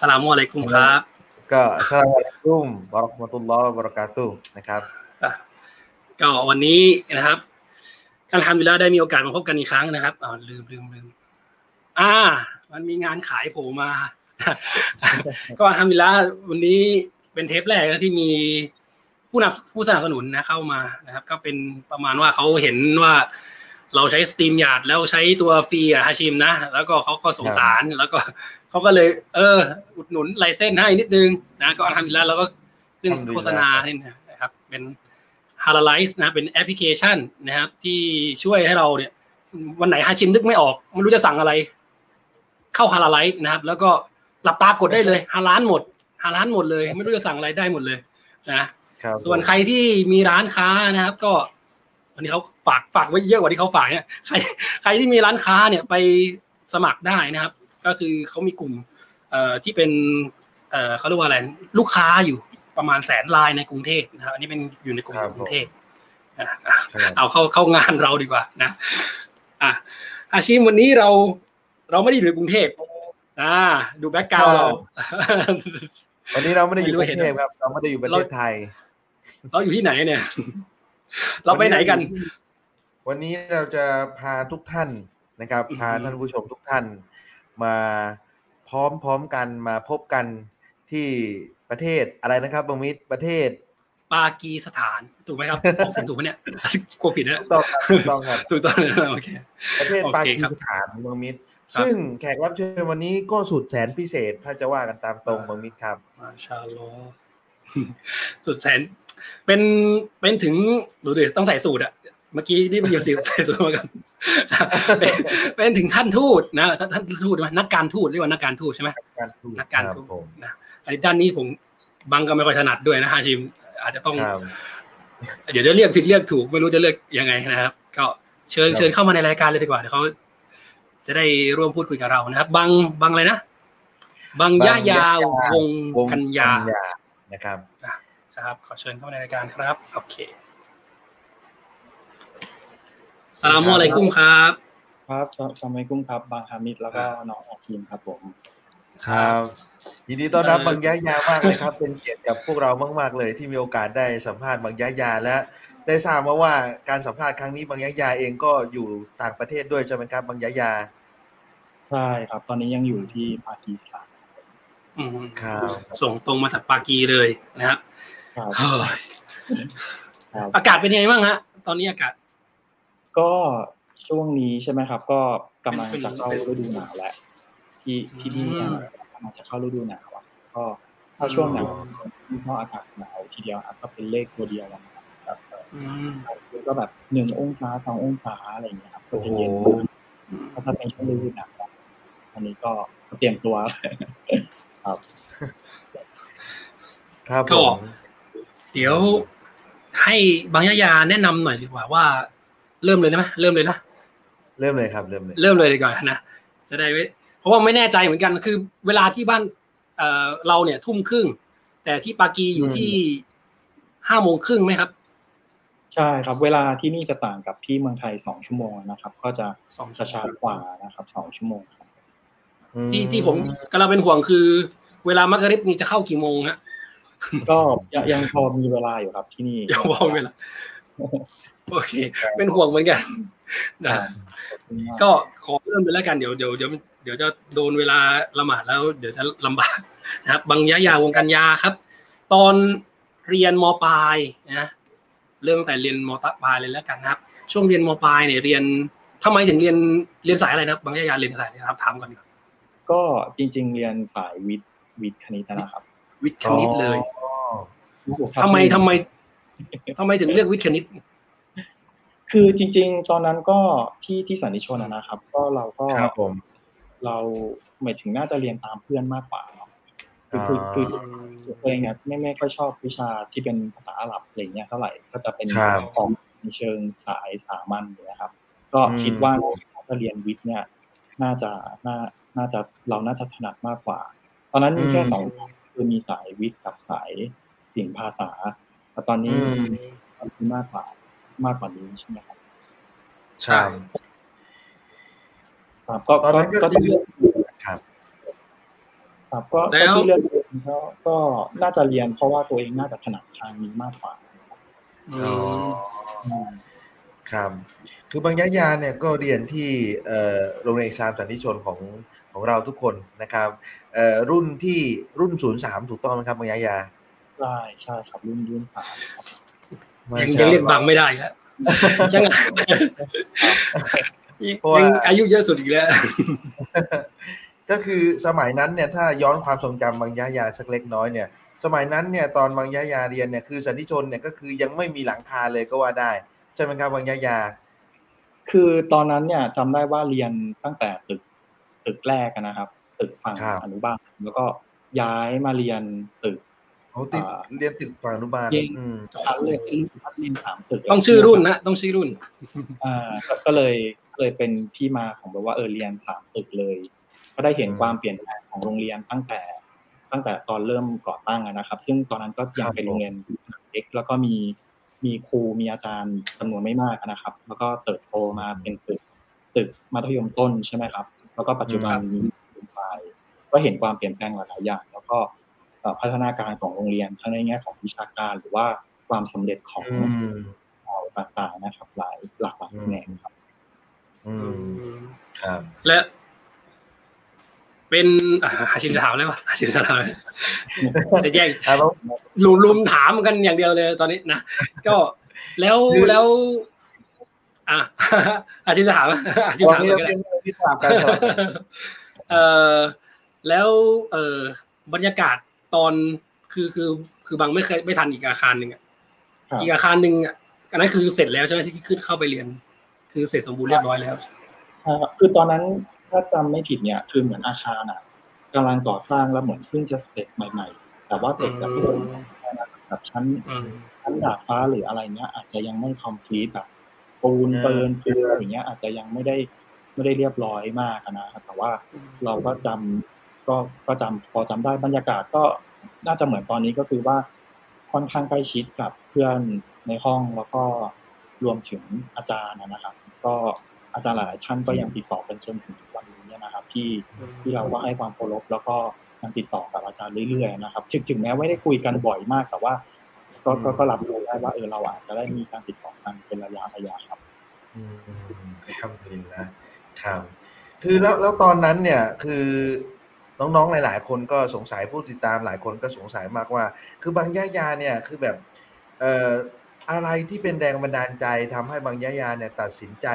สลามุอะลัยกุมครับ ก็สลามุอะลัยกุมวะเราะห์มะตุลลอฮ์วะบารอกาตุฮ์นะครับก็วันนี้นะครับอัลฮัมดุลิลละห์ได้มีโอกาสมาพบกันอีกครั้งนะครับอ๋อลืมลืมลืมอ่า มันมีงานขายโผล่มา ก็อัลฮัมดุลิลละห์วันนี้เป็นเทปแรกนะที่มีผู้นำผู้สนับสนุนนะเข้ามานะครับ ก็เป็นประมาณว่าเขาเห็นว่า เราใช้ StreamYard แล้วใช้ตัวฟรีอะฮาชิมนะ แล้วก็เขาก็สงสารแล้วก็เขาก็เลย เออ อุดหนุนไลเส้นให้นิดนึงนะก็อัลฮัมดุลิลละห์เราก็ขึ้นโฆษณาเนี่ยนะครับ เป็นฮาราไลซ์นะเป็นแอปพลิเคชันนะครับ ที่ช่วยให้เราเนี่ย วันไหนฮาชิมนึกไม่ออกไม่รู้จะสั่งอะไร เข้าฮาราไลซ์นะครับ แล้วก็หลับตากดได้เลยฮาร้านหมดฮาร้านหมดเลย ไม่รู้จะสั่งอะไรได้หมดเลยนะครับส่วนใครที่มีร้านค้านะครับ ก็ วันนี้เขาฝากฝากไว้เยอะกว่าที่เขาฝากเนี่ยใครใครที่มีร้านค้าเนี่ยไปสมัครได้นะครับ ก็คือเขามีกลุ่มเอ่อที่เป็นเอ่อเขาเรียกว่าอะไรลูกค้าอยู่ประมาณแสนรายในกรุงเทพนะครับอันนี้เป็นอยู่ในกลุ่มกรุงเทพนะอะเอาเข้าเข้างานเราดีกว่านะอะอาชีพวันนี้เราเราไม่ได้อยู่ในกรุงเทพอ่าดูแบ็กกราวเราวันนี้เราไม่ได้อยู่กไม่รุรู้เห็นงเทพครับ เราไม่ได้อยู่ประเทศไทย เราอยู่ที่ไหนเนี่ย เราไปไหนกัน วันนี้เราจะพาทุกท่านนะครับอืมพาท่านผู้ชมทุกท่านมาพร้อมๆกันมาพบกันที่ประเทศอะไรนะครับบังมิตรประเทศปากีสถานถูกไหมครับออกเสียงถูกไหมเนี่ยกลัวผิดนะถูกต้องครับถูกต้องครับถูกต้องนะโอเคประเทศโอเคปากีครับสถานบังมิตรครับซึ่งแขกรับเชิญวันนี้ก็สุดแสนพิเศษ ถ้าจะว่ากันตามตรงบังมิตรครับมาชาอัลลอฮ์สุดแสน เป็นเป็นถึงดูดิต้องใส่สูตรอะเมื่อกี้ที่มันอยู่สิวใส่สูตรมากันเป็นเป็นถึงท่านทูตนะท่านท่านทูตใช่ไหมนักการทูตเรียกว่านักการทูตใช่ไหมการทูตนักการคทูบตผมนะอันนี้ด้านนี้ผมบังก็ไม่ค่อยถนัดด้วยนะฮาชิม อาจจะต้องครับเดี๋ยวจะเรียกผิดเรียกถูกไม่รู้จะเรียกยังไงนะครับ ก็เชิญครับเชิญเข้ามาในรายการเลยดีกว่าเดี๋ยวเขาจะได้ร่วมพูดคุยกับเรานะครับบังบังอะไรนะบังยะยาววงวงกันยานะครับ ครับ ขอเชิญเข้ามาในรายการครับ โอเคสลามอะลัยกุมครับ ครับสสมัยกุ้งครับ บางฮามิดแล้วก็น้องอาคิมครับผม ครับยินดีต้อนรับเอ่อบางยะยามากเลยครับ เป็นเกียรติกับพวกเรามาก ๆ เลยที่มีโอกาสได้สัมภาษณ์บางยะยาและได้ทราบมาว่าการสัมภาษณ์ครั้งนี้บางยะยาเองก็อยู่ต่างประเทศด้วยใช่ไหมครับบางยะยา ใช่ครับ ตอนนี้ยังอยู่ที่ปากีสถานอืมครับส่งตรงมาจากปากีเลยนะครับ ครับเฮ้ยครับอากาศเป็นยังไงบ้างฮะ ตอนนี้อากาศ ก็ช่วงนี้ใช่ไหมครับ ก็กำลังเป็นจะเข้าฤดูหนาวแล้วที่ที่นี่เนี่ยอืมกำลังจะเข้าฤดูหนาวอะก็ถ้าช่วงหนาวที่เพราะอากาศหนาวทีเดียวอะก็เป็นเลขตัวเดียวนะครับอืมก็แบบหนึ่งองศาสององศาอะไรอย่างเงี้ยครับก็โอ้โหจะเย็นถ้าถ้าเป็นช่วงฤดูหนาวอะอันนี้ก็เตรียมตัวครับ ครับก็ผม เดี๋ยวให้บางยะยาแนะนำหน่อยดีกว่าว่า เริ่มเลยนะไหมเริ่มเลยนะเริ่มเลยครับเริ่มเลยเริ่มเลยดีกว่านะจะได้ไม่เพราะว่าไม่แน่ใจเหมือนกันคือ เวลาที่บ้านเอ่อเราเนี่ยทุ่มครึ่ง แต่ที่ปากีอยู่ที่ห้าโมงครึ่งไหมครับ ใช่ครับ เวลาที่นี่จะต่างกับที่เมืองไทยสองชั่วโมงนะครับ ก็จะสองกระชับกว่านะครับสองชั่วโมงครับอืที่ที่ผมกำลังเป็นห่วงคือ เวลามักริบนี่จะเข้ากี่โมงฮะ ก็ยังยังพอมีเวลาอยู่ครับที่นี่เดี๋ยวบอกเวลาโอเค เป็นห่วงเหมือนกันนะก็ขอเริ่มเลยแล้วกันเดี๋ยวเดี๋ยวเดี๋ยวเดี๋ยวจะโดนเวลาละหมาดแล้ว เดี๋ยวจะลำบากนะครับ บางยะยาวงการยาครับ ตอนเรียนมปลายนะเริ่มตั้งแต่เรียนมปลายเลยแล้วกันนะครับ ช่วงเรียนมปลายเนี่ยเรียนทำไมถึงเรียนเรียนสายอะไรนะครับบางยะยาเรียนสายอะไรนะครับถามก่อนดีกว่าก็จริง ๆ เรียนสายวิทย์วิทย์คณิตนะครับ วิทย์คณิตเลยอ๋อทำไมทำไมทำไมถึงเลือกวิทย์คณิต คือจริง ๆ ตอนนั้นก็ที่ที่สันนิชนอะนะครับ ก็เราก็ครับผม เราหมายถึงน่าจะเรียนตามเพื่อนมากกว่าเนาะคือคือคือคือตัวเองเนี่ยไม่ไม่ค่อยชอบวิชาที่เป็นภาษาอาหรับอะไรเงี้ยเท่าไหร่ก็จะเป็นครับออกในเชิงสายสามัญอย่างเงี้ยครับ ก็คิดว่าถ้าเรียนวิทย์เนี่ย น่าจะน่าน่าจะเราน่าจะถนัดมากกว่า ตอนนั้นมีแค่อืมสองสาย คือมีสายวิทย์กับสายสิ่งภาษาแต่ตอนนี้อืมมันมีมากกว่ามากกว่านี้ใช่ไหมครับใช่ครับก็ตอนก็นั้นก็ก็ที่เลือกครับครับก็แล้วที่เลือกเรียนก็ก็น่าจะเรียนเพราะว่าตัวเองน่าจะถนัดทางนี้มากกว่าอือ๋อมอืมครับ คือบางยะยาเนี่ยก็เรียนที่เอ่อโรงเรียนอิสลามสันติชนของของเราทุกคนนะครับเอ่อ รุ่นที่รุ่นศูนย์สามถูกต้องไหมครับบางยะยาใช่ใช่ครับรุ่นรุ่นสามครับยังยังเรียกบังไม่ได้อีกแล้วยังเพราะว่ายังอายุเยอะสุดอีกแล้วก็คือสมัยนั้นเนี่ยถ้าย้อนความทรงจำบางยะยาสักเล็กน้อยเนี่ย สมัยนั้นเนี่ยตอนบางยะยาเรียนเนี่ยคือสันติชนเนี่ยก็คือยังไม่มีหลังคาเลยก็ว่าได้ใช่ไหมครับบางยะยา คือตอนนั้นเนี่ยจำได้ว่าเรียนตั้งแต่ตึกตึกแรกอะนะครับ ตึกฝั่งครับอนุบาลแล้วก็ย้ายมาเรียนตึกเขาติดอ่าเรียนตึกฝั่งอนุบาลเรียนอืมชั้นเลยรู้สึกว่าเรียนสามตึกต้องชื่อรุ่นนะต้องชื่อรุ่นอ่าก็ก็เลยก็เลยเป็นที่มาของแบบว่าเออเรียนสามตึกเลย ก็ได้เห็นความเปลี่ยนแปลงของโรงเรียนตั้งแต่ตั้งแต่ตอนเริ่มก่อตั้งอะนะครับ ซึ่งตอนนั้นก็ยังเป็นโรงเรียนเล็กแล้วก็มีมีครูมีอาจารย์จำนวนไม่มากนะครับ แล้วก็เติบโตมาเป็นตึกตึกมัธยมต้นใช่ไหมครับ แล้วก็ปัจจุบันมีปลาย ก็เห็นความเปลี่ยนแปลงหลายๆอย่าง แล้วก็เอ่อพัฒนาการของโรงเรียนทั้งในแง่ของวิชาการหรือว่าความสำเร็จของอืมเราต่างๆนะครับ หลายหลากหลายแขนงครับ อืมครับ และเป็นอะอาชิมจะถามเลยป่ะอาชิมจะถามเลยจะแย่งอะแล้วลุมลุมถามกันอย่างเดียวเลยตอนนี้นะก็แล้วคือแล้วอะอาชิมจะถามอาชิมวันถามนี้ก็เราได้เป็นที่สลับกันสลับกันเออ แล้วเออบรรยากาศตอนคือคือคือบางไม่เคยไม่ทันอีกอาคารหนึ่งอะครับอีกอาคารหนึ่งอะอันนั้นคือเสร็จแล้วใช่ไหมที่ขึ้นเข้าไปเรียน คือเสร็จสมบูรณ์เรียบร้อยแล้วใช่ครับคือตอนนั้นถ้าจำไม่ผิดเนี่ย คือเหมือนอาคารอะกำลังก่อสร้างแล้วเหมือนเพิ่งจะเสร็จใหม่ ๆ แต่ว่าเสร็จแบบไม่สมบูรณ์แบบชั้นอืมชั้นดาดฟ้าหรืออะไรเงี้ย อาจจะยังไม่คอมพลีทแบบปูนเปินเกลืออย่างเงี้ย อาจจะยังไม่ได้ไม่ได้เรียบร้อยมากอะนะครับแต่ว่าเราก็จำ ก็ก็จำพอจำได้บรรยากาศก็น่าจะเหมือนตอนนี้ก็คือว่าค่อนข้างใกล้ชิดกับเพื่อนในห้องแล้วก็รวมถึงอาจารย์นะครับ ก็อาจารย์หลายๆท่านก็ยังติดต่อกันจนถึงทุกวันนี้นะครับ ที่ที่เราก็ให้ความเคารพแล้วก็ยังติดต่อกับอาจารย์เรื่อยๆนะครับถึงถึงแม้ไม่ได้คุยกันบ่อยมากแต่ว่าก็ก็ก็รับรู้ได้ว่าเออเราอาจจะได้มีการติดต่อกันเป็นระยะระยะครับอืมครับดีนะครับ คือแล้วแล้วตอนนั้นเนี่ยคือ น้องๆ หลาย ๆ คนก็สงสัยผู้ติดตามหลายคนก็สงสัยมากว่า คือบางยะยาเนี่ยคือแบบเอ่ออะไรที่เป็นแรงบันดาลใจทำให้บางยะยาเนี่ยตัดสินใจ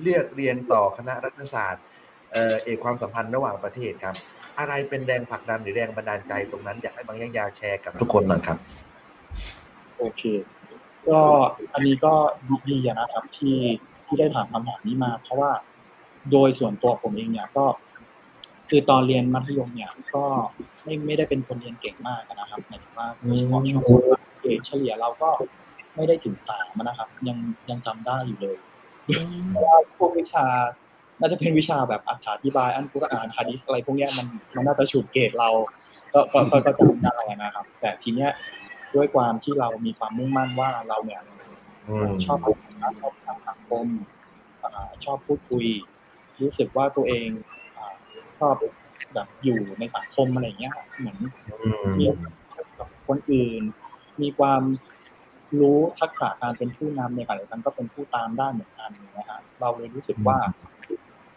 เลือกเรียนต่อคณะรัฐศาสตร์เอ่อเอกความสัมพันธ์ระหว่างประเทศครับ อะไรเป็นแรงผลักดันหรือแรงบันดาลใจตรงนั้นอยากให้บางยะยาแชร์กับทุกคนหน่อยครับโอเค ก็อันนี้ก็ดีอะนะครับที่ที่ได้ถามคำถามนี้มา เพราะว่าโดยส่วนตัวผมเองเนี่ยก็ คือตอนเรียนมัธยมเนี่ยก็ไม่ไม่ได้เป็นคนเรียนเก่งมากนะครับหมายถึงว่าโดยเฉพาะช่วงเกรดเฉลี่ยเราก็ไม่ได้ถึงสามนะครับ ยังยังจำได้อยู่เลยเพราะว่าพวกวิชา น่าจะเป็นวิชาแบบอธิบายอันกุรอานฮะดิษอะไรพวกเนี้ยมันมันน่าจะฉุดเกรดเรา ก็ก็ก็จำได้นะครับ แต่ทีเนี้ยด้วยความที่เรามีความมุ่งมั่นว่าเราเนี่ยอืมชอบภาษาชอบทางสังคมอ่าชอบพูดคุย รู้สึกว่าตัวเอง ชอบแบบอยู่ในสังคมอะไรอย่างเงี้ยเหมือนมีกับคนอื่น มีความรู้ทักษะการเป็นผู้นำในขณะเดียวกันก็เป็นผู้ตามได้เหมือนกันนะฮะเราเลยรู้สึกว่า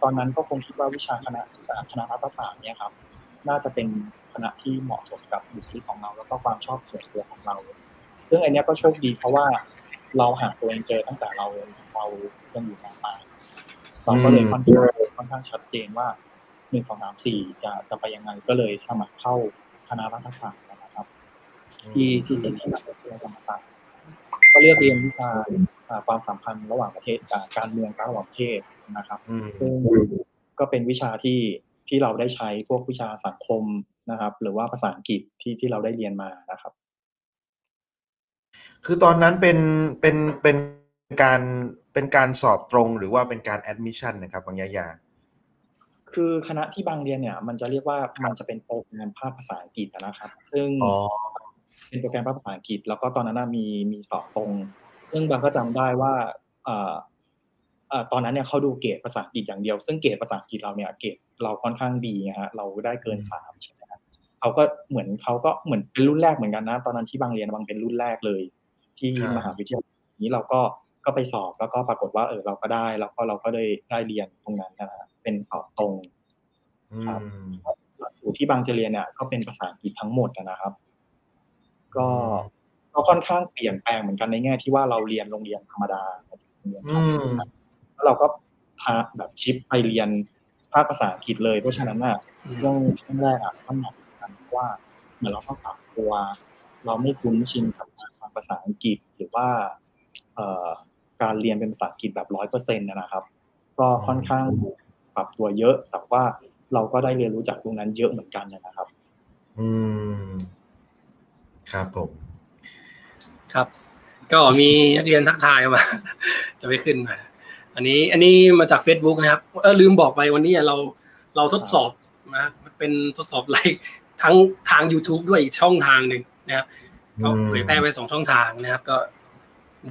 ตอนนั้นก็คงคิดว่าวิชาคณะคณะรัฐศาสตร์เนี่ยครับ น่าจะเป็นคณะที่เหมาะสมกับบุคลิกของเรา แล้วก็ความชอบส่วนตัวของเรา ซึ่งอันเนี้ยก็โชคดีเพราะว่าเราหาตัวเองเจอตั้งแต่เราเรายังอยู่มปลายเราก็เลยค่อนข้างค่อนข้างชัดเจนว่า หนึ่งสองสามสี่จะจะไปยังไงก็เลยสมัครเข้าคณะรัฐศาสตร์นะครับ ที่ที่เป็นที่มหาวิทยาลัยธรรมศาสตร์ก็เลือกเรียนวิชาอ่าความสัมพันธ์ระหว่างประเทศการการเมืองการระหว่างประเทศนะครับอืมซึ่งก็เป็นวิชาที่ที่เราได้ใช้พวกวิชาสังคมนะครับ หรือว่าภาษาอังกฤษที่ที่เราได้เรียนมานะครับ คือตอนนั้นเป็นเป็นเป็นการเป็นการสอบตรงหรือว่าเป็นการแอดมิชชั่นนะครับบังยะยา คือคณะที่บังเรียนเนี่ย มันจะเรียกว่ามันจะเป็นโปรแกรมภาคภาษาอังกฤษนะครับ ซึ่งอ๋อเป็นโปรแกรมภาคภาษาอังกฤษ แล้วก็ตอนนั้นนะมีมีสอบตรง ซึ่งบังก็จำได้ว่าเอ่อเอ่อตอนนั้นเนี่ยเขาดูเกรดภาษาอังกฤษอย่างเดียว ซึ่งเกรดภาษาอังกฤษเราเนี่ยเกรดเราค่อนข้างดีนะฮะเราได้เกินสามใช่ไหมครับเขาก็เหมือนเขาก็เหมือนเป็นรุ่นแรกเหมือนกันนะ ตอนนั้นที่บังเรียนบังเป็นรุ่นแรกเลย ที่ครับมหาวิทยาลัยนี้เราก็ก็ไปสอบแล้วก็ปรากฏว่าเออเราก็ได้ แล้วก็เราก็ได้ได้เรียนตรงนั้นนะฮะ เป็นสอบตรงอืครับมหลักสูตรที่บางจะเรียนเนี่ยก็เป็นภาษาอังกฤษทั้งหมดอะนะครับ ก็ก็ค่อนข้างเปลี่ยนแปลงเหมือนกันในแง่ที่ว่าเราเรียนโรงเรียนธรรมดาโรงเรียนอืมแล้วเราก็พาแบบชิปไปเรียนภาคภาษาอังกฤษเลย เพราะฉะนั้นอะอืมช่วงช่วงแรกอะก็หนักเหมือนกันเพราะว่าเหมือนเราต้องปรับตัว เราไม่คุ้นชินกับการฟังภาษาอังกฤษหรือว่าเอ่อการเรียนเป็นภาษาอังกฤษแบบร้อยเปอร์เซ็นต์นะครับ ก็ค่อนข้าง ปรับตัวเยอะ แต่ว่าเราก็ได้เรียนรู้จากตรงนั้นเยอะเหมือนกันนะครับ อืม ครับผม ครับ ก็มีนักเรียนทักทายมา จะไม่ขึ้นมาอันนี้ อันนี้มาจาก Facebook นะครับ เออลืมบอกไปวันนี้เราเราทดสอบนะเป็นทดสอบไลฟ์ทั้งทาง YouTube ด้วยอีกช่องทางหนึ่งนะครับก็อืมเผยแพร่ไปสองช่องทางนะครับ ก็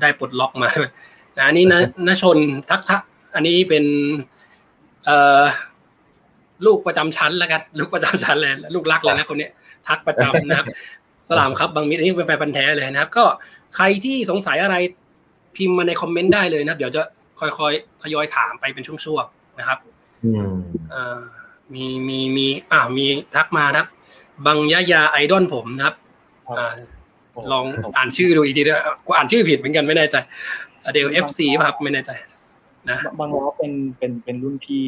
ได้ปลดล็อกมาด้วยนะอันนี้นะนชนทักทะอันนี้เป็น เอ่อลูกประจำชั้นแล้วกันลูกประจำชั้นเลยลูกรักเลยนะคนเนี้ยทักประจำนะครับ สลามครับบางมิตรอันนี้เป็นแฟนพันธ์แท้เลยนะครับ ก็ใครที่สงสัยอะไรพิมพ์มาในคอมเมนต์ได้เลยนะครับเดี๋ยวจะค่อยๆทยอยถามไปเป็นช่วงๆนะครับอืมเอ่อมีมีมีอ่ามีทักมานะครับบังยะยาไอดอลผมนะครับอ่าลองอ่านชื่อดูอีกทีด้วยกูอ่านชื่อผิดเหมือนกันไม่แน่ใจเดล FC ป่ะครับไม่แน่ใจ นะบังล้อเป็นเป็นเป็นรุ่นพี่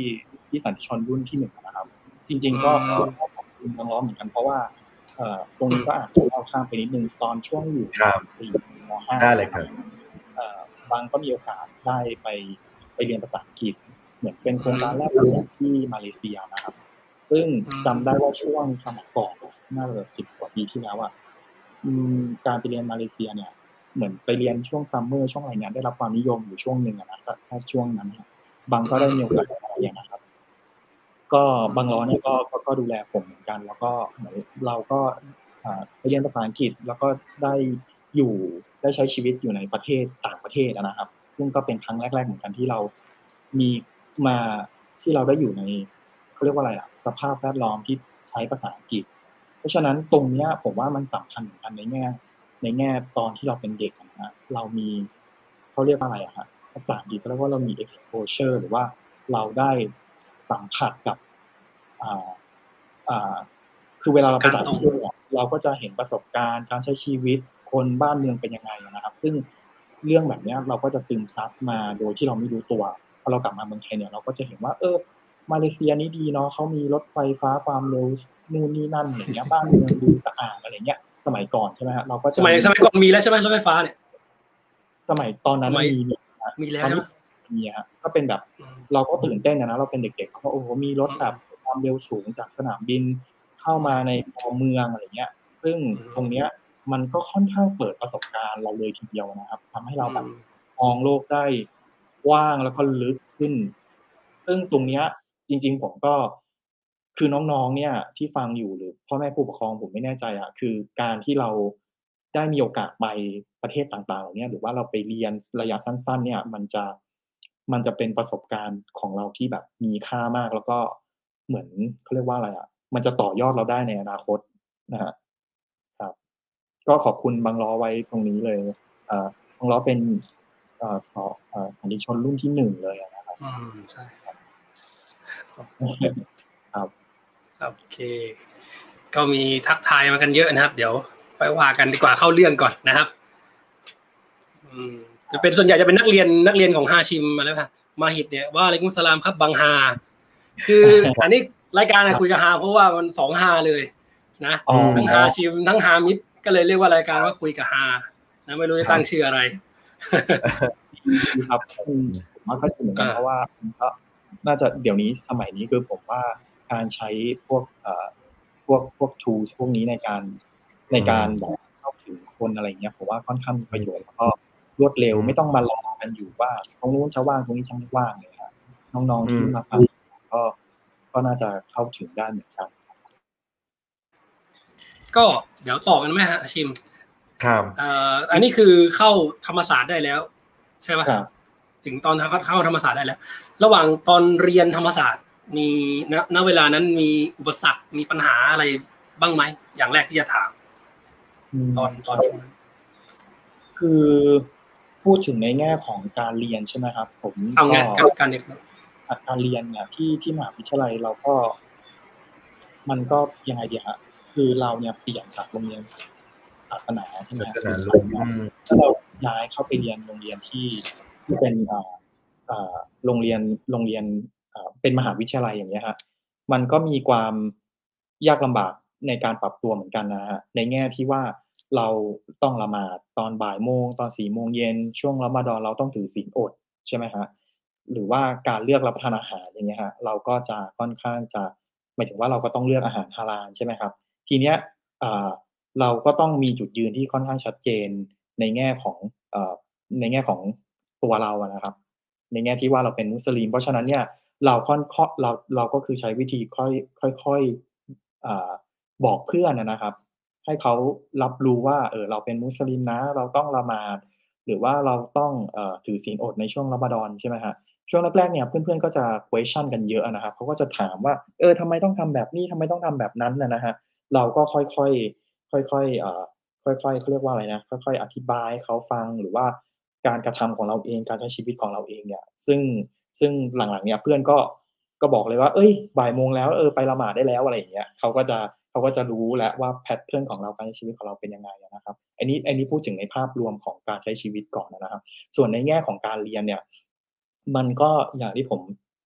ที่สันติชนรุ่นที่หนึ่งนะครับ จริง ๆ ก็อืมขอบคุณบังล้อเหมือนกันเพราะว่าเอ่อตรงนี้ก็อาจจะเล่าข้ามไปนิดนึงตอนช่วงอยู่ครับสี่มห้าได้เลยครับเอ่อบางก็มีโอกาสได้ไปไปเรียนภาษาอังกฤษ เหมือนเป็นโครงการแลกเปลี่ยนที่มาเลเซียนะครับ ซึ่งอืมจำได้ว่าช่วงสมัยก่อนน่าจะสิบกว่าปีที่แล้วอะอืมการไปเรียนมาเลเซียเนี่ย เหมือนไปเรียนช่วง summer ช่วงอะไรเนี่ยได้รับความนิยมอยู่ช่วงหนึ่งอะนะถ้าถ้าช่วงนั้นบางก็ได้มีโอกาสไปเรียนนะครับ ก็บางล้อเนี่ยก็ก็ก็ดูแลผมเหมือนกัน แล้วก็เหมือนเราก็ไปเรียนภาษาอังกฤษแล้วก็ได้อยู่ได้ใช้ชีวิตอยู่ในประเทศต่างประเทศนะครับ ซึ่งก็เป็นครั้งแรก ๆ เหมือนกันที่เรามีมาที่เราได้อยู่ในเขาเรียกว่าอะไรอะสภาพแวดล้อมที่ใช้ภาษาอังกฤษ เพราะฉะนั้นตรงเนี้ยผมว่ามันสำคัญเหมือนกันในแง่ ในแง่ตอนที่เราเป็นเด็กอะนะฮะเรามีเขาเรียกว่าอะไรอะฮะภาษาอังกฤษก็เรียกว่าเรามี exposure หรือว่าเราได้สัมผัสกับอ่าอ่าคือเวลาเราไปต่างประเทศอะเราก็จะเห็นประสบการณ์การใช้ชีวิตคนบ้านเมืองเป็นยังไงนะครับ ซึ่งเรื่องแบบเนี้ยเราก็จะซึมซับมาโดยที่เราไม่รู้ตัวพอเรากลับมาเมืองไทยเนี่ยเราก็จะเห็นว่า เออ มาเลเซียนี่ดีเนาะเขามีรถไฟฟ้าความเร็วนู่นนี่นั่นอย่างเงี้ยบ้านเมืองดูสะอาดอะไรเงี้ย สมัยก่อนใช่ไหมฮะเราก็จะสมัยสมัยก่อนมีแล้วใช่ไหมรถไฟฟ้าเนี่ยสมัยตอนนั้นสมัยมีมีมีแล้ตวอนใช่นี้ไหมมีฮะก็เป็นแบบอืมเราก็ตื่นเต้นนะนะเราเป็นเด็กๆเพราะโอ้โหมีรถแบบความเร็วสูงจากสนามบินเข้ามาในตัวเมืองอะไรเงี้ย ซึ่งตรงเนี้ยมันก็ค่อนข้างเปิดประสบการณ์เราเลยทีเดียวนะครับทำให้เราแบบมองโลกได้กว้างแล้วก็ลึกขึ้น ซึ่งตรงเนี้ยจริง ๆ ผมก็ คือน้องๆเนี่ยที่ฟังอยู่หรือพ่อแม่ผู้ปกครองผมไม่แน่ใจอะคือการที่เราได้มีโอกาสไปประเทศต่างๆเหล่านี้หรือว่าเราไปเรียนระยะสั้น ๆ เนี่ย มันจะมันจะเป็นประสบการณ์ของเราที่แบบมีค่ามากแล้วก็เหมือนเขาเรียกว่าอะไรอะมันจะต่อยอดเราได้ในอนาคตนะฮะครับ ก็ขอบคุณบางล้อไว้ตรงนี้เลยเอ่อบางล้อเป็นเอ่อสอเอ่อสันติชนรุ่นที่หนึ่งเลยนะครับอืมใช่ครับครับ โอเค ก็มีทักทายมากันเยอะนะครับ เดี๋ยวไปว่ากันดีกว่าเข้าเรื่องก่อนนะครับอืมจะเป็นส่วนใหญ่จะเป็นนักเรียนนักเรียนของฮาชิมมาแล้วค่ะมาฮิตเนี่ยว่าอะไรกุมสลามครับบังฮาคืออันนี้รายการอะคุยกับฮาเพราะว่ามันสองฮาเลยนะอ๋อทั้งฮาชิมทั้งฮามิดก็เลยเรียกว่ารายการว่าคุยกับฮานะไม่รู้จะตั้งชื่ออะไรครับอืมผมว่าก็จริงเหมือนกันอ่าเพราะว่ามันก็น่าจะเดี๋ยวนี้สมัยนี้คือผมว่า การใช้พวกเอ่อพวกพวก tools พวกนี้ในการในการแบบเข้าถึงคนอะไรเงี้ยผมว่าค่อนข้างมีประโยชน์แล้วก็รวดเร็วไม่ต้องมารอกันอยู่ว่าตรงนู้นจะว่างตรงนี้จะไม่ว่างเลยครับน้องๆที่มาฟังก็ก็น่าจะเข้าถึงได้เหมือนกัน ก็เดี๋ยวต่อกันไหมฮะฮาชิม ครับเอ่ออันนี้คือเข้าธรรมศาสตร์ได้แล้ว ใช่ปะครับถึงตอนเข้าเข้าธรรมศาสตร์ได้แล้ว ระหว่างตอนเรียนธรรมศาสตร์ มีณณเวลานั้นมีอุปสรรคมีปัญหาอะไรบ้างไหมอย่างแรกที่จะถามมตอนตอนช่วงนั้นคือพูดถึงในแง่ของการเรียนใช่ไหมครับ ผมเอาไงก็การการเด็กอัตราเรียนเนี่ยที่ที่มหาวิทยาลัยเราก็ มันก็ยังไงดีฮะคือเราเนี่ยเปลี่ยนจากโรงเรียนศาสนาใช่ไหมศาฮะสนาลุงอืมแล้วเราย้ายเข้าไปเรียนโรงเรียนที่ที่เป็นอ่าอ่าโรงเรียนโรงเรียนอ่า เป็นมหาวิทยาลัยอย่างเงี้ยฮะมันก็มีความยากลำบากในการปรับตัวเหมือนกันนะฮะในแง่ที่ว่าเราต้องละหมาดตอนบ่ายโมงตอนสี่โมงเย็นช่วงละมาดอนเราต้องถือศีลอดใช่ไหมฮะหรือว่าการเลือกรับประทานอาหารอย่างเงี้ยฮะเราก็จะค่อนข้างจะหมายถึงว่าเราก็ต้องเลือกอาหารฮาลาลใช่ไหมครับ ทีเนี้ยเราก็ต้องมีจุดยืนที่ค่อนข้างชัดเจนในแง่ของอในแง่ของตัวเราอะนะครับ ในแง่ที่ว่าเราเป็นมุสลิม เพราะฉะนั้นเนี่ย เราค่อนเราเราก็คือใช้วิธีค่อยค่อยๆอ่าบอกเพื่อนนะครับ ให้เขารับรู้ว่าเออเราเป็นมุสลิมนะ เราต้องละหมาดหรือว่าเราต้องอถือศีลอดในช่วงรอมฎอนใช่ไหมฮะช่วงแรกๆเนี่ยเพื่อนๆก็จะ question กันเยอะนะครับเขาก็จะถามว่าเออทำไมต้องทำแบบนี้ทำไมต้องทำแบบนั้นนะฮะเราก็ค่อยๆค่อยๆเอ่อค่อยๆเขาเรียกว่าอะไรนะค่อยๆ อธิบายเขาฟังหรือว่าการกระทำของเราเองการใช้ชีวิตของเราเองเนี่ย ซึ่ง ซึ่งหลังๆเนี่ยเพื่อนก็ก็บอกเลยว่า เอ้ย บ่ายโมงแล้วเออไปละหมาดได้แล้วอะไรอย่างเงี้ยเขาก็จะเขาก็จะรู้แล้วว่าแพทเทิร์นของเราการใช้ชีวิตของเราเป็นยังไงนะครับอันนี้อันนี้พูดถึงในภาพรวมของการใช้ชีวิตก่อนนะครับ ส่วนในแง่ของการเรียนเนี่ย มันก็อย่างที่ผม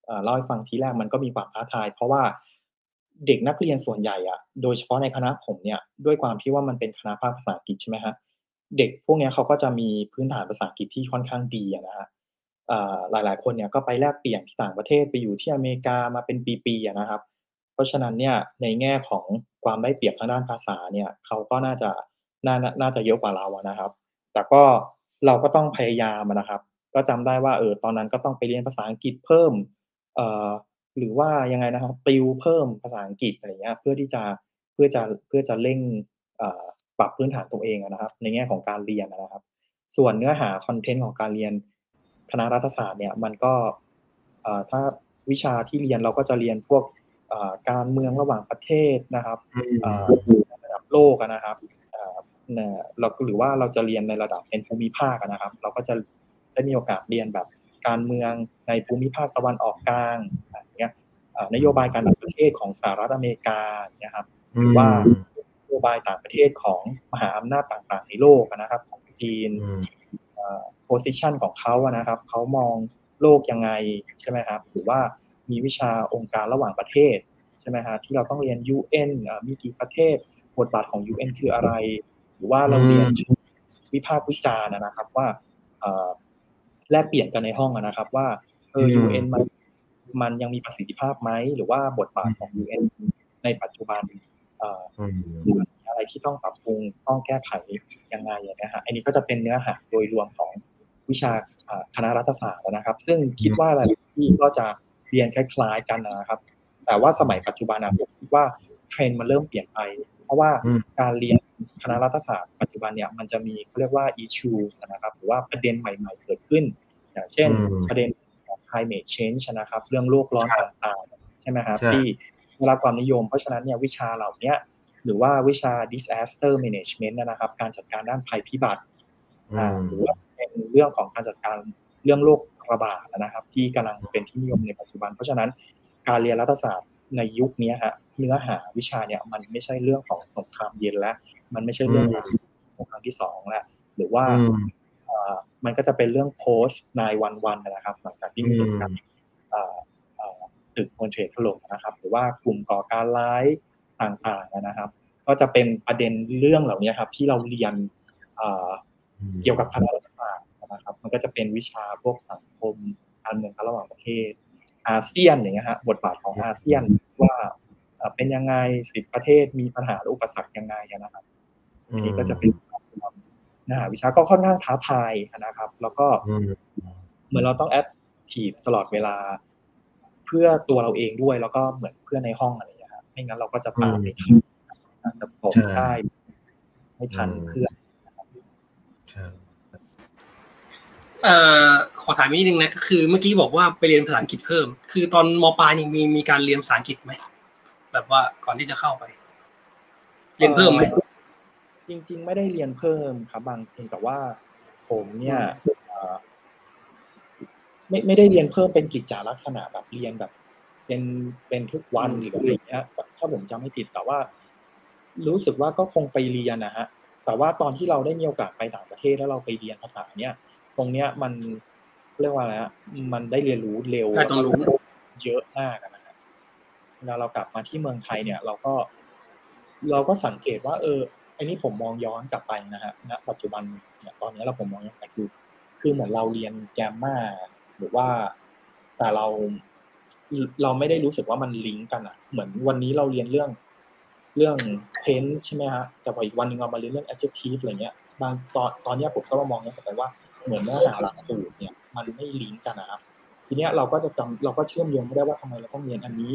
เอ่อเล่าให้ฟังทีแรกมันก็มีความท้าทาย เพราะว่าเด็กนักเรียนส่วนใหญ่อะโดยเฉพาะในคณะผมเนี่ยด้วยความที่ว่ามันเป็นคณะภาคภาษาอังกฤษใช่ไหมฮะเด็กพวกเนี้ยเขาก็จะมีพื้นฐานภาษาอังกฤษที่ค่อนข้างดีนะฮะ หลายๆ คนเนี่ยก็ไปแลกเปลี่ยนที่ต่างประเทศไปอยู่ที่อเมริกามาเป็นปีๆนะครับ เพราะฉะนั้นเนี่ยในแง่ของความได้เปรียบทางด้านภาษาเนี่ยเขาก็น่าจะน่าน่าจะเยอะกว่าเราอะนะครับ แต่ก็เราก็ต้องพยายามนะครับ ก็จำได้ว่าเออตอนนั้นก็ต้องไปเรียนภาษาอังกฤษเพิ่มเอ่อหรือว่ายังไงนะครับติวเพิ่มภาษาอังกฤษอะไรเงี้ยเพื่อที่จะเพื่อจะเพื่อจะเร่งปรับพื้นฐานตัวเองนะครับ ในแง่ของการเรียนนะครับ ส่วนเนื้อหาคอนเทนต์ของการเรียน คณะรัฐศาสตร์เนี่ยมันก็เอ่อถ้าวิชาที่เรียนเราก็จะเรียนพวกเอ่อการเมืองระหว่างประเทศนะครับอืมเอ่อระดับโลกอะนะครับเอ่อเนี่ยเราหรือว่าเราจะเรียนในระดับเป็นภูมิภาคอะนะครับ เราก็จะจะมีโอกาสเรียนแบบการเมืองในภูมิภาคตะวันออกกลางอย่างเงี้ยเอ่อนโยบายการต่างประเทศของสหรัฐอเมริกาเนี่ยครับอืมว่านโยบายต่างประเทศของมหาอำนาจต่างๆในโลกอะนะครับ ของจีนอืม โพสิชันของเขาอะนะครับเขามองโลกยังไงใช่ไหมครับหรือว่ามีวิชาองค์การระหว่างประเทศใช่ไหมฮะที่เราต้องเรียน UN อ่ามีกี่ประเทศบทบาทของ UN คืออะไร หรือว่าเราเรียนอืมวิพากษ์วิจารณ์อะนะครับว่าเอ่อแลกเปลี่ยนกันในห้องอะนะครับว่าเออ UN มันมันยังมีประสิทธิภาพไหมหรือว่าบทบาทของ UN ในปัจจุบันเอ่ออืมอะไรที่ต้องปรับปรุงต้องแก้ไขยังไงอย่างเงี้ยฮะอันนี้ก็จะเป็นเนื้อหาโดยรวมของ วิชาอ่าคณะรัฐศาสตร์นะครับ ซึ่งคิดว่าหลายที่ก็จะเรียนคล้ายๆกันนะครับ แต่ว่าสมัยปัจจุบันนะผมคิดว่าเทรนด์มันเริ่มเปลี่ยนไป เพราะว่าอืมการเรียนคณะรัฐศาสตร์ปัจจุบันเนี่ยมันจะมีเขาเรียกว่า issues นะครับ หรือว่าประเด็นใหม่ ๆ เกิดขึ้น อย่างเช่นอืมประเด็นของ climate change นะครับ เรื่องโลกร้อนต่างๆ ใช่ไหมครับใช่ที่ได้รับความนิยม เพราะฉะนั้นเนี่ยวิชาเหล่าเนี้ยหรือว่าวิชา disaster management นะครับ การจัดการด้านภัยพิบัติอือ่ามหรือว่า เป็นเรื่องของการจัดการเรื่องโรคระบาดนะครับ ที่กำลังเป็นที่นิยมในปัจจุบัน เพราะฉะนั้นการเรียนรัฐศาสตร์ในยุคนี้ฮะเนื้อหาวิชาเนี่ยมันไม่ใช่เรื่องของสงครามเย็นแล้วมันไม่ใช่เรื่องของสงครามที่สองแล้วหรือว่าอืมเอ่อมันก็จะเป็นเรื่อง post 9วันวันนะครับ หลังจากที่มีเหตุการณ์เอ่อเอ่อตึกมอนเทรดถล่มนะครับ หรือว่ากลุ่มก่อการร้ายต่างๆนะครับ ก็จะเป็นประเด็นเรื่องเหล่านี้ครับ ที่เราเรียนเอ่อเกี่ยวกับคณะรัฐศาสตร์ นะครับ มันก็จะเป็นวิชาพวกสังคมการเมืองระหว่างประเทศ อาเซียนอย่างเงี้ยฮะบทบาทของอาเซียนว่าเอ่อเป็นยังไงสิบประเทศมีปัญหาและอุปสรรคยังไงนะครับอันนี้ก็จะเป็นเนื้อหาวิชาก็ค่อนข้างท้าทายนะครับ แล้วก็อืมเหมือนเราต้องแอคทีฟตลอดเวลา เพื่อตัวเราเองด้วย แล้วก็เหมือนเพื่อนในห้องอะไรอย่างเงี้ยครับไม่งั้นเราก็จะตามไม่ทันอาจจะตกใช่ใช่ไม่ทันเพื่อน ครับ เอ่อขอถามนิดนึงนะก็คือเมื่อกี้บอกว่าไปเรียนภาษาอังกฤษเพิ่ม คือตอนมปลายนี่มีมีการเรียนภาษาอังกฤษไหมแบบว่าก่อนที่จะเข้าไป เรียนเพิ่มไหมจริง ๆ ไม่ได้เรียนเพิ่มครับ บางเพียงแต่ว่า ผมเนี่ยเอ่อไม่ไม่ได้เรียนเพิ่มเป็นกิจจาลักษณะแบบเรียนแบบ เป็นเป็นทุกวันหรืออะไรอย่างเงี้ยถ้าผมจำไม่ผิดแต่ว่า รู้สึกว่าก็คงไปเรียนนะฮะแต่ว่าตอนที่เราได้มีโอกาสไปต่างประเทศแล้วเราไปเรียนภาษาเนี่ย ตรงเนี้ยมันเรียกว่าอะไรฮะมันได้เรียนรู้เร็วใช่ต้องรู้เยอะมากอะนะครับเวลาเรากลับมาที่เมืองไทยเนี่ย เราก็ เราก็สังเกตว่า เออไอ้นี่ผมมองย้อนกลับไปนะฮะณปัจจุบันเนี่ยตอนนี้เราผมมองย้อนกลับคือคือเหมือนเราเรียนแกมมาหรือว่าแต่เราเราไม่ได้รู้สึกว่ามันลิงก์กันอะ เหมือนวันนี้เราเรียนเรื่องเรื่อง tense ใช่ไหมฮะแต่พออีกวันหนึ่งเรามาเรียนเรื่อง adjective อะไรเงี้ย บางตอนตอนเนี้ยผมก็มามองเนี่ยแต่ว่า เหมือนเนื้อหาหลักสูตรเนี่ยมันไม่ลิงก์กันนะครับทีเนี้ยเราก็จะจำเราก็เชื่อมโยงไม่ได้ว่าทำไมเราต้องเรียนอันนี้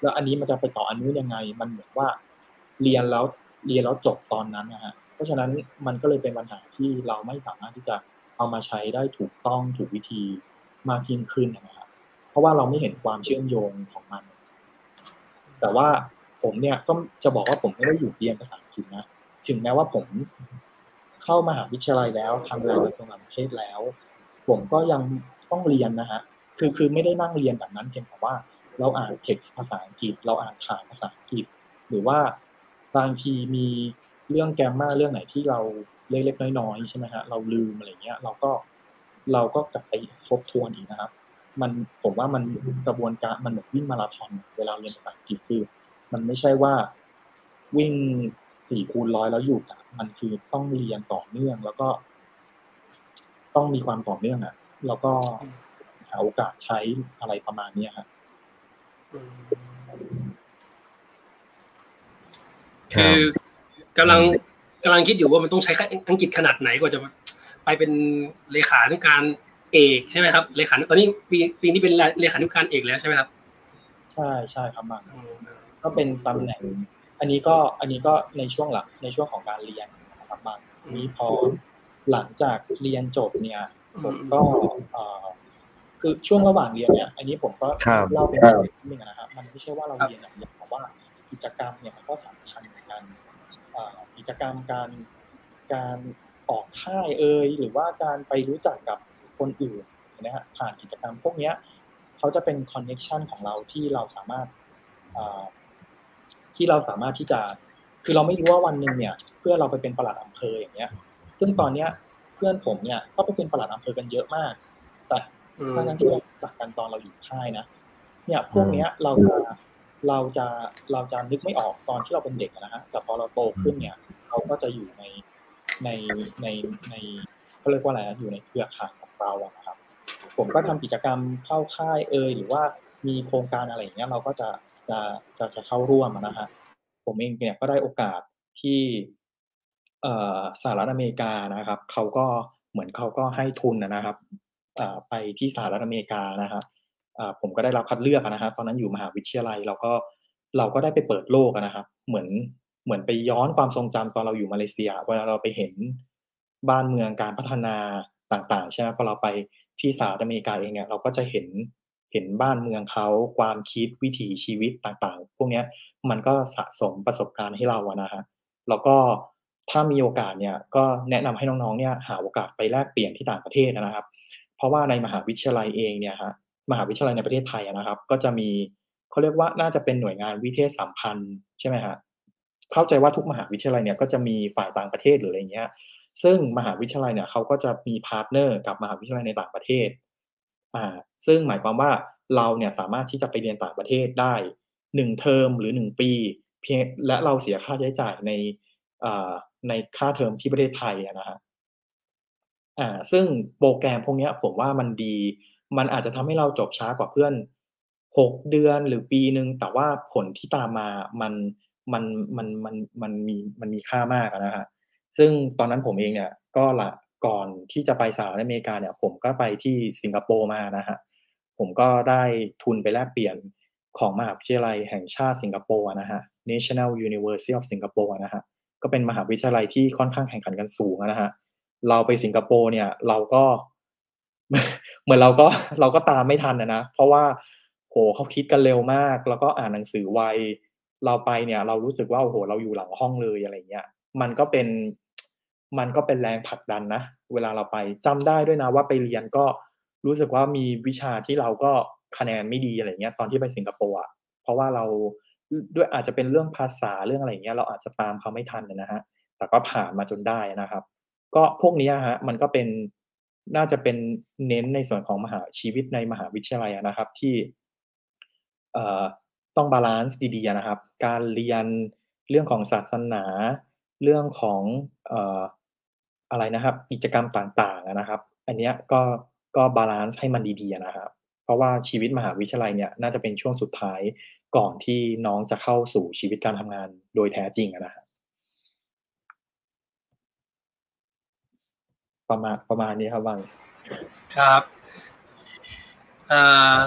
แล้วอันนี้มันจะไปต่ออันนู้นยังไง มันเหมือนว่าเรียนแล้วเรียนแล้วจบตอนนั้นนะฮะเพราะฉะนั้นมันก็เลยเป็นปัญหาที่เราไม่สามารถที่จะเอามาใช้ได้ถูกต้องถูกวิธีมากยิ่งขึ้นนะครับเพราะว่าเราไม่เห็นความเชื่อมโยงของมัน แต่ว่าผมเนี่ยก็จะบอกว่าผมไม่ได้อยู่เรียนภาษาอังกฤษนะถึงแม้ว่าผม เข้ามหาวิทยาลัยแล้วทำงานกระทรวงต่างประเทศแล้ว ผมก็ยังต้องเรียนนะฮะคือคือไม่ได้นั่งเรียนแบบนั้นเพียงแต่ว่า เราอ่านเท็กซ์ภาษาอังกฤษ เราอ่านข่าวภาษาอังกฤษ หรือว่าบางทีมีเรื่องแกรมมาเรื่องไหนที่เราเล็กๆน้อยๆใช่ไหมฮะเราลืมอะไรเงี้ย เราก็เราก็กลับไปทบทวนอีกนะครับ มันผมว่ามันกระบวนการมันเหมือนวิ่งมาราธอนเวลาเรียนภาษาอังกฤษคือ มันไม่ใช่ว่าวิ่ง สี่คูณร้อยแล้วหยุดอะมันคือต้องเรียนต่อเนื่องแล้วก็ ต้องมีความต่อเนื่องอะ แล้วก็หาโอกาสใช้อะไรประมาณเนี้ยครับคือกำลังกำลังคิดอยู่ว่ามันต้องใช้อังกฤษขนาดไหนกว่าจะไปเป็นเลขานุการเอกใช่ไหมครับเลขาตอนนี้ปีปีนี้เป็นเลขานุการเอกแล้วใช่ไหมครับใช่ใช่ครับมันก็เป็นตำแหน่ง อันนี้ก็อันนี้ก็ในช่วงหลังในช่วงของการเรียนนะครับมันนี้พอหลังจากเรียนจบเนี่ย ผมก็เอ่อคือช่วงระหว่างเรียนเนี่ย อันนี้ผมก็ครับเล่าเป็นนิดนึงนะครับมันไม่ใช่ว่าเราเรียนอย่างเดียวแต่ว่ากิจกรรมเนี่ยมันก็สำคัญเหมือนกันเอ่อกิจกรรมการการออกค่ายเอ่ยหรือว่าการไปรู้จักกับคนอื่นนะฮะผ่านกิจกรรมพวกเนี้ยเขาจะเป็นคอนเน็ชันของเราที่เราสามารถเอ่อ ที่เราสามารถที่จะ คือเราไม่รู้ว่าวันหนึ่งเนี่ย เพื่อเราไปเป็นปลัดอำเภออย่างเงี้ย ซึ่งตอนเนี้ยเพื่อนผมเนี่ยก็ไปเป็นปลัดอำเภอกันเยอะมาก แต่ทั้งนั้นที่เรารู้จักกันตอนเราอยู่ค่ายนะ เนี่ยพวกเนี้ยเราจะเราจะเราจะนึกไม่ออกตอนที่เราเป็นเด็กนะฮะ แต่พอเราโตขึ้นเนี่ย เราก็จะอยู่ในในในในเขาเรียกว่าอะไรนะอยู่ในเครือข่ายของเราอะนะครับ ผมก็ทำกิจกรรมเข้าค่ายเอยหรือว่ามีโครงการอะไรอย่างเงี้ยเราก็จะ จะจะจะเข้าร่วมอะนะฮะผมเองเนี่ยก็ได้โอกาสที่เอ่อสหรัฐอเมริกานะครับเขาก็เหมือนเขาก็ให้ทุนนะครับอ่าไปที่สหรัฐอเมริกานะครับอ่าผมก็ได้รับคัดเลือกอะนะครับตอนนั้นอยู่มหาวิทยาลัยเราก็เราก็ได้ไปเปิดโลกนะครับ เหมือนเหมือนไปย้อนความทรงจำตอนเราอยู่มาเลเซียเวลาเราไปเห็นบ้านเมืองการพัฒนาต่างๆใช่ไหมพอเราไปที่สหรัฐอเมริกาเองเนี่ยเราก็จะเห็น เห็นบ้านเมืองเขาความคิดวิถีชีวิตต่างๆ พวกนี้มันก็สะสมประสบการณ์ให้เราอะนะฮะแล้วก็ถ้ามีโอกาสเนี่ยก็แนะนำให้น้องๆเนี่ยหาโอกาสไปแลกเปลี่ยนที่ต่างประเทศนะครับ เพราะว่าในมหาวิทยาลัยเองเนี่ยฮะมหาวิทยาลัยในประเทศไทยนะครับ ก็จะมีเขาเรียกว่าน่าจะเป็นหน่วยงานวิเทศสัมพันธ์ใช่ไหมฮะเข้าใจว่าทุกมหาวิทยาลัยเนี่ยก็จะมีฝ่ายต่างประเทศหรืออะไรเงี้ยซึ่งมหาวิทยาลัยเนี่ยเขาก็จะมี partner กับมหาวิทยาลัยในต่างประเทศ อ่าซึ่งหมายความว่าเราเนี่ยสามารถที่จะไปเรียนต่างประเทศได้หนึ่งเทอมหรือหนึ่งปีเพียงและเราเสียค่าใช้จ่ายในอ่าในค่าเทอมที่ประเทศไทยนะฮะอ่าซึ่งโปรแกรมพวกนี้ผมว่ามันดี มันอาจจะทำให้เราจบช้ากว่าเพื่อนหกเดือนหรือปีหนึ่งแต่ว่าผลที่ตามมามันมันมันมันมันมีมันมีค่ามากนะฮะซึ่งตอนนั้นผมเองเนี่ยก็ละ ก่อนที่จะไปสหรัฐอเมริกาเนี่ย ผมก็ไปที่สิงคโปร์มานะฮะผมก็ได้ทุนไปแลกเปลี่ยนของมหาวิทยาลัยแห่งชาติสิงคโปร์นะฮะ National University of Singapore นะฮะก็เป็นมหาวิทยาลัยที่ค่อนข้างแข่งขันกันสูงนะฮะเราไปสิงคโปร์เนี่ยเราก็เหมือนเราก็เราก็ตามไม่ทันนะนะเพราะว่าโหเขาคิดกันเร็วมาก แล้วก็อ่านหนังสือไวเราไปเนี่ย เรารู้สึกว่าโอ้โห เราอยู่หลังห้องเลยอะไรเงี้ย มันก็เป็น มันก็เป็นแรงผลักดันนะ เวลาเราไปจำได้ด้วยนะว่าไปเรียนก็รู้สึกว่ามีวิชาที่เราก็คะแนนไม่ดีอะไรเงี้ยตอนที่ไปสิงคโปร์อะเพราะว่าเราด้วยอาจจะเป็นเรื่องภาษาเรื่องอะไรเงี้ยเราอาจจะตามเขาไม่ทันนะฮะแต่ก็ผ่านมาจนได้นะครับ ก็พวกนี้ฮะมันก็เป็นน่าจะเป็นเน้นในส่วนของมหาชีวิตในมหาวิทยาลัยนะครับที่ต้อง balance ดีๆนะครับ การเรียนเรื่องของศาสนา เรื่องของ อ่ออะไรนะครับ กิจกรรมต่างๆนะครับ อันเนี้ยก็ก็ balance ให้มันดีๆนะครับ เพราะว่าชีวิตมหาวิทยาลัยเนี่ยน่าจะเป็นช่วงสุดท้ายก่อนที่น้องจะเข้าสู่ชีวิตการทำงานโดยแท้จริงนะครับประมาณประมาณนี้ครับบางครับอ่า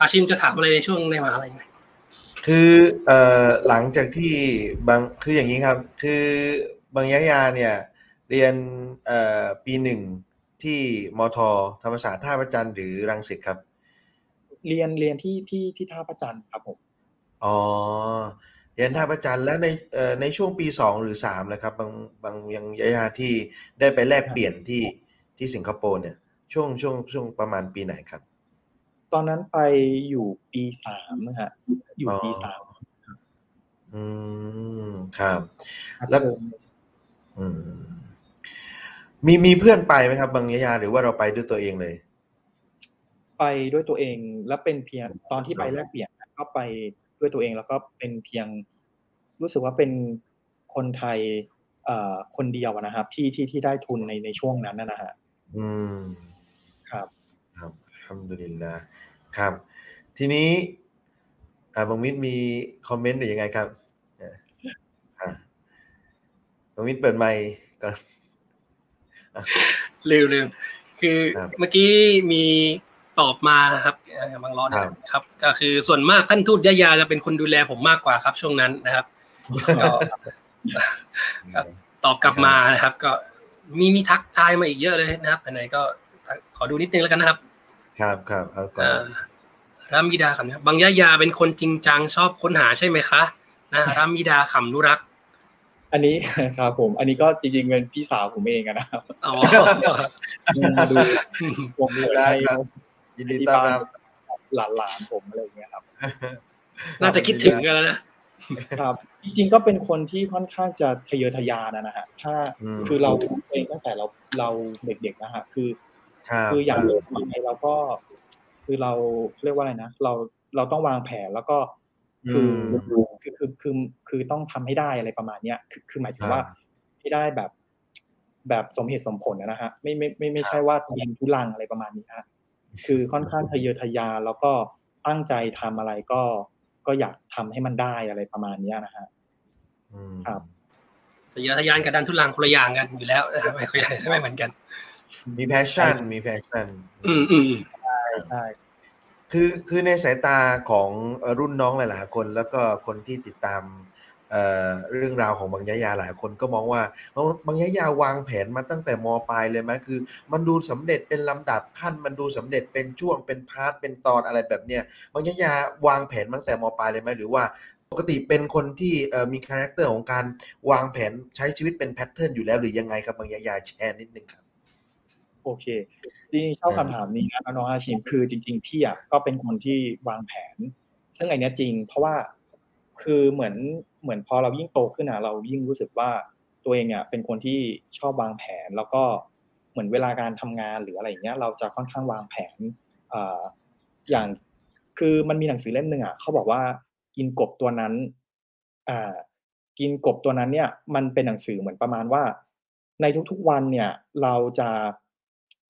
อาชิมจะถามอะไรในช่วงในมหาลัยไหมคือเอ่อหลังจากที่บางคืออย่างนี้ครับ คือ บางยะยาเนี่ยเรียนเอ่อปีหนึ่งที่มทธรรมศาสตร์ท่าพระจันทร์หรือรังสิตครับ เรียนเรียนที่ที่ที่ท่าพระจันทร์ครับผมอ๋อเรียนท่าพระจันทร์แล้วในเอ่อในช่วงปีสองหรือสามนะครับ บางบางยังยะยาที่ได้ไปแลกเปลี่ยนที่ที่สิงคโปร์เนี่ยช่วงช่วงช่วงประมาณปีไหนครับ ตอนนั้นไปอยู่ปีสามนะฮะอยู่ปีสามอืมครับครับแล้วเชิญอื มมีมีเพื่อนไปไหมครับ บางยะยาหรือว่าเราไปด้วยตัวเองเลย ไปด้วยตัวเองแล้วเป็นเพียงตอนที่ไปแลกเปลี่ยนก็ไปด้วยตัวเองแล้วก็เป็นเพียง รู้สึกว่าเป็นคนไทยเอ่อคนเดียวอะนะครับ ที่ที่ที่ได้ทุนในในช่วงนั้นนะนะฮะอืมครับ ครับอัลฮัมดุลิลละครับ ทีนี้อ่าบางมิตรมีคอมเมนต์หรือยังไงครับอ่าอ่า บางมิตรเปิดไมค์ก่อนลืมลืมคือครับเมื่อกี้มีตอบมาครับเอ่อบางร้อนครับครับ ก็คือส่วนมากท่านทูตยะยาจะเป็นคนดูแลผมมากกว่าครับ ช่วงนั้นนะครับก็ตอบกลับมานะครับ ก็มีมีทักทายมาอีกเยอะเลยนะครับไหนๆก็ขอดูนิดนึงแล้วกันนะครับ ครับครับเอาก่อนอ่ารามิดาคำนี้บางยะยาเป็นคนจริงจังชอบค้นหาใช่ไหมคะนะรามิดาขำนุรักษ์ อันนี้ครับผม อันนี้ก็จริงๆเป็นพี่สาวผมเองอะนะครับอ๋อมาดูวงหัวใจครับยินดีต้อนรับหลานๆผมอะไรอย่างเงี้ยครับ น่าจะคิดถึงกันแล้วนะครับ จริงๆก็เป็นคนที่ค่อนข้างจะทะเยอทะยานนะนะฮะถ้าอืมคือเราเองตั้งแต่เราเราเด็กๆนะฮะคือครับคืออย่างเดิมไปเราก็ คือเราเรียกว่าอะไรนะเราเราต้องวางแผนแล้วก็ คืออคือคือคือคือต้องทำให้ได้อะไรประมาณเนี้ยคือคือหมายถึงว่าให้ได้แบบ แบบสมเหตุสมผลนะฮะไม่ไม่ไม่ไม่ใช่ว่าเรียนทุลังอะไรประมาณนี้ฮะคือค่อนข้างทะเยอทะยานแล้วก็ตั้งใจทำอะไรก็ก็อยากทำให้มันได้อะไรประมาณเนี้ยนะฮะอืมครับทะเยอทะยานกับดันทุรังคนละอย่างกันอยู่แล้วนะครับไม่ค่อยไม่เหมือนกัน มี passion มี passion อืมอืมอืมใช่ใช่ คือคือในสายตาของรุ่นน้องหลายๆคน แล้วก็คนที่ติดตามเรื่องราวของบางยะยาหลายคนก็มองว่าบางบายะยาวางแผนมาตั้งแต่มปลายเลยไหมคือ มันดูสำเร็จเป็นลำดับขั้น มันดูสำเร็จเป็นช่วงเป็น part เป็นตอนอะไรแบบเนี้ยบางยะยาวางแผนมาตั้งแต่มปลายเลยไหมหรือว่าปกติเป็นคนที่มี character ของการวางแผนใช้ชีวิตเป็น pattern อยู่แล้วหรือยังไงครับบางยะยาแชร์นิดนึงครับ โอเคจริงๆชอบคำถามนี้นะน้องฮาชิมคือจริง ๆ พี่อะก็เป็นคนที่วางแผน ซึ่งไอเนี้ยจริง เพราะว่าคือเหมือนเหมือนพอเรายิ่งโตขึ้นอะเรายิ่งรู้สึกว่าตัวเองอะเป็นคนที่ชอบวางแผน แล้วก็เหมือนเวลาการทำงานหรืออะไรอย่างเงี้ย เราจะค่อนข้างวางแผนอ่ออย่างคือมันมีหนังสือเล่มหนึ่งอะเขาบอกว่ากินกบตัวนั้นอ่ากินกบตัวนั้นเนี่ย มันเป็นหนังสือเหมือนประมาณว่า ในทุกๆวันเนี่ย เราจะ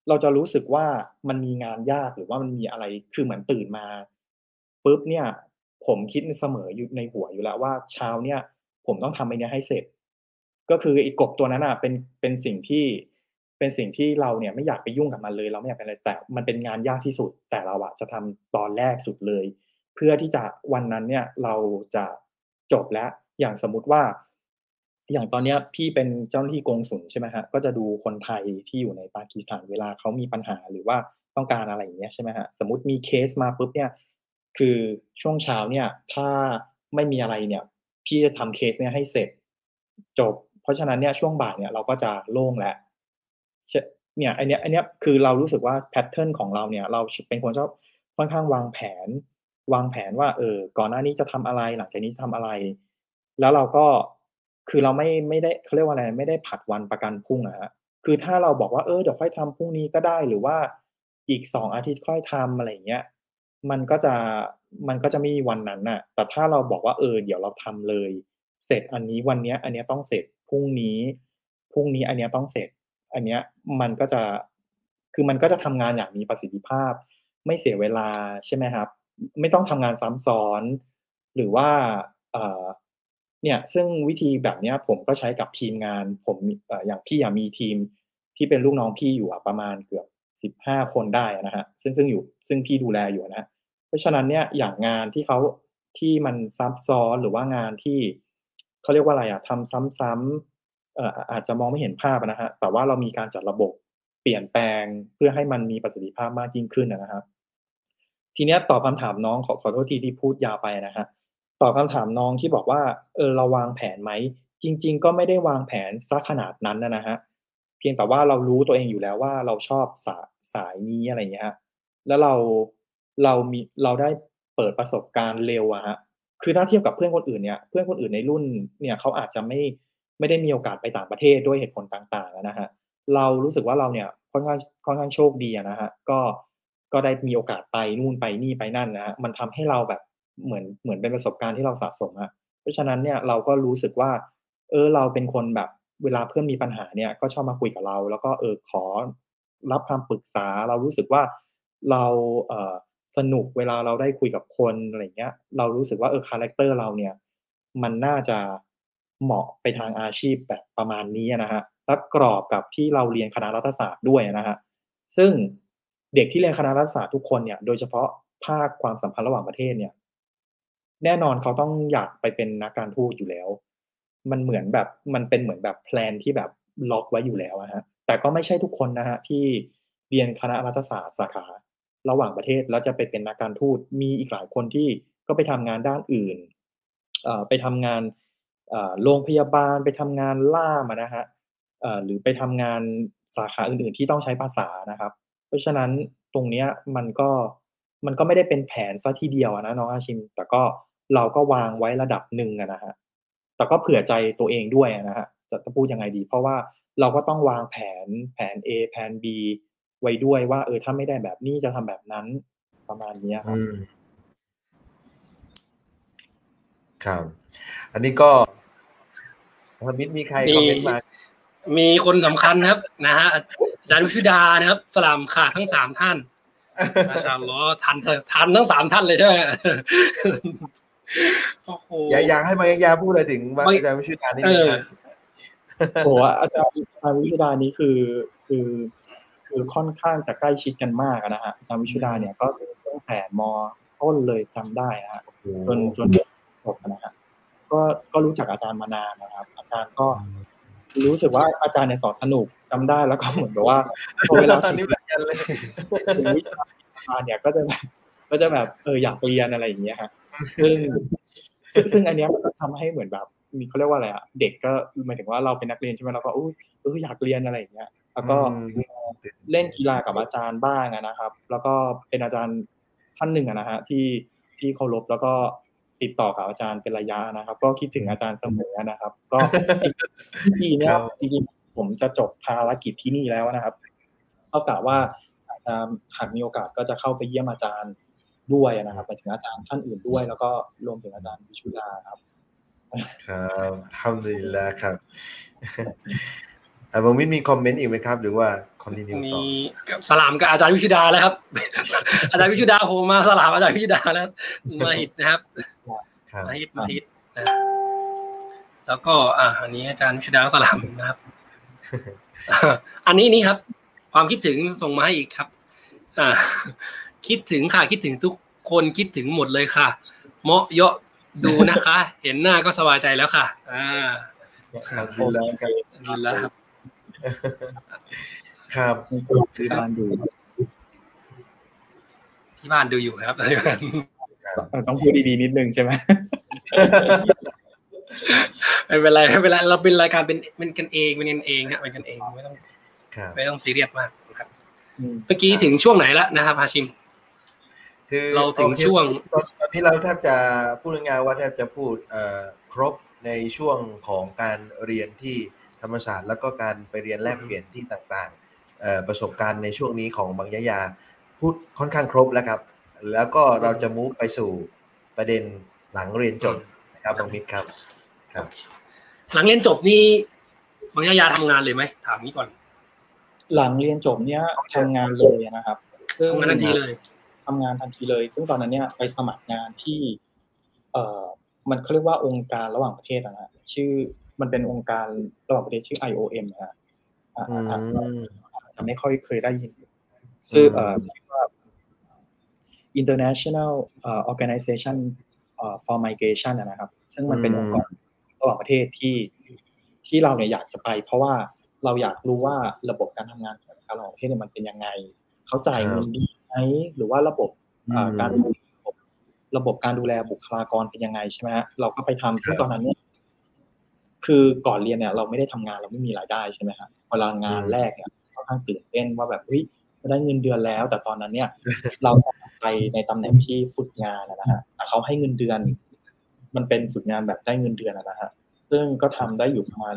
เราจะรู้สึกว่ามันมีงานยากหรือว่ามันมีอะไรคือเหมือนตื่นมาปุ๊บเนี่ย ผมคิดเสมออยู่ในหัวอยู่แล้วว่าเช้าเนี่ย ผมต้องทำไอเนี้ยให้เสร็จ ก็คือไอ้กบตัวนั้นอะเป็นเป็นสิ่งที่เป็นสิ่งที่เราเนี่ยไม่อยากไปยุ่งกับมันเลย เราไม่อยากเป็นอะไรแต่มันเป็นงานยากที่สุด แต่เราอะจะทำตอนแรกสุดเลย เพื่อที่จะวันนั้นเนี่ยเราจะจบแล้วอย่างสมมุติว่า อย่างตอนนี้พี่เป็นเจ้าหน้าที่กงสุลใช่ไหมฮะก็จะดูคนไทยที่อยู่ในปากีสถานเวลาเขามีปัญหาหรือว่าต้องการอะไรอย่างเงี้ยใช่ไหมฮะสมมติมีเคสมาปุ๊บเนี่ยคือช่วงเช้าเนี่ยถ้าไม่มีอะไรเนี่ย พี่จะทำเคสเนี่ยให้เสร็จจบ เพราะฉะนั้นเนี่ยช่วงบ่ายเนี่ยเราก็จะโล่งแล้วเนี่ยอันเนี้ยอันเนี้ยคือเรารู้สึกว่าแพทเทิร์นของเราเนี่ยเราเป็นคนชอบค่อนข้างวางแผน วางแผนว่าเออก่อนหน้านี้จะทำอะไรหลังจากนี้จะทำอะไร แล้วเราก็ คือเราไม่ไม่ได้เขาเรียกว่าอะไรไม่ได้ผัดวันประกันพรุ่งอะฮะคือถ้าเราบอกว่าเออเดี๋ยวค่อยทำพรุ่งนี้ก็ได้หรือว่าอีกสองอาทิตย์ค่อยทำอะไรเงี้ยมันก็จะมันก็จะไม่มีวันนั้นน่ะ แต่ถ้าเราบอกว่าเออเดี๋ยวเราทำเลย เสร็จอันนี้วันเนี้ย อันเนี้ยต้องเสร็จพรุ่งนี้พรุ่งนี้อันเนี้ยต้องเสร็จ อันเนี้ยมันก็จะคือมันก็จะทำงานอย่างมีประสิทธิภาพ ไม่เสียเวลาใช่ไหมครับ ไม่ต้องทำงานซ้ำซ้อน หรือว่าเอ่อ เนี่ยซึ่งวิธีแบบเนี้ยผมก็ใช้กับทีมงาน ผมอย่างพี่อยมีทีมที่เป็นลูกน้องพี่อยู่ประมาณเกือบสิบห้าคนได้นะฮะซึ่งซึ่งอยู่ซึ่งพี่ดูแลอยู่นะ เพราะฉะนั้นเนี่ยอย่างงานที่เขาที่มันซับซ้อนหรือว่างานที่เขาเรียกว่าอะไรอะทำซ้ำๆเอ่ออาจจะมองไม่เห็นภาพนะฮะแต่ว่าเรามีการจัดระบบเปลี่ยนแปลงเพื่อให้มันมีประสิทธิภาพมากยิ่งขึ้นนะครับ ทีเนี้ยตอบคำถามน้องขอขอโทษทีที่พูดยาวไปนะฮะ ตอบคำถามน้องที่บอกว่าเออเราวางแผนไหม จริง ๆ ก็ไม่ได้วางแผนซักขนาดนั้นนะฮะเพียงแต่ว่าเรารู้ตัวเองอยู่แล้วว่าเราชอบสาสายนี้อะไรเงี้ยฮะแล้วเราเรามีเราได้เปิดประสบการณ์เร็วอะฮะคือถ้าเทียบกับเพื่อนคนอื่นเนี่ยเพื่อนคนอื่นในรุ่นเนี่ยเขาอาจจะไม่ไม่ได้มีโอกาสไปต่างประเทศด้วยเหตุผลต่างๆนะฮะเรารู้สึกว่าเราเนี่ยค่อนข้างค่อนข้างโชคดีนะฮะก็ก็ได้มีโอกาสไปนู่นไปนี่ไปนั่นนะฮะมันทำให้เราแบบ เหมือนเหมือนเป็นประสบการณ์ที่เราสะสมอะเพราะฉะนั้นเนี่ยเราก็รู้สึกว่า เออเราเป็นคนแบบเวลาเพื่อนมีปัญหาเนี่ยก็ชอบมาคุยกับเรา แล้วก็เออขอรับคำปรึกษา เรารู้สึกว่าเราเออสนุกเวลาเราได้คุยกับคนอะไรเงี้ย เรารู้สึกว่าเออ character เราเนี่ย มันน่าจะเหมาะไปทางอาชีพแบบประมาณนี้นะฮะและกอปรกับที่เราเรียนคณะรัฐศาสตร์ด้วยนะฮะซึ่งเด็กที่เรียนคณะรัฐศาสตร์ทุกคนเนี่ย โดยเฉพาะภาคความสัมพันธ์ระหว่างประเทศเนี่ย แน่นอนเขาต้องอยากไปเป็นนักการทูตอยู่แล้ว มันเหมือนแบบมันเป็นเหมือนแบบแพลนที่แบบล็อกไว้อยู่แล้วนะฮะแต่ก็ไม่ใช่ทุกคนนะฮะที่เรียนคณะรัฐศาสตร์สาขา ระหว่างประเทศแล้วจะไปเป็นนักการทูตมีอีกหลายคนที่ก็ไปทำงานด้านอื่นเอ่อไปทำงานอ่อโรงพยาบาลไปทำงานล่ามนะฮะเอ่อหรือไปทำงานสาขาอื่นๆ ที่ต้องใช้ภาษานะครับ เพราะฉะนั้นตรงเนี้ยมันก็มันก็ไม่ได้เป็นแผนซะทีเดียวนะน้องอาชิม แต่ก็ เราก็วางไว้ระดับหนึ่งนะฮะแต่ก็เผื่อใจตัวเองด้วยนะฮะจะจะพูดยังไงดี เพราะว่าเราก็ต้องวางแผนแผน A แผน B ไว้ด้วยว่า เออถ้าไม่ได้แบบนี้จะทำแบบนั้นประมาณนี้ครับอืมครับ อันนี้ก็ทมิตมีใครคอมเมนต์มามีคนสำคัญครับ นะฮะอาจารย์วิชุดานะครับ สลามขาดทั้งสามท่านอาจารย์ล้อทันทันทั้งสามท่านเลยใช่ไหมโอ้โหอย่าอยากให้มายาพูดอะไรถึงว่าไม่อาจารย์วิชุดานี่เอนะอครับโอ้โหอาจารย์อาจารย์วิชุดานี้คือ คือ คือค่อนข้างจะใกล้ชิดกันมากอะนะฮะอาจารย์วิชุดาเนี่ยก็คือตั้งแต่มต้นเลยจำได้นะฮะจนจนจบนะฮะก็ก็รู้จักอาจารย์มานานนะครับ อาจารย์ก็รู้สึกว่าอาจารย์เนี่ยสอนสนุกจำได้แล้วก็เหมือนกับว่าพอเวลาอันนี้เหมือนกันเลยถึงวิชาอาจารย์เนี่ยก็จะแบบก็จะแบบเอออยากเรียนอะไรอย่างเงี้ยฮะ ซึ่งซึ่งซึ่งอันเนี้ยมันจะทำให้เหมือนแบบมีเขาเรียกว่าอะไรอะเด็กก็หมายถึงว่าเราเป็นนักเรียนใช่ไหมเราก็อุ้ยเอออยากเรียนอะไรอย่างเงี้ยแล้วก็อืมเล่นกีฬากับอาจารย์บ้างอะนะครับ แล้วก็เป็นอาจารย์ท่านหนึ่งอะนะฮะที่ที่เคารพแล้วก็ติดต่อกับอาจารย์เป็นระยะนะครับ ก็คิดถึงอาจารย์เสมอนะครับ ก็ทีเนี้ยครับจริงๆผมจะจบภารกิจที่นี่แล้วนะครับเท่ากับว่าอาจจะหากมีโอกาสก็จะเข้าไปเยี่ยมอาจารย์ ด้วยนะครับไปถึงอาจารย์ท่านอื่นด้วย แล้วก็รวมถึงอาจารย์วิชุดาครับ ครับทำดีแล้วครับอะบางมิตรมีคอมเมนต์อีกไหมครับ หรือว่าคอนติเนียมีต่อกับสลามกับอาจารย์วิชุดาแล้วครับ อาจารย์วิชุดาโผล่มาสลามอาจารย์วิชุดาแล้วมาฮิตนะครับครับมาฮิตมาฮิตนะแล้วก็ อ่าอันนี้อาจารย์วิชุดาสลามนะครับ อันนี้นี่ครับ ความคิดถึงส่งมาให้อีกครับ อ่า คิดถึงค่ะ คิดถึงทุกคนคิดถึงหมดเลยค่ะเหมาะเยาะดูนะคะ เห็นหน้าก็สบายใจแล้วค่ะ อ่าอัลฮัมดุลิลลาห์ครับดูแล้วครับ ครับคือการดู ที่บ้านดูอยู่นะครับเออต้องพูดดีๆนิดนึงใช่ไหมไม่เป็นไรไม่เป็นไรเราเป็นรายการเป็นเป็นกันเองเป็นกันเองครับเป็นกันเองไม่ต้องครับไม่ต้องซีเรียสมากนะครับอืมเมื่อกี้ถึงช่วงไหนแล้วนะครับฮาชิม คือเราถึงโอคช่วงตอนตอนนี้เราแทบจะพูดง่ายๆว่าแทบจะพูดเอ่อครบในช่วงของการเรียนที่ธรรมศาสตร์ แล้วก็การไปเรียนแลกเปลี่ยนที่ต่างๆเอ่อประสบการณ์ในช่วงนี้ของบางยะยาพูดค่อนข้างครบแล้วครับ แล้วก็เราจะมูฟไปสู่ประเด็นหลังเรียนจบนะครับบางมิตรครับครับ หลังเรียนจบนี่บางยายาทำงานเลยไหมถามนี้ก่อน หลังเรียนจบเนี่ยทำงานเลยนะครับซึ่งทำงานทันทีเลย ทำงานทันทีเลย ซึ่งตอนนั้นเนี่ยไปสมัครงานที่ เอ่อมันเขาเรียกว่าองค์การระหว่างประเทศนะฮะชื่อมันเป็นองค์การระหว่างประเทศชื่อ IOM นะฮะอ่าอือ่าอ่ามจะไม่ค่อยเคยได้ยินซึ่งเอ่อชื่อว่า International เอ่อ Organization เอ่อ for Migration อะนะครับ ซึ่งมันเป็นอืมองค์กรระหว่างประเทศที่ที่เราเนี่ยอยากจะไป เพราะว่าเราอยากรู้ว่าระบบการทำงานของการระหว่างประเทศเนี่ยมันเป็นยังไง เขาจ่ายเงินดี ไหมหรือว่าระบบเอ่อการดูระบบระบบการดูแลบุคลากรเป็นยังไงใช่ไหมฮะเราก็ไปทำซึ่งตอนนั้นเนี่ยคือก่อนเรียนเนี่ย เราไม่ได้ทำงานเราไม่มีรายได้ใช่ไหมฮะเวลางานแรกเนี่ยค่อนข้างตื่นเต้นว่าแบบเฮ้ยจะได้เงินเดือนแล้ว แต่ตอนนั้นเนี่ย เราสมัครไปในตำแหน่งที่ฝึกงานอะนะฮะแต่เขาให้เงินเดือน มันเป็นฝึกงานแบบได้เงินเดือนอะนะฮะซึ่งก็ทำได้อยู่ประมาณ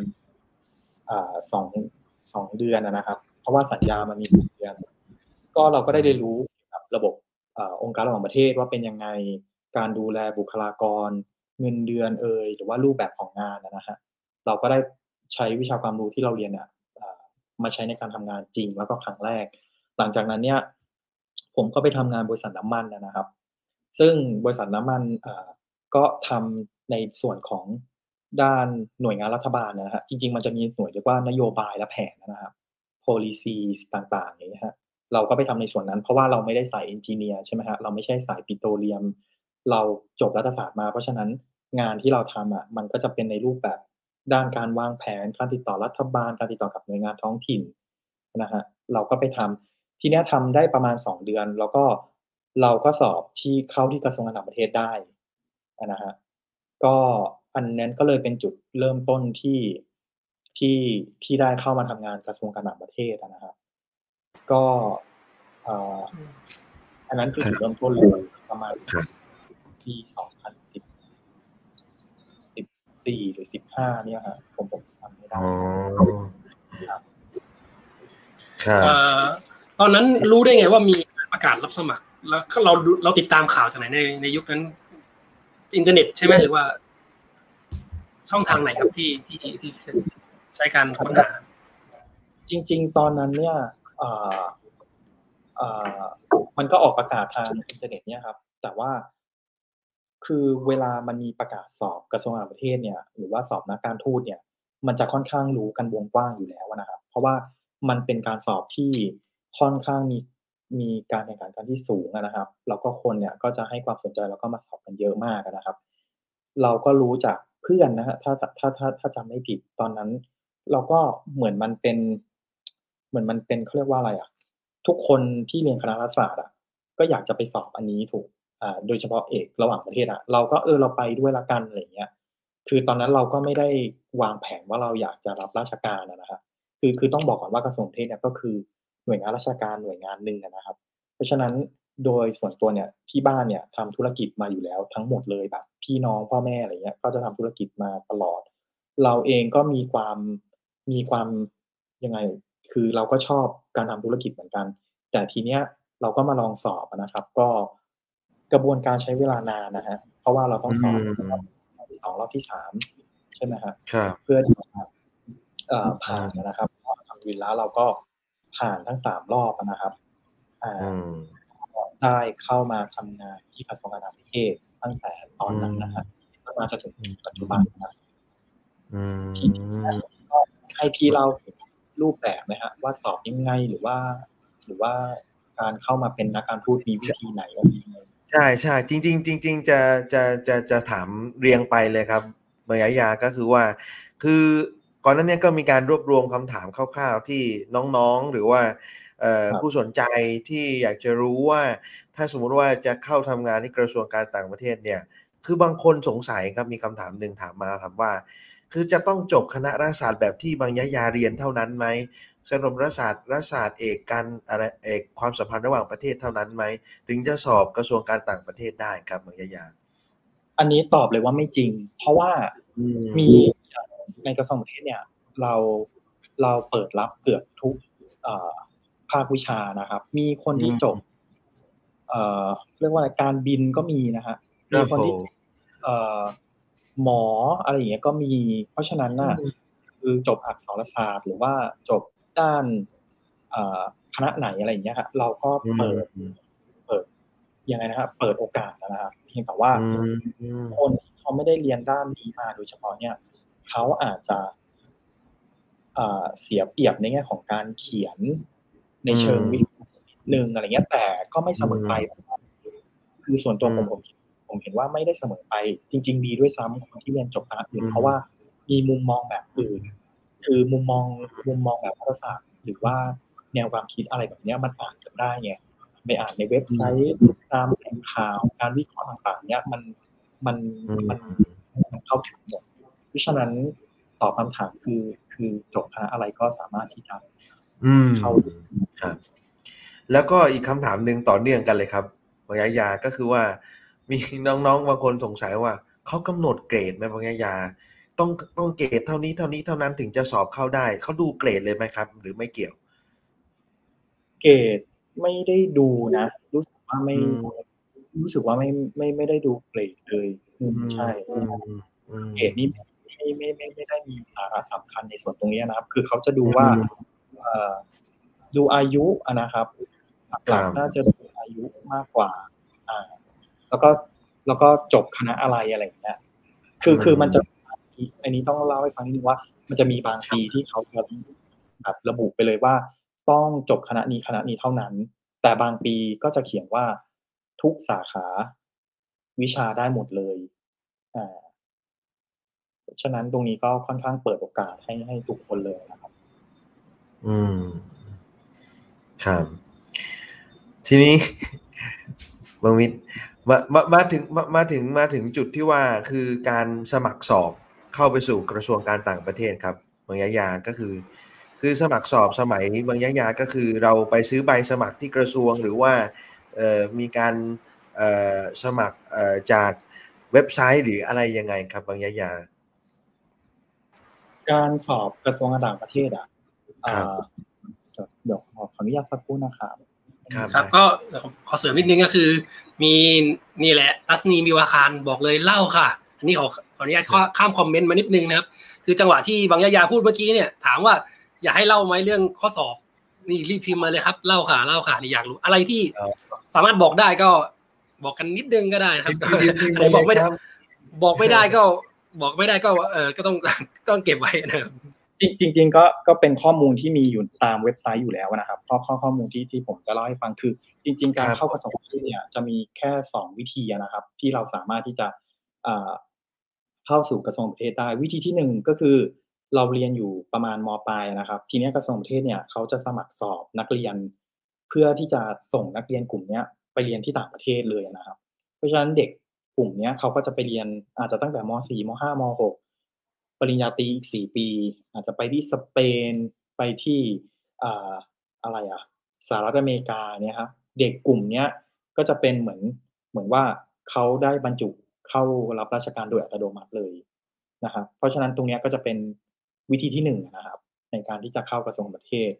อ่าสองสองเดือนอะนะครับ เพราะว่าสัญญามันมีสองเดือน ก็เราก็ได้เรียนรู้กับระบบอองค์การระหว่างประเทศว่าเป็นยังไงการดูแลบุคลากร เงินเดือนเอ่ยหรือว่ารูปแบบของงานนะฮะเราก็ได้ใช้วิชาความรู้ที่เราเรียนอ่ามาใช้ในการทำงานจริงแล้วก็ครั้งแรก หลังจากนั้นเนี่ยผมก็ไปทำงานบริษัทน้ำมันนะครับ ซึ่งบริษัทน้ำมันอ่าก็ทำในส่วนของด้านหน่วยงานรัฐบาลนะฮะจริง ๆ มันจะมีหน่วยเรียกว่านโยบายและแผนนะครับ policies ต่างๆอย่างนี้ฮะ เราก็ไปทำในส่วนนั้น เพราะว่าเราไม่ได้สายเอนจิเนียร์ใช่ไหมฮะเราไม่ใช่สายปิโตรเลียม เราจบรัฐศาสตร์มา เพราะฉะนั้นงานที่เราทำอะมันก็จะเป็นในรูปแบบด้านการวางแผนการติดต่อรัฐบาล การติดต่อกับหน่วยงานท้องถิ่นนะฮะเราก็ไปทำทีเนี้ยทำได้ประมาณสองเดือน แล้วก็เราก็สอบที่เข้าที่กระทรวงการต่างประเทศได้นะฮะก็อันนั้นก็เลยเป็นจุดเริ่มต้นที่ที่ที่ได้เข้ามาทำงานกระทรวงการต่างประเทศนะครับ ก็เอ่ออันนั้นคือจุดเริ่มต้นเลยประมาณครับปีสองพันสิบสิบสี่หรือสิบห้าเนี่ยฮะผมผมทำไม่ได้อ๋อครับเอ่อตอนนั้นรู้ได้ไงว่ามีประกาศรับสมัคร แล้วก็เราดูเราติดตามข่าวจากไหนในในยุคนั้นอินเทอร์เน็ตใช่ไหมหรือว่า ช่องทางไหนครับที่ที่ที่ใช้การค้นหาจริง ๆ ตอนนั้นเนี่ยเอ่อเอ่อ มันก็ออกประกาศทางอินเทอร์เน็ตเนี่ยครับ แต่ว่าคือเวลามันมีประกาศสอบกระทรวงต่างประเทศเนี่ยหรือว่าสอบนักการทูตเนี่ย มันจะค่อนข้างรู้กันวงกว้างอยู่แล้วนะครับ เพราะว่ามันเป็นการสอบที่ค่อนข้างมีมีการแข่งขันกันที่สูงนะครับ แล้วก็คนเนี่ยก็จะให้ความสนใจแล้วก็มาสอบกันเยอะมากนะครับ เราก็รู้จากเพื่อนนะฮะถ้าถ้าถ้าถ้าจำไม่ผิดตอนนั้น เราก็เหมือนมันเป็น เหมือนมันเป็นเขาเรียกว่าอะไรอะ ทุกคนที่เรียนคณะรัฐศาสตร์อะ ก็อยากจะไปสอบอันนี้ถูกอ่าโดยเฉพาะเอกระหว่างประเทศอะ เราก็เออเราไปด้วยละกันอะไรเงี้ย คือตอนนั้นเราก็ไม่ได้วางแผนว่าเราอยากจะรับราชการนะครับคือคือต้องบอกก่อนว่ากระทรวงเทศเนี่ยก็คือหน่วยงานราชการหน่วยงานหนึ่งนะครับ เพราะฉะนั้นโดยส่วนตัวเนี่ยที่บ้านเนี่ยทำธุรกิจมาอยู่แล้วทั้งหมดเลยแบบพี่น้องพ่อแม่อะไรเงี้ยก็จะทำธุรกิจมาตลอด เราเองก็มีความมีความยังไง คือเราก็ชอบการทำธุรกิจเหมือนกัน แต่ทีเนี้ยเราก็มาลองสอบอะนะครับ ก็กระบวนการใช้เวลานานนะฮะเพราะว่าเราต้องสอบอืมรอบที่สองรอบที่สามใช่ไหมฮะครับเพื่อที่จะเอ่อผ่านนะครับทำวินแล้วเราก็ผ่านทั้งสามรอบนะครับอ่าอืมได้เข้ามาทำงานที่กระทรวงการต่างประเทศตั้งแต่ตอนนั้นนะครับมาจนถึงปัจจุบันนะครับอืมให้พี่เล่าถึง รูปแบบไหมฮะว่าสอบยังไงหรือว่า หรือว่าการเข้ามาเป็นนักการทูตมีวิธีไหนอะไรยังไงใช่ใช่จริงๆจริงๆจะจะจะจะถามเรียงไปเลยครับบรรยายาก็คือว่า คือก่อนหนั้นเนี่ยก็มีการรวบรวมคำถามคร่าวๆที่น้องๆหรือว่าเอ่อผู้สนใจที่อยากจะรู้ว่า ถ้าสมมุติว่าจะเข้าทำงานที่กระทรวงการต่างประเทศเนี่ย คือบางคนสงสัยครับมีคำถามหนึ่งถามมาถามว่า คือจะต้องจบคณะรัฐศาสตร์แบบที่บางยะยาเรียนเท่านั้นไหมสนมรัฐศาสตร์รัฐศาสตร์เอกการอะไรเอกความสัมพันธ์ระหว่างประเทศเท่านั้นไหม ถึงจะสอบกระทรวงการต่างประเทศได้ครับบางยะยา อันนี้ตอบเลยว่าไม่จริง เพราะว่าอืมีในกระทรวงต่างประเทศเนี่ย เราเราเปิดรับเกือบทุกเอ่อภาควิชานะครับ มีคนที่จบเอ่อเรียกว่าอะไรการบินก็มีนะฮะครัมีบคนผที่มเอ่อ หมออะไรอย่างเงี้ยก็มี เพราะฉะนั้นน่ะอืมคือจบอักษรศาสตร์ หรือว่าจบด้านเอ่อคณะไหนอะไรอย่างเงี้ยครับเราก็เปิดอืมเปิดยังไงนะครับเปิดโอกาสนะครับเพียงแต่ว่าอืมอืมคนที่เขาไม่ได้เรียนด้านนี้มาโดยเฉพาะเนี่ยเขาอาจจะเอ่อเสียเปรียบในแง่ของการเขียนในเชิงวิทย์นิดนึงอะไรเงี้ย แต่ก็ไม่เสมอไปคือส่วนตัวผมผม ผมเห็นว่าไม่ได้เสมอไป จริง ๆ ดีด้วยซ้ำคนที่เรียนจบคณะอื่นเพราะว่ามีมุมมองแบบอื่น คือมุมมองมุมมองแบบรัฐศาสตร์หรือว่าแนวความคิดอะไรแบบเนี้ยมันอ่านกันได้ไงไปอ่านในเว็บไซต์ตามแหล่งข่าวการวิเคราะห์ต่างๆ เนี้ยมันมันอืมมันมันเข้าถึงหมดเพราะฉะนั้นตอบคำถามคือคือจบคณะอะไรก็สามารถที่จะอืมเข้าครับแล้วก็อีกคำถามหนึ่งต่อเนื่องกันเลยครับบางยะยาก็คือว่า มีน้องๆบางคนสงสัยว่าเขากำหนดเกรดไหมบางยะยาต้องต้องเกรดเท่านี้เท่านี้เท่านั้นถึงจะสอบเข้าได้เขาดูเกรดเลยไหมครับ หรือไม่เกี่ยว เกรดไม่ได้ดูนะ รู้สึกว่าไม่อืมรู้สึกว่าไม่ไม่ไม่ได้ดูเกรดเลยอืมใช่อืมอืมเกรดนี้ไม่ไม่ไม่ไม่ได้มีสาระสำคัญในส่วนตรงนี้นะครับ คือเขาจะดูว่าอืมเอ่อดูอายุอะนะครับหครัลักบๆน่าจะดูอายุมากกว่าอ่า แล้วก็แล้วก็จบคณะอะไรอะไรอย่างเงี้ยคือคือมันจะอันนี้ต้องเล่าให้ฟังนิดนึงว่า มันจะมีบางปีที่เขาจะแบบระบุไปเลยว่า ต้องจบคณะนี้คณะนี้เท่านั้น แต่บางปีก็จะเขียนว่าทุกสาขาวิชาได้หมดเลยอ่าเพราะฉะนั้นตรงนี้ก็ค่อนข้างเปิดโอกาสให้ให้ทุกคนเลยนะครับ อืม ครับ ทีนี้บางมิตร มามามาถึงมามาถึงมาถึงจุดที่ว่าคือการสมัครสอบเข้าไปสู่กระทรวงการต่างประเทศครับบางยะยาก็คือ คือสมัครสอบสมัยบางยะยาก็คือเราไปซื้อใบสมัครที่กระทรวงหรือว่าเอ่อมีการเอ่อสมัครเอ่อจากเว็บไซต์หรืออะไรยังไงครับบางยะยา การสอบกระทรวงการต่างประเทศอะครับอ่าเดี๋ยวเดี๋ยวขอขออนุญาตสักครู่นะครับครับครับได้ก็ขอเสริมนิดนึงก็คือ มีนี่แหละตัสนีมีวาคารบอกเลยเล่าค่ะ อันนี้ขอขออนุญาตข้อข้ามคอมเมนต์มานิดนึงนะครับ คือจังหวะที่บางยะยาพูดเมื่อกี้เนี่ย ถามว่าอยากให้เล่าไหมเรื่องข้อสอบนี่รีบพิมพ์มาเลยครับ เล่าค่ะเล่าค่ะนี่อยากรู้อะไรที่ครับสามารถบอกได้ก็บอกกันนิดนึงก็ได้นะครับพิมพ์พิมพ์อะไรบอกไม่ได้ครับบอกไม่ได้ก็บอกไม่ได้ก็เออก็ต้องต้องเก็บไว้นะครับ จริงจริงๆก็ก็เป็นข้อมูลที่มีอยู่ตามเว็บไซต์อยู่แล้วนะครับข้อข้อข้อมูลที่ที่ผมจะเล่าให้ฟังคือ จริง ๆ การครับเข้ากระทรวงการต่างประเทศเนี่ยจะมีแค่สองวิธีนะครับ ที่เราสามารถที่จะอ่าเข้าสู่กระทรวงต่างประเทศได้วิธีที่หนึ่งก็คือ เราเรียนอยู่ประมาณมปลายนะครับ ทีเนี้ยกระทรวงต่างประเทศเนี่ยเขาจะสมัครสอบนักเรียน เพื่อที่จะส่งนักเรียนกลุ่มเนี้ยไปเรียนที่ต่างประเทศเลยนะครับ เพราะฉะนั้นเด็กกลุ่มเนี้ยเขาก็จะไปเรียนอาจจะตั้งแต่ม .4 ม .5 ม .6 ปริญญาตรีอีกสี่ปี อาจจะไปที่สเปนไปที่อ่าอะไรอะสหรัฐอเมริกาเนี่ยครับเด็กกลุ่มเนี้ยก็จะเป็นเหมือนเหมือนว่าเขาได้บรรจุเข้ารับราชการโดยอัตโนมัติเลยนะครับเพราะฉะนั้นตรงนี้ก็จะเป็นวิธีที่หนึ่งนะครับ ในการที่จะเข้ากระทรวงประเทศ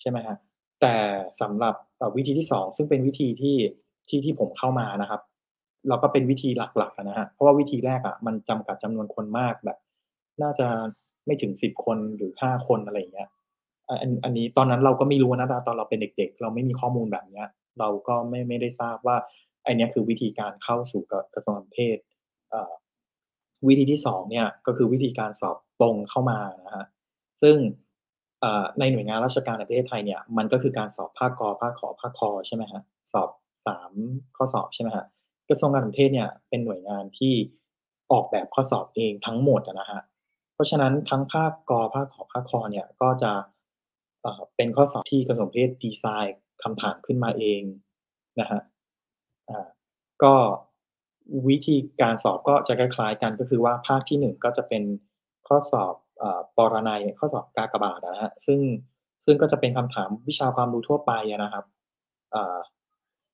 ใช่ไหมฮะแต่สำหรับวิธีที่สองซึ่งเป็นวิธีที่ที่ที่ผมเข้ามานะครับ เราก็เป็นวิธีหลักๆนะฮะเพราะว่าวิธีแรกอะมันจำกัดจำนวนคนมากแบบ น่าจะไม่ถึงสิบคนหรือห้าคนอะไรอย่างเงี้ยอันอันนี้ตอนนั้นเราก็ไม่รู้นะตอนเราเป็นเด็ก ๆ เราไม่มีข้อมูลแบบเนี้ย เราก็ไม่ไม่ได้ทราบว่าไอเนี้ยคือวิธีการเข้าสู่กระทรวงต่ารเทศวิธีที่สองเนี่ยก็คือวิธีการสอบตรงเข้ามานะฮะซึ่งในหน่วยงานราชการในประเทศไทยเนี่ยมันก็คือการสอบภาคกอภาคขอภาคคอใช่ไหมฮะสอบสามข้อสอบใช่ไหมฮะกระทรวงการต่างประเทศเนี่ยเป็นหน่วยงานที่ออกแบบข้อสอบเองทั้งหมดนะฮะ เพราะฉะนั้นทั้งภาคกอภาคขอภาคคอเนี่ยก็จะเป็นข้อสอบที่กระทรวงเพศดีไซน์คำถามขึ้นมาเองนะฮะก็วิธีการสอบก็จะคล้ายๆกันก็คือว่าภาคที่หนึ่งก็จะเป็นข้อสอบอปรนัยข้อสอบกากบาทนะฮะซึ่งซึ่งก็จะเป็นคำถามวิชาความรู้ทั่วไปนะครับ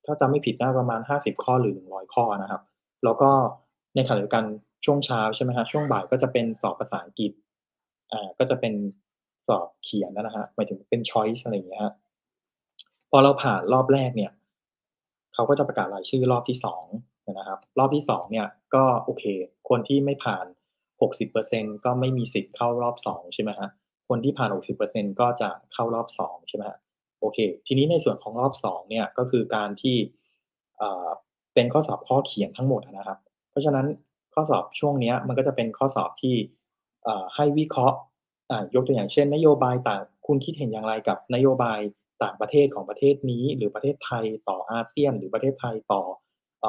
ถ้าจำไม่ผิดน่าประมาณ 50 ข้อหรือ 100 ข้อนะครับ แล้วก็ในขณะเดียวกัน ช่วงเช้าใช่ไหมฮะช่วงบ่ายก็จะเป็นสอบภาษาอังกฤษอ่าก็จะเป็นสอบเขียนนะฮะหมายถึงเป็น choice อะไรอย่างเงี้ยฮะพอเราผ่านรอบแรกเนี่ยเขาก็จะประกาศรายชื่อรอบที่สองนะครับ รอบที่สองเนี่ยก็โอเค คนที่ไม่ผ่าน 60%ก็ไม่มีสิทธิ์เข้ารอบสองใช่ไหมฮะคนที่ผ่าน 60%ก็จะเข้ารอบสองใช่ไหมฮะโอเค ทีนี้ในส่วนของรอบสองเนี่ยก็คือการที่อ่อเป็นข้อสอบข้อเขียนทั้งหมดนะครับ เพราะฉะนั้น ข้อสอบช่วงนี้มันก็จะเป็นข้อสอบที่ให้วิเคราะห์ยกตัวอย่างเช่น นโยบายต่างคุณคิดเห็นอย่างไรกับนโยบายต่างประเทศของประเทศนี้ หรือประเทศไทยต่ออาเซียน หรือประเทศไทยต่ออ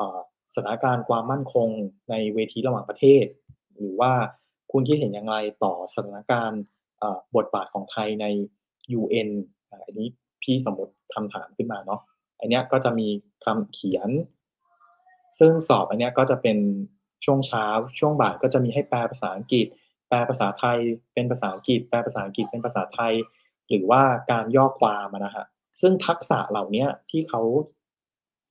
สถานการณ์ความมั่นคงในเวทีระหว่างประเทศ หรือว่าคุณคิดเห็นอย่างไรต่อสถานการณ์บทบาทของไทยใน UN อันนี้พี่สมมติคำถามขึ้นมาเนาะอันเนี้ยก็จะมีคำเขียน ซึ่งสอบอันเนี้ยก็จะเป็น ช่วงเช้า ช่วงบ่ายก็จะมีให้แปลภาษาอังกฤษ แปลภาษาไทยเป็นภาษาอังกฤษ แปลภาษาอังกฤษเป็นภาษาไทย หรือว่าการย่อความนะฮะซึ่งทักษะเหล่านี้ที่เขา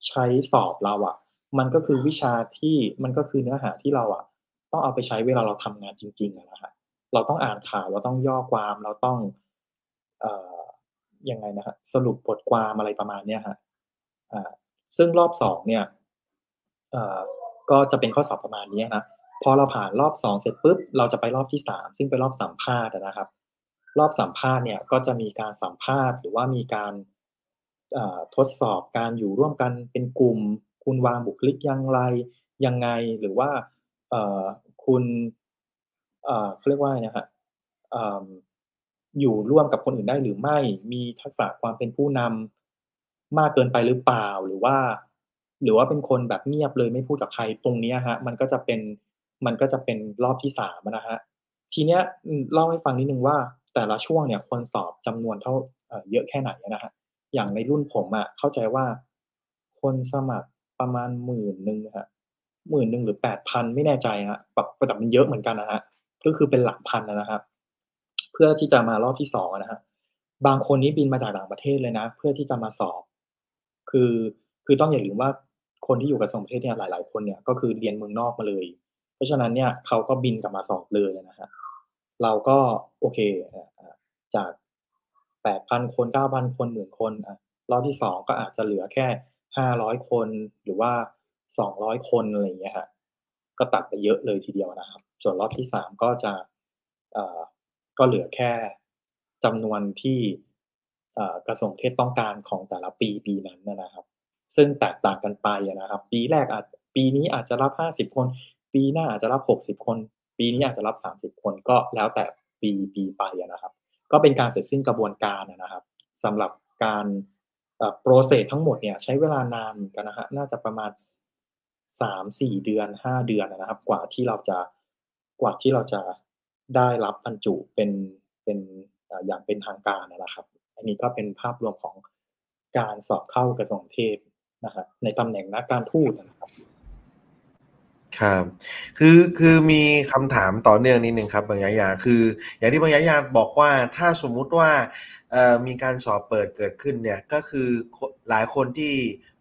ใช้สอบเราอะมันก็คือวิชาที่มันก็คือเนื้อหาที่เราอะต้องเอาไปใช้เวลาเราทำงานจริงๆนะฮะเราต้องอ่านข่าวเราต้องย่อความเราต้อง เอ่อยังไงนะฮะสรุปบทความอะไรประมาณเนี้ยฮะอ่าซึ่งรอบสองเนี่ยเอ่อ ก็จะเป็นข้อสอบประมาณนี้นะพอเราผ่านรอบสองเสร็จปุ๊บเราจะไปรอบที่สามซึ่งเป็นรอบสัมภาษณ์นะครับ รอบสัมภาษณ์เนี่ยก็จะมีการสัมภาษณ์ หรือว่ามีการทดสอบการอยู่ร่วมกันเป็นกลุ่ม คุณวางบุคลิกอย่างไรยังไงหรือว่าคุณเขาเรียกว่านะฮะเอ่ออยู่ร่วมกับคนอื่นได้หรือไม่ มีทักษะความเป็นผู้นำมากเกินไปหรือเปล่า หรือว่า หรือว่าเป็นคนแบบเงียบเลยไม่พูดกับใครตรงนี้ฮะมันก็จะเป็นมันก็จะเป็นรอบที่สามนะฮะทีเนี้ยเล่าให้ฟังนิดนึงว่าแต่ละช่วงเนี่ยคนสอบจำนวนเท่าเออเยอะแค่ไหนนะฮะอย่างในรุ่นผมอะเข้าใจว่าคนสมัครประมาณหมื่นหนึ่งฮะหมื่นหนึ่งหรือแปดพันไม่แน่ใจฮะแบบแต่มันเยอะเหมือนกันนะฮะก็คือเป็นหลักพันนะครับ เพื่อที่จะมารอบที่สองนะฮะบางคนนี้บินมาจากต่างประเทศเลยนะ เพื่อที่จะมาสอบ คือคือต้องอย่าลืมว่า คนที่อยู่กับสองประเทศเนี่ยหลาย ๆ คนเนี่ยก็คือเรียนเมืองนอกมาเลย เพราะฉะนั้นเนี่ยเขาก็บินกลับมาสอบเลยนะฮะเราก็โอเคจากแปดพันคนเก้าพันคนหมื่นคนอะรอบที่สองก็อาจจะเหลือแค่ห้าร้อยคนหรือว่าสองร้อยคนอะไรอย่างเงี้ยฮะก็ตัดไปเยอะเลยทีเดียวนะครับ ส่วนรอบที่สามก็จะก็เหลือแค่จำนวนที่กระทรวงเทศต้องการของแต่ละปีปีนั้นนะครับ ซึ่งแตกต่างกันไปนะครับ ปีแรกอาจปีนี้อาจจะรับห้าสิบคน ปีหน้าอาจจะรับหกสิบคน ปีนี้อาจจะรับสามสิบคนก็แล้วแต่ปีปีไปนะครับ ก็เป็นการเสร็จสิ้นกระบวนการนะครับสำหรับการโปรเซสทั้งหมดเนี่ยใช้เวลานานกันนะฮะน่าจะประมาณสามสี่เดือนห้าเดือนนะครับ กว่าที่เราจะกว่าที่เราจะได้รับบรรจุเป็นเป็นอย่างเป็นทางการนะครับ อันนี้ก็เป็นภาพรวมของการสอบเข้ากระทรวงเทศ นะครับในตำแหน่งนักการทูตนะครับครับ คือคือมีคำถามต่อเนื่องนิดนึงครับบางยายาคือ อย่างที่บางยายาบอกว่าถ้าสมมุติว่ามีการสอบเปิดเกิดขึ้นเนี่ยก็คือหลายคนที่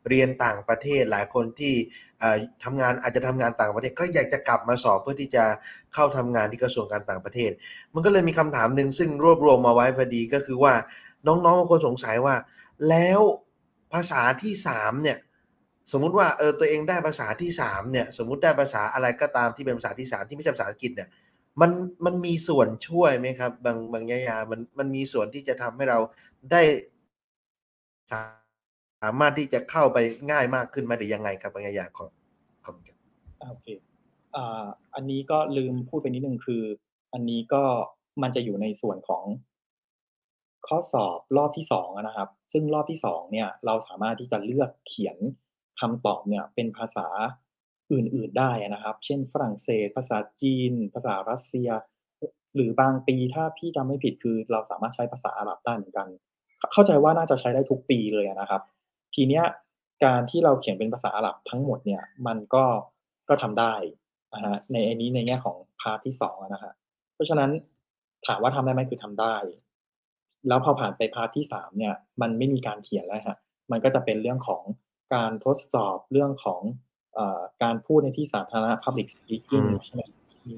เรียนต่างประเทศ หลายคนที่ทำงานอาจจะทำงานต่างประเทศ ก็อยากจะกลับมาสอบเพื่อที่จะเข้าทำงานที่กระทรวงการต่างประเทศ มันก็เลยมีคำถามหนึ่งซึ่งรวบรวมมาไว้พอดีก็คือว่าน้องๆบางคนสงสัยว่าแล้ว ภาษาที่สามเนี่ยสมมุติว่าเออตัวเองได้ภาษาที่สามเนี่ยสมมุติได้ภาษาอะไรก็ตามที่เป็นภาษาที่สามที่ไม่ใช่ภาษาอังกฤษเนี่ยมันมันมีส่วนช่วยไหมครับบางบางยายามันมันมีส่วนที่จะทำให้เราได้สามารถที่จะเข้าไปง่ายมากขึ้นไหมหรือยังไงครับบางยายาขอขอบคุณโอเคอ่าอันนี้ก็ลืมพูดไปนิดนึงคือ อันนี้ก็มันจะอยู่ในส่วนของข้อสอบรอบที่สองนะครับ ซึ่งรอบที่สองเนี่ยเราสามารถที่จะเลือกเขียนคำตอบเนี่ยเป็นภาษาอื่นๆได้นะครับ เช่น ฝรั่งเศส ภาษาจีน ภาษารัสเซีย หรือบางปีถ้าพี่จำไม่ผิดคือ เราสามารถใช้ภาษาอาหรับได้เหมือนกัน เข้าใจว่าน่าจะใช้ได้ทุกปีเลยนะครับ ทีเนี้ยการที่เราเขียนเป็นภาษาอาหรับทั้งหมดเนี่ยมันก็ก็ทำได้นะฮะในอันนี้ในแง่ของ part ที่สองนะฮะเพราะฉะนั้นถามว่าทำได้ไหมคือทำได้ แล้วพอผ่านไป part ที่สามเนี่ยมันไม่มีการเขียนแล้วฮะมันก็จะเป็นเรื่องของการทดสอบเรื่องของอการพูดในที่สาธารณะ public speaking ใช่ไหมมี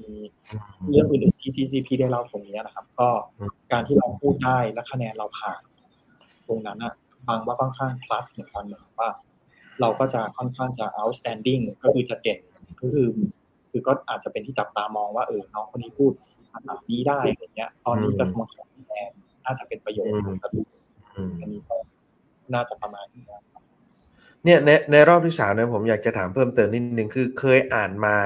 เรื่องอื่นๆที่ที่ที่พี่ได้เล่าตรงนี้นะครับ ก็การที่เราพูดได้และคะแนนเราผ่าน ตรงนั้นอะบางว่าค่อนข้าง plus เหมือนกันเหมือนว่า เราก็จะค่อนข้างจะ outstanding ก็คือจะเด่นก็คือ คือก็อาจจะเป็นที่จับตามองว่าเออน้องคนนี้พูดภาษานี้ได้อะไรเงี้ย ตอนนี้กระทรวงการแสดง น่าจะเป็นประโยชน์กับกระทรวงอันนี้ก็น่าจะประมาณนี้ครับเนี่ยในในรอบที่สามเนี่ยผมอยากจะถามเพิ่มเติมนิดนึงคือเคยอ่านมา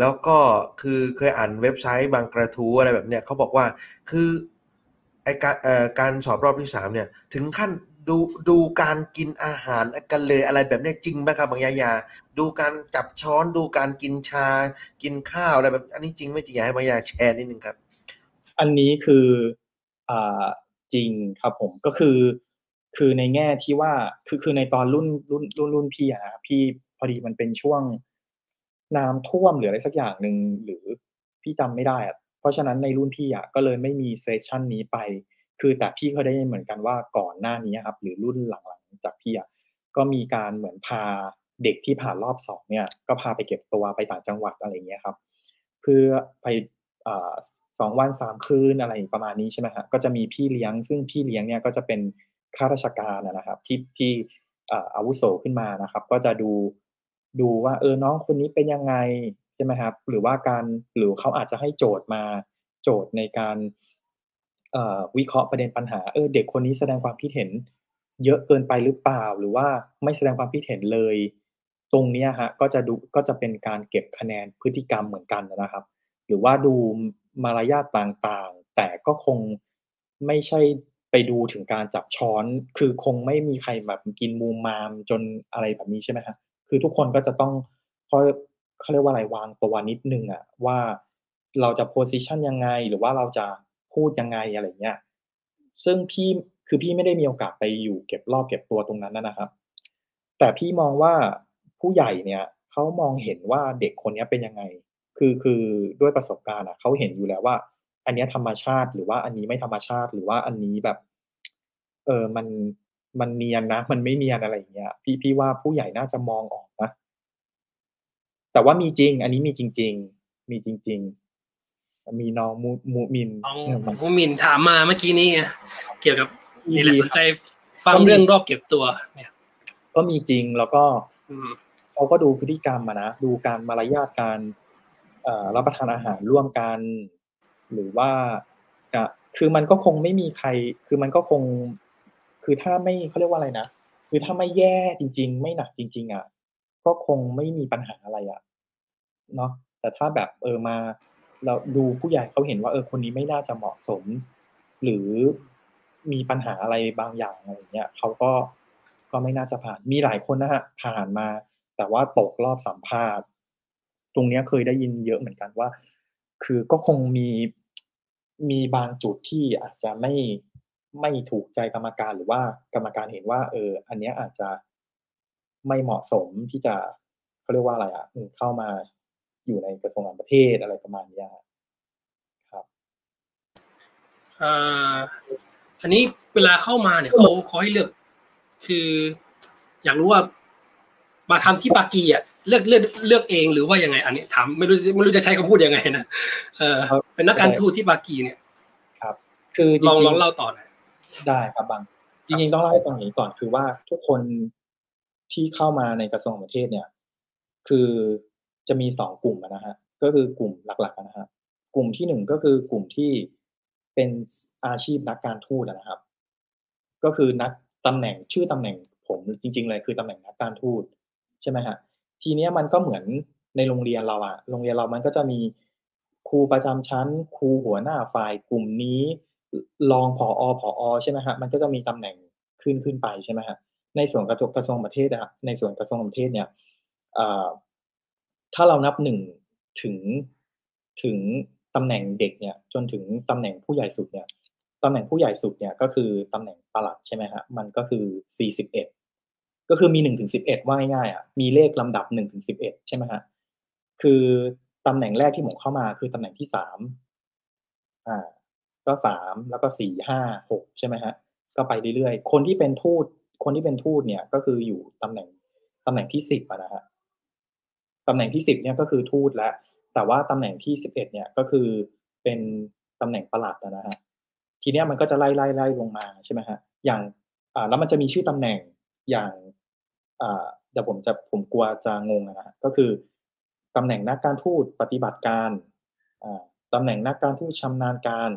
แล้วก็คือเคยอ่านเว็บไซต์บางกระทู้อะไรแบบเนี้ยเขาบอกว่าคือไอการเอ่อการสอบรอบที่สามเนี่ย ถึงขั้นดูดูการกินอาหารกันเลยอะไรแบบนี้จริงไหมครับบางยายา ดูการจับช้อนดูการกินชา กินข้าวอะไรแบบ อันนี้จริงไม่จริงอยากให้บางยาแชร์นิดนึงครับ อันนี้คืออ่า จริงครับผมก็คือ คือในแง่ที่ว่าคือคือในตอนรุ่นรุ่นรุ่นรุ่นพี่อะนะพี่พอดีมันเป็นช่วงน้ำท่วมหรืออะไรสักอย่างหนึ่งหรือพี่จำไม่ได้อะเพราะฉะนั้นในรุ่นพี่อะก็เลยไม่มีเซสชันนี้ไป คือแต่พี่เขาได้เหมือนกันว่าก่อนหน้านี้ครับ หรือรุ่นหลังๆจากพี่อะก็มีการเหมือนพาเด็กที่ผ่านรอบสองเนี่ย ก็พาไปเก็บตัวไปต่างจังหวัดอะไรเงี้ยครับ เพื่อไป สองวันสามคืนอะไรประมาณนี้ใช่ไหมฮะก็จะมีพี่เลี้ยง ซึ่งพี่เลี้ยงเนี่ยก็จะเป็นข้าราชการนะครับ ที่ที่อาวุโสขึ้นมานะครับ ก็จะดูดูว่าเออน้องคนนี้เป็นยังไงใช่ไหมครับ หรือว่าการหรือเขาอาจจะให้โจทย์มาโจทย์ในการวิเคราะห์ประเด็นปัญหาเออเด็กคนนี้แสดงความคิดเห็น เยอะเกินไปหรือเปล่า หรือว่าไม่แสดงความคิดเห็นเลย ตรงนี้ฮะก็จะดูก็จะเป็นการเก็บคะแนนพฤติกรรมเหมือนกันนะครับ หรือว่าดูมารยาทต่างๆ แต่ก็คงไม่ใช่ไปดูถึงการจับช้อน คือคงไม่มีใครแบบกินมูมามจนอะไรแบบนี้ใช่ไหมครับคือทุกคนก็จะต้องเขาเขาเรียกว่าอะไรวางตัวนิดนึงอะว่าเราจะโพสิชันยังไง หรือว่าเราจะพูดยังไงอะไรเงี้ยซึ่งพี่คือพี่ไม่ได้มีโอกาสไปอยู่เก็บรอบเก็บตัวตรงนั้นนะครับ แต่พี่มองว่าผู้ใหญ่เนี่ยเขามองเห็นว่าเด็กคนนี้เป็นยังไง คือคือด้วยประสบการณ์อะเขาเห็นอยู่แล้วว่า อันนี้ธรรมชาติหรือว่าอันนี้ไม่ธรรมชาติหรือว่าอันนี้แบบ เออมันมันเนียนนะ มันไม่เนียนอะไรอย่างเงี้ย พี่พี่ว่าผู้ใหญ่น่าจะมองออกนะแต่ว่ามีจริง อันนี้มีจริง ๆ มีจริง ๆ มีน้องมูมูมินน้องมูมินถามมาเมื่อกี้นี้เกี่ยวกับนี่แหละสนใจฟังเรื่องรอบเก็บตัวเนี่ย ก็มีจริงแล้วก็เขาก็ดูพฤติกรรมอะนะดูการมารยาทการ รับประทานอาหารร่วมกัน หรือว่าคือมันก็คงไม่มีใคร คือมันก็คง คือถ้าไม่เขาเรียกว่าอะไรนะคือถ้าไม่แย่จริง ๆ ไม่หนักจริง ๆ อะ ก็คงไม่มีปัญหาอะไรอะเนาะแต่ถ้าแบบเออมา เราดูผู้ใหญ่เขาเห็นว่าเออคนนี้ไม่น่าจะเหมาะสม หรือมีปัญหาอะไรบางอย่างอะไรเงี้ยเขาก็ก็ไม่น่าจะผ่าน มีหลายคนนะฮะผ่านมา แต่ว่าตกรอบสัมภาษณ์ ตรงนี้เคยได้ยินเยอะเหมือนกันว่า คือก็คงมีมีบางจุดที่อาจจะไม่ไม่ถูกใจกรรมการหรือว่ากรรมการเห็นว่า เออ อันนี้อาจจะไม่เหมาะสมที่จะเขาเรียกว่าอะไรอะเข้ามาอยู่ในกระทรวงการประเทศอะไรประมาณนี้ครับอ่าอันนี้เวลาเข้ามาเนี่ยเขาเขาให้เลือก คือ อยากรู้ว่า มาทำที่ปากีอะ เลือกเลือกเลือกเองหรือว่ายังไง อันนี้ถามไม่รู้ไม่รู้จะใช้คำพูดยังไงนะเออเป็นนักการทูตที่ปากีเนี่ย ครับ คือลองลองเล่าต่อหน่อยได้ครับบางจริงๆต้องเล่าให้ฟังอย่างนี้ก่อนคือว่าทุกคนที่เข้ามาในกระทรวงประเทศเนี่ย คือจะมีสองกลุ่มนะฮะก็คือกลุ่มหลักๆนะฮะกลุ่มที่หนึ่งก็คือกลุ่มที่เป็นอาชีพนักการทูตนะครับ ก็คือนักตำแหน่งชื่อตำแหน่งผมจริง ๆ เลยคือตำแหน่งนักการทูตใช่ไหมฮะ ทีเนี้ยมันก็เหมือนในโรงเรียนเราอะโรงเรียนเรามันก็จะมีครูประจำชั้น ครูหัวหน้าฝ่ายกลุ่มนี้รองผอผอใช่ไหมฮะมันก็จะมีตำแหน่งขึ้นขึ้นไปใช่ไหมฮะในส่วนกระทรวงกระทรวงประเทศอะในส่วนกระทรวงประเทศเนี่ยถ้าเรานับหนึ่งถึงถึงตำแหน่งเด็กเนี่ยจนถึงตำแหน่งผู้ใหญ่สุดเนี่ยตำแหน่งผู้ใหญ่สุดเนี่ยก็คือตำแหน่งประหลัดใช่ไหมฮะมันก็คือสี่สิบเอ็ด ก็คือมีหนึ่งถึงสิบเอ็ดว่าง่ายๆอะมีเลขลำดับหนึ่งถึงสิบเอ็ดใช่ไหมฮะคือตำแหน่งแรกที่ผมเข้ามาคือตำแหน่งที่สามอ่า ก็สามแล้วก็สี่ห้าหกใช่ไหมฮะก็ไปเรื่อยๆคนที่เป็นทูตคนที่เป็นทูตเนี่ยก็คืออยู่ตำแหน่งตำแหน่งที่สิบนะฮะตำแหน่งที่สิบเนี่ยก็คือทูตแล้วแต่ว่าตำแหน่งที่สิบเอ็ดเนี่ยก็คือเป็นตำแหน่งประหลัดนะฮะทีเนี้ยมันก็จะไล่ไล่ไล่ลงมาใช่ไหมฮะอย่างอ่าแล้วมันจะมีชื่อตำแหน่งอย่าง เดี๋ยวผมจะผมกลัวจะงงนะก็คือตำแหน่งนักการทูตปฏิบัติการตำแหน่งนักการทูตชำนาญการ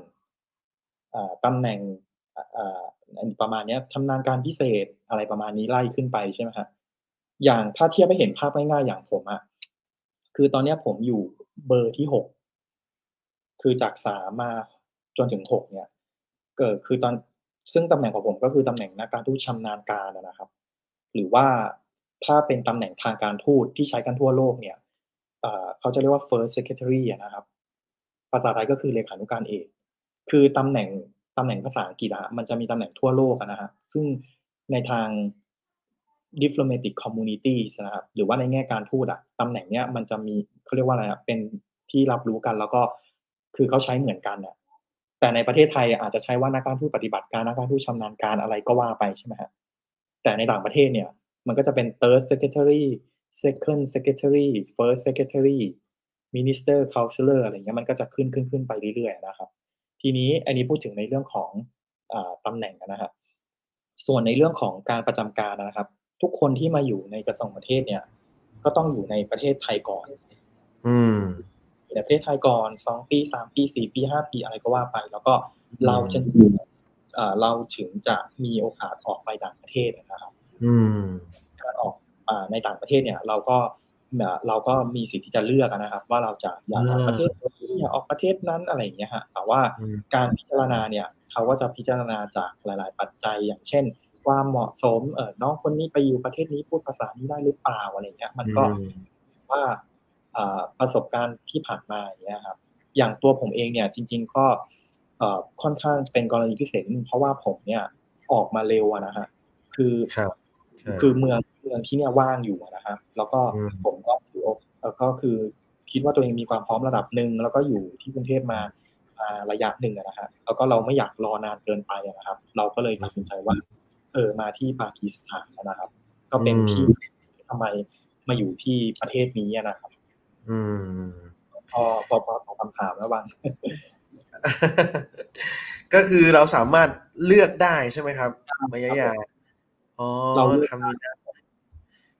ตำแหน่งประมาณนี้ชำนาญการพิเศษอะไรประมาณนี้ไล่ขึ้นไปใช่ไหมฮะอย่างถ้าเทียบไปเห็นภาพง่ายๆอย่างผมอะคือตอนนี้ผมอยู่เบอร์ที่หกคือจากสามมาจนถึงหกเนี่ย เกิดคือตอนซึ่งตำแหน่งของผมก็คือตำแหน่งนักการทูตชำนาญการนะครับ หรือว่าถ้าเป็นตำแหน่งทางการทูตที่ใช้กันทั่วโลกเนี่ยเขาจะเรียกว่า first secretary นะครับ ภาษาไทยก็คือเลขานุการเอกคือตำแหน่งตำแหน่งภาษาอังกฤษะมันจะมีตำแหน่งทั่วโลกนะฮะซึ่งในทาง diplomatic community นะครับหรือว่าในแง่การทูตอะตำแหน่งเนี้ยมันจะมีเขาเรียกว่าอะไรอะเป็นที่รับรู้กันแล้วก็คือเขาใช้เหมือนกันอะแต่ในประเทศไทยอาจจะใช้ว่านักการทูตปฏิบัติการนักการทูตชำนาญการอะไรก็ว่าไปใช่ไหมฮะ แต่ในต่างประเทศเนี่ย มันก็จะเป็น third secretary second secretary first secretary minister counselor อะไรเงี้ยมันก็จะขึ้นขึ้นขึ้นไปเรื่อยๆนะครับ ทีนี้อันนี้พูดถึงในเรื่องของอตำแหน่งนะครับส่วนในเรื่องของการประจำการนะครับ ทุกคนที่มาอยู่ในกระทรวงประเทศเนี่ย ก็ต้องอยู่ในประเทศไทยก่อน อืมในประเทศไทยก่อนสองปีสามปีสี่ปีห้าปีอะไรก็ว่าไป แล้วก็เราจะ เราถึงจะมีโอกาสออกไปต่างประเทศนะครับอืมการออกในต่างประเทศเนี่ย เราก็เราก็มีสิทธิ์ที่จะเลือกนะครับ ว่าเราจะอยากออกประเทศนี้อยากออกประเทศนั้นอะไรอย่างเงี้ยฮะแต่ว่าการพิจารณาเนี่ยเขาก็จะพิจารณาจากหลาย ๆ ปัจจัย อย่างเช่น ความเหมาะสมเออน้องคนนี้ไปอยู่ประเทศนี้พูดภาษานี้ได้หรือเปล่าอะไรเงี้ย มันก็ว่าประสบการณ์ที่ผ่านมาอย่างเงี้ยครับ อย่างตัวผมเองเนี่ย จริง ๆ ก็ ค่อนข้างเป็นกรณีพิเศษเพราะว่าผมเนี่ยออกมาเร็วนะฮะคือคือเมืองเมืองที่เนี่ยว่างอยู่นะครับแล้วก็ผมก็ถือก็คือคิดว่าตัวเองมีความพร้อมระดับหนึ่งแล้วก็อยู่ที่กรุงเทพมาระยะหนึ่งนะฮะแล้วก็เราไม่อยากรอนานเกินไปนะครับ เราก็เลยตัดสินใจว่าเออมาที่ปากีสถานนะครับ ก็เป็นที่ทำไมมาอยู่ที่ประเทศนี้นะครับ อืมพอพอพอตอบคำถามแล้วบาง ก็คือเราสามารถเลือกได้ใช่ไหมครับบางยะยาอ๋อเราทำนี้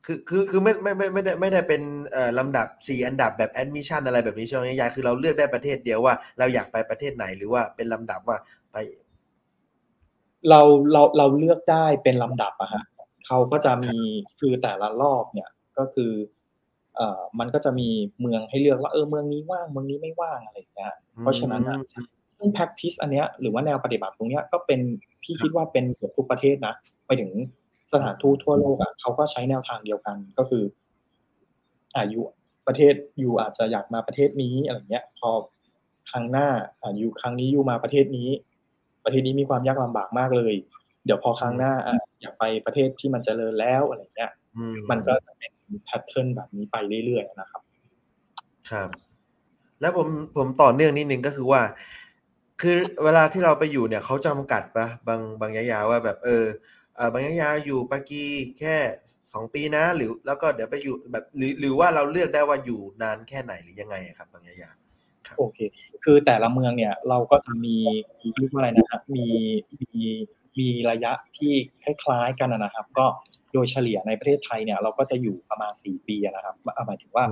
คือคือคือไม่ไม่ไม่ไม่ได้ไม่ได้เป็นเอ่อลำดับสี่อันดับแบบ admission อะไรแบบนี้ใช่ไหมยายคือเราเลือกได้ประเทศเดียวว่า เราอยากไปประเทศไหนหรือว่าเป็นลำดับว่าไป เราเราเราเลือกได้เป็นลำดับอะฮะเขาก็จะมีคือแต่ละรอบเนี่ย ก็คือเอ่อ มันก็จะมีเมืองให้เลือกว่าเออเมืองนี้ว่างเมืองนี้ไม่ว่างอะไรอย่างเงี้ยเพราะฉะนั้นซึ่ง practice อันเนี้ยหรือว่าแนวปฏิบัติตรงเนี้ยก็เป็นพี่คิดว่าเป็นเกือบทุกประเทศนะไปถึงสถานทูตทั่วโลกอะเขาก็ใช้แนวทางเดียวกันก็คืออายุประเทศอยู่อาจจะอยากมาประเทศนี้อะไรเงี้ย พอครั้งหน้าอายุครั้งนี้อยู่มาประเทศนี้ ประเทศนี้มีความยากลำบากมากเลย เดี๋ยวพอครั้งหน้าอะอยากไปประเทศที่มันจเจริญแล้วอะไรเงี้ย มันก็จะเป็น แพทเทิร์นแบบนี้ไปเรื่อยๆนะครับ ครับ แล้วผมผมต่อเนื่องนิดนึงก็คือว่า คือเวลาที่เราไปอยู่เนี่ยเขาจำกัดปะบางบางยาๆว่าแบบเออบางยาอยู่ปากีแค่สองปีนะ หรือแล้วก็เดี๋ยวไปอยู่แบบหรือหรือว่าเราเลือกได้ว่าอยู่นานแค่ไหนหรือยังไงครับ บางยาโอเค คือแต่ละเมืองเนี่ยเราก็จะมีเรียกว่าอะไรนะครับ มีมีมีระยะที่คล้ายๆกันนะครับ ก็ โดยเฉลี่ยในประเทศไทยเนี่ยเราก็จะอยู่ประมาณสี่ปีนะครับหมายถึงว่า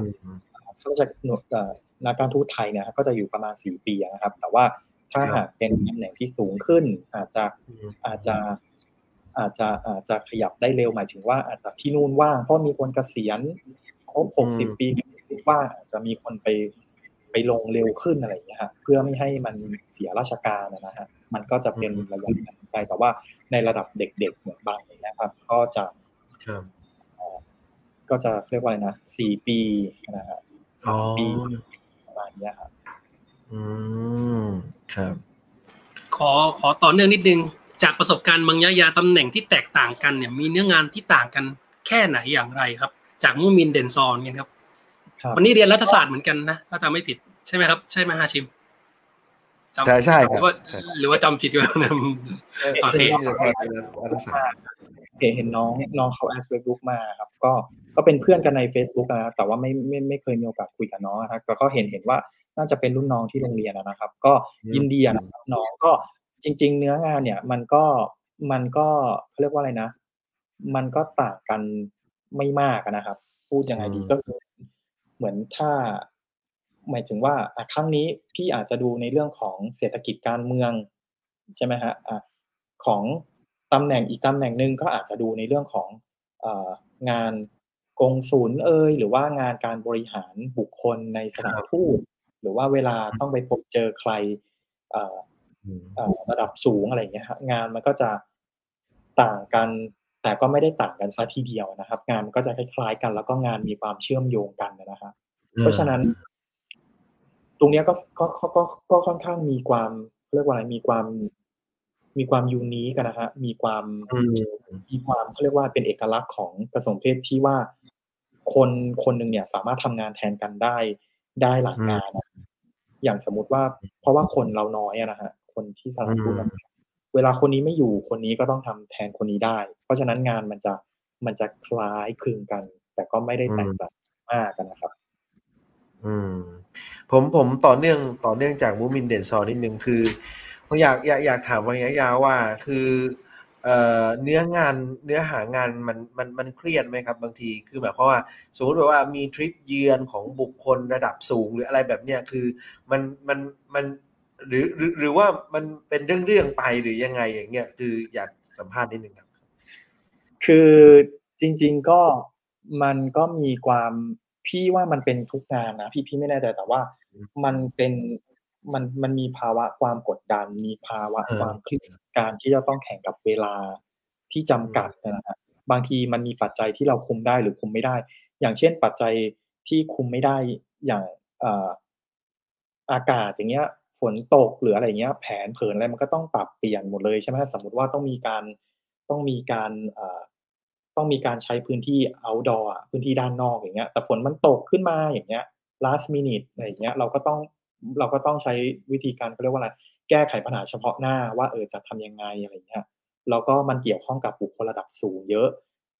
เขาจะหน่วยนักการทูตไทยเนี่ยก็จะอยู่ประมาณสี่ปีนะครับ แต่ว่าถ้าหากเป็นตำแหน่งที่สูงขึ้น อาจจะอาจจะอาจจะอาจจะขยับได้เร็วหมายถึงว่า อาจจะที่นู่นว่างเพราะมีคนเกษียณครบหกสิบปีว่างอาจจะมีคนไปไปลงเร็วขึ้นอะไรอย่างเงี้ยฮะเพื่อไม่ให้มันเสียราชการนะฮะมันก็จะเป็นระยะไปแต่ว่าในระดับเด็กๆเหมือนบางนะครับ ก็จะ ก็จะเรียกว่านะสี่ปีนะฮะสามปีประมาณนี้ครับอืมครับ ขอขอต่อเนื่องนิดนึง จากประสบการณ์บางยายาตำแหน่งที่แตกต่างกันเนี่ย มีเนื้องานที่ต่างกันแค่ไหนอย่างไรครับ จากมุมินเดนซอนเนี่ยครับครับวันนี้เรียนรัฐศาสตร์เหมือนกันนะถ้าจำไม่ผิดใช่ไหมครับ ใช่ไหมฮาชิมจำใช่ใช่หครัรืบอว่าใช่หรือว่าจำผิดอยู่นะโอเคที่จะสอนเป็นรัฐศาสตร์ เห็นเห็นน้องน้องเขาแอดเฟซบุ๊กมาครับ ก็ก็เป็นเพื่อนกันใน Facebook นะครับแต่ว่าไม่ไม่ไม่เคยมีโอกาสคุยกับน้องนะครับแต่ก็เห็นเห็นว่าน่าจะเป็นรุ่นน้องที่โรงเรียนนะครับ ก็ยินดีอะนะครับน้องก็จริง ๆ เนื้องานเนี่ยมันก็มันก็เขาเรียกว่าอะไรนะ มันก็ต่างกันไม่มากอะนะครับ พูดยังไงดีอืมก็คือเหมือนถ้า หมายถึงว่าอะครั้งนี้พี่อาจจะดูในเรื่องของเศรษฐกิจการเมือง ใช่ไหมฮะอะของ ตำแหน่งอีกตำแหน่งหนึ่งก็อาจจะดูในเรื่องของเอองานกงศูนย์เอยหรือว่างานการบริหารบุคคลในสถานทูตหรือว่าเวลาต้องไปพบเจอใครเอ่ออืมเอ่อระดับสูงอะไรอย่างเงี้ยฮะงานมันก็จะต่างกัน แต่ก็ไม่ได้ต่างกันซะทีเดียวนะครับ งานมันก็จะคล้ายๆกัน แล้วก็งานมีความเชื่อมโยงกันนะครับเพราะฉะนั้น ตรงเนี้ยก็ก็ก็ก็ก็ค่อนข้างมีความเรียกว่าอะไรมีความ มีความยูนิคอะนะฮะมีความอืมมีความเขาเรียกว่าเป็นเอกลักษณ์ของกระทรวงเพศที่ว่าคนคนหนึ่งเนี่ยสามารถทำงานแทนกันได้ได้หลายงานอะอย่างสมมุติว่า เพราะว่าคนเราน้อยอะนะฮะคนที่สถานทูตอืมเวลาคนนี้ไม่อยู่คนนี้ก็ต้องทำแทนคนนี้ได้ เพราะฉะนั้นงานมันจะมันจะคล้ายคลึงกัน แต่ก็ไม่ได้แตกต่างมากกันนะครับ อืม ผมผมต่อเนื่องต่อเนื่องจากมูมินเด่นซอนิดนึงคือ ผมอยากอยากอยากถามวันนี้ยาวว่าคือเอ่อเนื้องานเนื้อหางานมันมันมันเครียดไหมครับ บางทีคือหมายความว่าสมมติว่ามีทริปเยือนของบุคคลระดับสูงหรืออะไรแบบเนี้ยคือมันมันมันหรือหรือหรือว่ามันเป็นเรื่องเรื่องไปหรือยังไงอย่างเงี้ยคืออยากสัมภาษณ์นิดนึงครับ คือจริง ๆก็มันก็มีความพี่ว่ามันเป็นทุกงานนะพี่พี่ไม่แน่ใจแต่ว่ามันเป็น มันมันมีภาวะความกดดัน มีภาวะเออความเครียดการที่จะต้องแข่งกับเวลาที่จำกัดนะฮะบางทีมันมีปัจจัยที่เราคุมได้หรือคุมไม่ได้ อย่างเช่น ปัจจัยที่คุมไม่ได้อย่างเอ่ออากาศอย่างเงี้ยฝนตกหรืออะไรเงี้ย แผนเผินอะไรมันก็ต้องปรับเปลี่ยนหมดเลยใช่ไหมสมมติว่าต้องมีการต้องมีการเอ่อต้องมีการใช้พื้นที่ outdoor อะพื้นที่ด้านนอกอย่างเงี้ย แต่ฝนมันตกขึ้นมาอย่างเงี้ย last minute อะไรอย่างเงี้ย เราก็ต้อง เราก็ต้องใช้วิธีการเขาเรียกว่าอะไรแก้ไขปัญหาเฉพาะหน้าว่าเออจะทำยังไงอะไรอย่างเงี้ยแล้วก็มันเกี่ยวข้องกับบุคคลระดับสูงเยอะ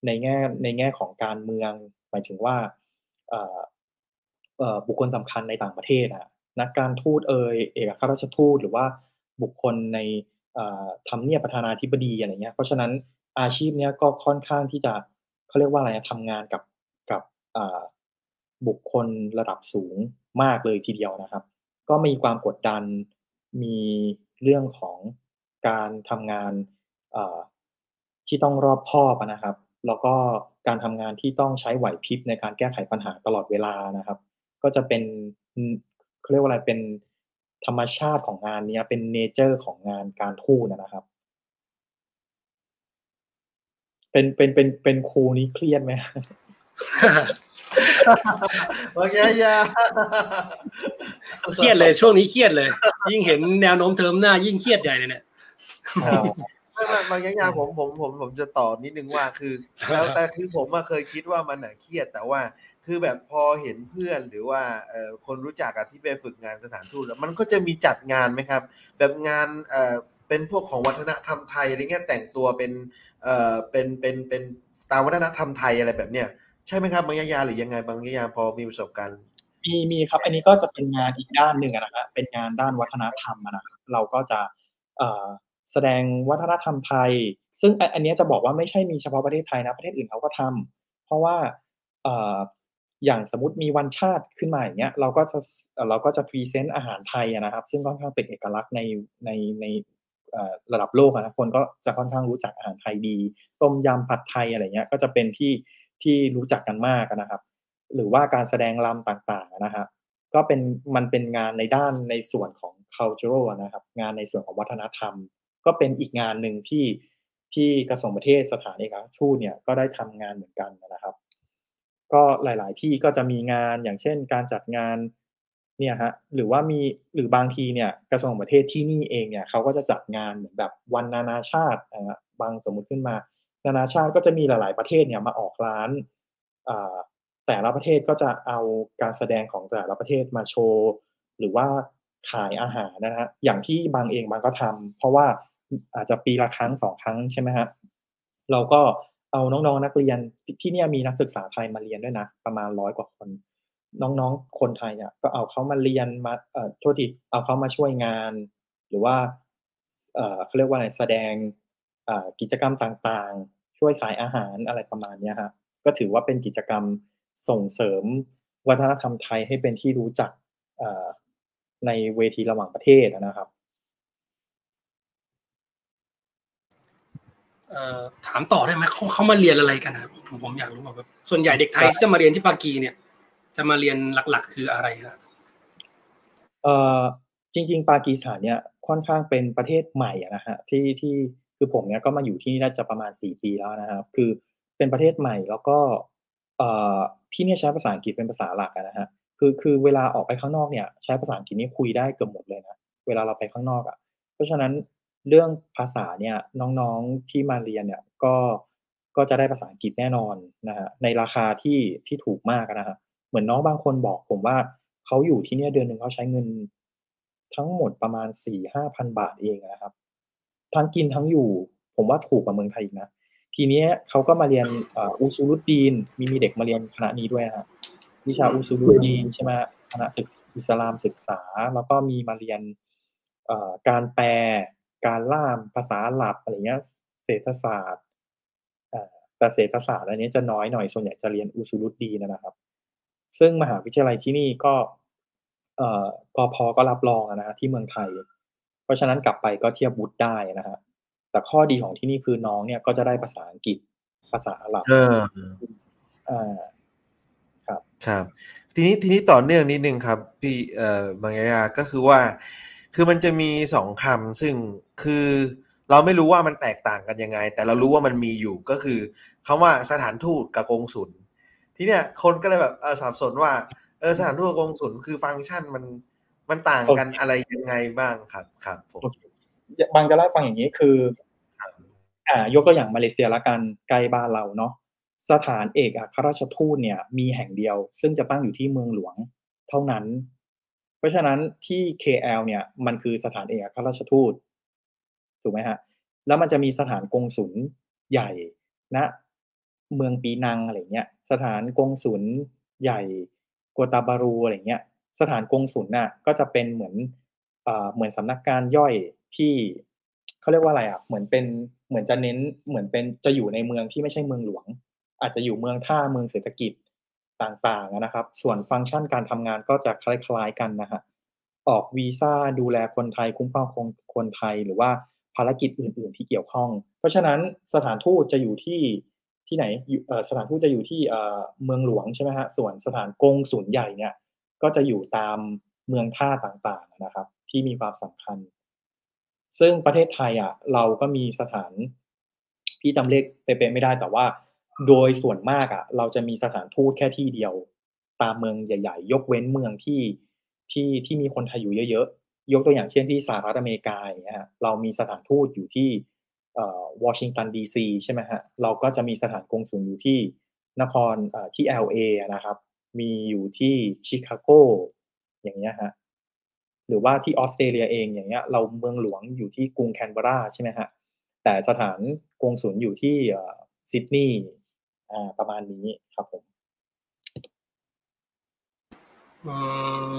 ในแง่ในแง่ของการเมือง หมายถึงว่าบุคคลสำคัญในต่างประเทศอะนักการทูตเอยเอกอัครราชทูตหรือว่าบุคคลในทำเนียบประธานาธิบดีอะไรเงี้ยเพราะฉะนั้นอาชีพเนี้ยก็ค่อนข้างที่จะเขาเรียกว่าอะไรทำงานกับกับบุคคลระดับสูงมากเลยทีเดียวนะครับ ก็มีความกดดัน มีเรื่องของการทำงานที่ต้องรอบคอบนะครับ แล้วก็การทำงานที่ต้องใช้ไหวพริบในการแก้ไขปัญหาตลอดเวลานะครับ ก็จะเป็นเขาเรียกว่าอะไรเป็นธรรมชาติของงานนี้เป็นเนเจอร์ของงานการทูตนะครับ เป็นเป็นเป็นเป็นครูนี้เครียดไหม โอเคยาเครียดเลยช่วงนี้เครียดเลย ยิ่งเห็นแนวโน้มเทอมหน้ายิ่งเครียดใหญ่เลยเนี่ยไม่ไม่บางอย่างผมผมผมผมจะตอบนิดนึงว่าคือ แล้วแต่คือผมอะเคยคิดว่ามันน่ะเครียดแต่ว่าคือแบบพอเห็นเพื่อนหรือว่าเอ่อคนรู้จักอะที่ไปฝึกงานสถานทูตแล้วมันก็จะมีจัดงานไหมครับ แบบงานเอ่อเป็นพวกของวัฒนธรรมไทยอะไรเงี้ยแต่งตัวเป็นเอ่อเป็นเป็นเป็นตามวัฒนธรรมไทยอะไรแบบเนี้ย ใช่ไหมครับบางยาหรือยังไงบางยาพอมีประสบการณ์มีมีครับ อันนี้ก็จะเป็นงานอีกด้านหนึ่งอะนะฮะเป็นงานด้านวัฒนธรรมอะนะครับเราก็จะแสดงวัฒนธรรมไทย ซึ่งอันนี้จะบอกว่าไม่ใช่มีเฉพาะประเทศไทยนะประเทศอื่นเขาก็ทำเพราะว่าอย่างสมมติมีวันชาติขึ้นมาอย่างเงี้ยเราก็จะเราก็จะพรีเซนต์อาหารไทยนะครับ ซึ่งค่อนข้างเป็นเอกลักษณ์ในในในระดับโลกนะคนก็จะค่อนข้างรู้จักอาหารไทยดี ต้มยำผัดไทยอะไรเงี้ยก็จะเป็นที่ ที่รู้จักกันมากนะครับ หรือว่าการแสดงรำต่างๆนะฮะก็เป็นมันเป็นงานในด้านในส่วนของ cultural นะครับ งานในส่วนของวัฒนธรรม ก็เป็นอีกงานหนึ่งที่ที่กระทรวงประเทศสถานเอกอัครราชทูตเนี่ยก็ได้ทำงานเหมือนกันนะครับ ก็หลาย ๆ ที่ก็จะมีงานอย่างเช่น การจัดงานเนี่ยฮะหรือว่ามีหรือบางทีเนี่ยกระทรวงต่างประเทศที่นี่เองเนี่ยเขาก็จะจัดงานเหมือนแบบวันนานาชาตินะฮะบางสมมุติขึ้นมา นานาชาติก็จะมีหลาย ๆ ประเทศเนี่ยมาออกร้านแต่ละประเทศก็จะเอาการแสดงของแต่ละประเทศมาโชว์ หรือว่าขายอาหารนะฮะอย่างที่บางเองบางก็ทำเพราะว่าอาจจะปีละครั้งสองครั้งใช่ไหมฮะเราก็เอาน้องๆนักเรียนที่เนี่ยมีนักศึกษาไทยมาเรียนด้วยนะ ประมาณร้อยกว่าคน น้องๆ คนไทยเนี่ยก็เอาเขามาเรียนมาเอ่อโทษทีเอาเขามาช่วยงาน หรือว่าเอ่อเขาเรียกว่าอะไรแสดง กิจกรรมต่างๆ ช่วยขายอาหารอะไรประมาณเนี้ยฮะก็ถือว่าเป็นกิจกรรมส่งเสริมวัฒนธรรมไทยให้เป็นที่รู้จักอ่าในเวทีระหว่างประเทศนะครับเอ่อถามต่อได้ไหมเขาเขามาเรียนอะไรกันนะครับผมผมอยากรู้แบบส่วนใหญ่เด็กไทยที่จะมาเรียนที่ปากีเนี่ย จะมาเรียนหลัก ๆ คืออะไรครับเอ่อจริง ๆ ปากีสถานเนี่ยค่อนข้างเป็นประเทศใหม่อะนะฮะที่ที่ คือผมเนี่ยก็มาอยู่ที่นี่น่าจะประมาณสี่ปีแล้วนะครับ คือเป็นประเทศใหม่แล้วก็ที่นี่ใช้ภาษาอังกฤษเป็นภาษาหลักนะฮะคือคือเวลาออกไปข้างนอกเนี่ยใช้ภาษาอังกฤษนี่คุยได้เกือบหมดเลยนะเวลาเราไปข้างนอกอะเพราะฉะนั้นเรื่องภาษาเนี่ยน้องๆที่มาเรียนเนี่ยก็ก็จะได้ภาษาอังกฤษแน่นอนนะฮะในราคาที่ที่ถูกมากนะฮะเหมือนน้องบางคนบอกผมว่าเขาอยู่ที่เนี่ยเดือนหนึ่งเขาใช้เงินทั้งหมดประมาณสี่ห้าพันบาทเองนะครับ ทั้งกินทั้งอยู่ ผมว่าถูกกว่าเมืองไทยอีกนะทีเนี้ยเขาก็มาเรียนอุซูรุดีน มีมีเด็กมาเรียนคณะนี้ด้วยนะครับวิชาอุซูรุดีนใช่ไหมคณะศึกอิสลามศึกษา แล้วก็มีมาเรียนการแปลการล่ามภาษาหรับอะไรเงี้ยเศรษฐศาสตร์แต่เศรษฐศาสตร์อันนี้จะน้อยหน่อยส่วนใหญ่จะเรียนอุซูรุดีนนะครับ ซึ่งมหาวิทยาลัยที่นี่ก็เอ่อกพก็รับรองนะฮะที่เมืองไทย เพราะฉะนั้นกลับไปก็เทียบวุฒิได้นะฮะแต่ข้อดีของที่นี่คือน้องเนี่ยก็จะได้ภาษาอังกฤษภาษาอาหรับเอออ่าครับ ทีนี้ทีนี้ต่อเนื่องนิดนึงครับ พี่เอ่อบางยาก็คือว่า คือมันจะมีสองคำซึ่งคือเราไม่รู้ว่ามันแตกต่างกันยังไง แต่เรารู้ว่ามันมีอยู่ก็คือคำว่าสถานทูตกับกงสุลทีเนี้ยคนก็เลยแบบเออสับสนว่าเออสถานทูตกับกงสุลคือฟังก์ชันมัน มันต่างกันอะไรยังไงบ้างครับครับผมบางจะเล่าให้ฟังอย่างนี้คือ อ่ายกตัวอย่างมาเลเซียละกันใกล้บ้านเราเนาะสถานเอกอัครราชทูตเนี่ย มีแห่งเดียว ซึ่งจะตั้งอยู่ที่เมืองหลวงเท่านั้น เพราะฉะนั้นที่ KL เนี่ย มันคือสถานเอกอัครราชทูตถูกไหมฮะแล้วมันจะมีสถานกงสุลใหญ่ณเมืองปีนังอะไรเงี้ย สถานกงสุลใหญ่กัวตาบารูอะไรเงี้ย สถานกงสุลน่ะก็จะเป็นเหมือนเหมือนสำนักงานย่อยที่เขาเรียกว่าอะไรอะเหมือนเป็นเหมือนจะเน้นเหมือนเป็นจะอยู่ในเมืองที่ไม่ใช่เมืองหลวง อาจจะอยู่เมืองท่าเมืองเศรษฐกิจต่างๆนะครับ ส่วนฟังก์ชันการทำงานก็จะคล้ายๆกันนะฮะออกวีซ่าดูแลคนไทยคุ้มครองคนไทยหรือว่าภารกิจอื่น ๆ ที่เกี่ยวข้อง เพราะฉะนั้นสถานทูตจะอยู่ที่ที่ไหนสถานทูตจะอยู่ที่เมืองหลวงใช่ไหมฮะส่วนสถานกงสุลใหญ่เนี่ย ก็จะอยู่ตามเมืองท่าต่างๆนะครับ ที่มีความสำคัญ ซึ่งประเทศไทยอะเราก็มีสถานพี่จำเลขเป๊ะๆไม่ได้แต่ว่า โดยส่วนมากอะ เราจะมีสถานทูตแค่ที่เดียว ตามเมืองใหญ่ ๆ ยกเว้นเมืองที่ที่ที่มีคนไทยอยู่เยอะๆยกตัวอย่างเช่นที่สหรัฐอเมริกาอย่างเงี้ยเรามีสถานทูตอยู่ที่วอชิงตันดีซีใช่ไหมฮะเราก็จะมีสถานกงสุลอยู่ที่นครเอ่อที่ LA นะครับ มีอยู่ที่ชิคาโกอย่างเงี้ยฮะหรือว่าที่ออสเตรเลียเองอย่างเงี้ยเราเมืองหลวงอยู่ที่กรุงแคนเบราใช่ไหมฮะแต่สถานกงสุลอยู่ที่ซิดนีย์อ่าประมาณนี้ครับผม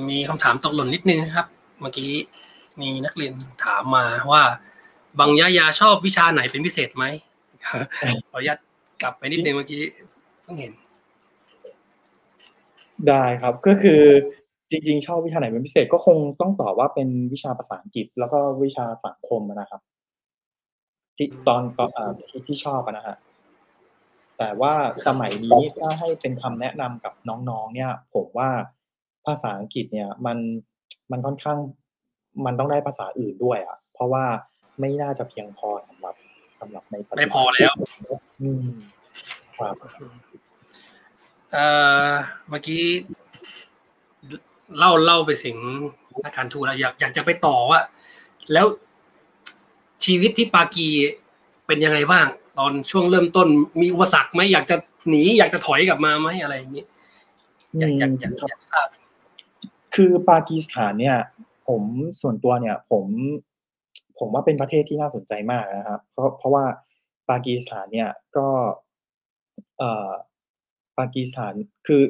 มีคำถามตกหล่นนิดนึงครับ เมื่อกี้มีนักเรียนถามมาว่าบางยะยาชอบวิชาไหนเป็นพิเศษไหมขออนุญาตกลับไปนิดนึงเมื่อกี้เพิ่งเห็น ได้ครับ ก็คือจริง ๆ ชอบวิชาไหนเป็นพิเศษก็คงต้องตอบว่าเป็นวิชาภาษาอังกฤษ แล้วก็วิชาสังคมนะครับ ที่ตอนตอนอ่าที่ที่ชอบอะนะฮะแต่ว่าสมัยนี้ถ้าให้เป็นคำแนะนำกับน้องๆ เนี่ย ผมว่าภาษาอังกฤษเนี่ย มันมันค่อนข้างมันต้องได้ภาษาอื่นด้วยอะเพราะว่าไม่น่าจะเพียงพอสำหรับสำหรับในปัจจุบันไม่พอแล้ว อืมครับ เอ่อเมื่อกี้เล่าเล่าไปถึงนักการทูตแล้วอยากอยากจะไปต่อว่าแล้วชีวิตที่ปากีเป็นยังไงบ้าง ตอนช่วงเริ่มต้นมีอุปสรรคไหมอยากจะหนีอยากจะถอยกลับมาไหมอะไรอย่างนี้อยากอยากอยากอยากทราบคือปากีสถานเนี่ย ผมส่วนตัวเนี่ย ผม ผมว่าเป็นประเทศที่น่าสนใจมากนะครับ เพราะเพราะว่าปากีสถานเนี่ยก็ เอ่อ ปากีสถานคือ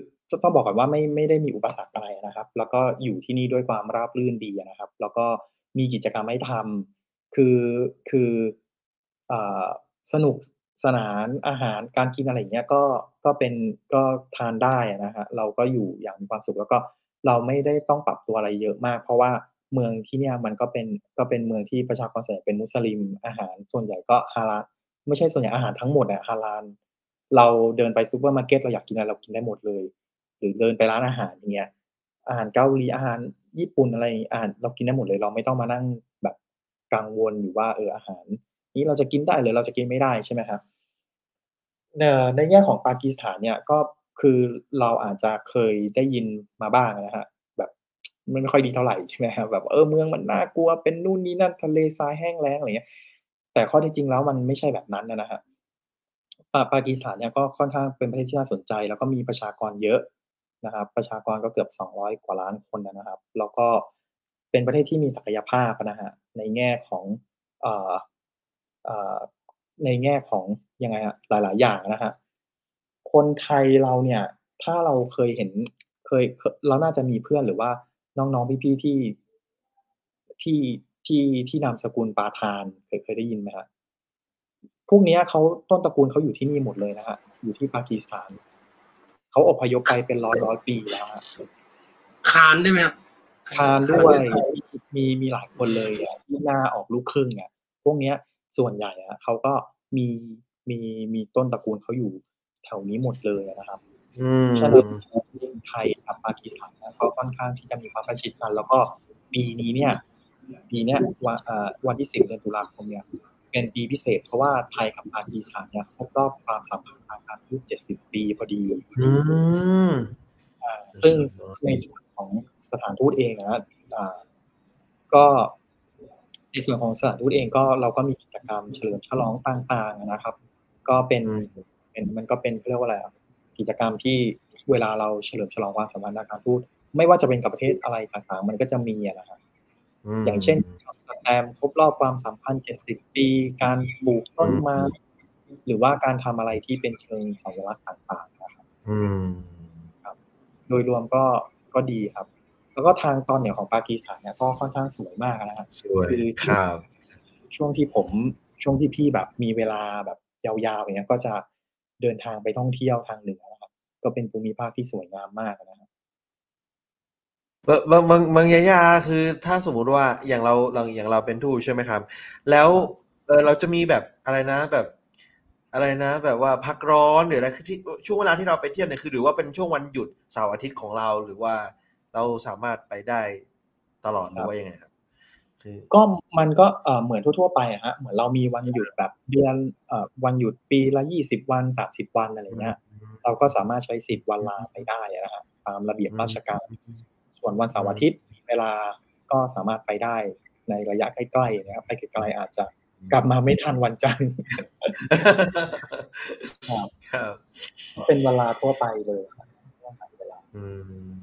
ต้องบอกก่อนว่าไม่ไม่ได้มีอุปสรรคอะไรนะครับ แล้วก็อยู่ที่นี่ด้วยความราบรื่นดีนะครับ แล้วก็มีกิจกรรมให้ทำคือคืออสนุกสนานอาหารการกินอะไรอย่างเงี้ยก็ก็เป็นก็ทานได้นะฮะเราก็อยู่อย่างมีความสุขแล้วก็เราไม่ได้ต้องปรับตัวอะไรเยอะมาก เพราะว่าเมืองที่เนี่ยมันก็เป็นก็เป็นเมืองที่ประชากรส่วนใหญ่เป็นมุสลิมอาหารส่วนใหญ่ก็ฮาลาลไม่ใช่ส่วนใหญ่อาหารทั้งหมดอะฮาลาล เราเดินไปซูเปอร์มาร์เก็ตเราอยากกินอะไรเรากินได้หมดเลย หรือเดินไปร้านอาหารอย่างเงี้ยอาหารเกาหลีอาหารญี่ปุ่นอะไรอาหารเรากินได้หมดเลย เราไม่ต้องมานั่งแบบกังวลอยู่ว่าเอออาหาร นี้เราจะกินได้หรือเราจะกินไม่ได้ใช่ไหมครับในแง่ของปากีสถานเนี่ยก็คือเราอาจจะเคยได้ยินมาบ้างนะฮะแบบมันไม่ค่อยดีเท่าไหร่ใช่ไหมครับแบบเออเมืองมันน่ากลัวเป็นนู่นนี่นั่นทะเลทรายแห้งแล้งอะไรเงี้ยแต่ข้อที่จริงแล้วมันไม่ใช่แบบนั้นนะฮะ ปากีสถานเนี่ยก็ค่อนข้างเป็นประเทศที่น่าสนใจ แล้วก็มีประชากรเยอะนะครับ ประชากรก็เกือบ 200 กว่าล้านคนนะครับ แล้วก็เป็นประเทศที่มีศักยภาพนะฮะในแง่ของเอ่อในแง่ของยังไงอะหลาย ๆ อย่างนะฮะคนไทยเราเนี่ย ถ้าเราเคยเห็นเคยเคเราน่าจะมีเพื่อนหรือว่าน้อง ๆ พี่ ๆ ที่ที่ที่ที่นามสกุลปาทานเคยเคยได้ยินไหมฮะ พวกเนี้ยเขาต้นตระกูลเขาอยู่ที่นี่หมดเลยนะฮะอยู่ที่ปากีสถานเขาอพยพไปเป็นร้อยร้อยปีแล้วฮะคานได้ไหมครับคานด้วยมีมีมีหลายคนเลยอะที่หน้าออกลูกครึ่งอะพวกเนี้ยส่วนใหญ่อะเขาก็มีมีมีต้นตระกูลเขาอยู่แถวนี้หมดเลยนะครับอืมฉะนั้นไทยกับปากีสถานเนี่ยก็ค่อนข้างที่จะมีความใกล้ชิดกัน แล้วก็ปีนี้เนี่ยปีเนี้ยวันเอ่อวันที่สิบเดือนตุลาคมเนี่ย เป็นปีพิเศษเพราะว่าไทยกับปากีสถานเนี่ยครบรอบความสัมพันธ์ทางการทูตเจ็ดสิบปีพอดีอืมอ่าซึ่งในส่วนของสถานทูตเองนะอ่าก็ในส่วนของสถานทูตเองก็เราก็มีกิจกรรมเฉลิมฉลองต่างๆนะครับ ก็เป็นอืมเป็นมันก็เป็นเขาเรียกว่าอะไรอะกิจกรรมที่เวลาเราเฉลิมฉลองความสัมพันธ์ทางการทูตไม่ว่าจะเป็นกับประเทศอะไรต่างๆ มันก็จะมีอะนะครับม อย่างเช่นสแตมป์ครบรอบความสัมพันธ์70ปี การปลูกต้นไม้หรือว่าการทำอะไรที่เป็นเชิงสัญลักษณ์ต่างๆนะครับอืมโดยรวมก็ก็ดีครับ แล้วก็ทางตอนเหนือของปากีสถานเนี่ยก็ค่อนข้างสวยมากนะฮะสวยคือครับ ช่วงที่ผมช่วงที่พี่แบบมีเวลาแบบยาวๆอย่างเงี้ยก็จะเดินทางไปท่องเที่ยวทางเหนือนะครับ ก็เป็นภูมิภาคที่สวยงามมากนะครับ บางบางบางบางยายาคือถ้าสมมติว่าอย่างเราเราอย่างเราเป็นทูตใช่ไหมครับ แล้วเออเราจะมีแบบอะไรนะแบบอะไรนะ แบบว่าพักร้อนหรืออะไรคือที่ช่วงเวลาที่เราไปเที่ยวเนี่ยคือหรือว่าเป็นช่วงวันหยุดเสาร์อาทิตย์ของเราหรือว่าเราสามารถไปได้ตลอดหรือว่ายังไงครับก็มันก็เออเหมือนทั่วๆไปอะฮะเหมือนเรามีวันหยุดแบบเดือนเออวันหยุดปีละยี่สิบวันสามสิบวันอะไรเงี้ยเราก็สามารถใช้สิทธิ์วันลาไปได้นะฮะตามระเบียบราชการ ส่วนวันเสาร์อาทิตย์เวลาก็สามารถไปได้ในระยะใกล้ๆนะครับไปไกลๆอาจจะกลับมาไม่ทันวันจันทร์ครับครับเป็นเวลาทั่วไปเลยครับเวลาอืม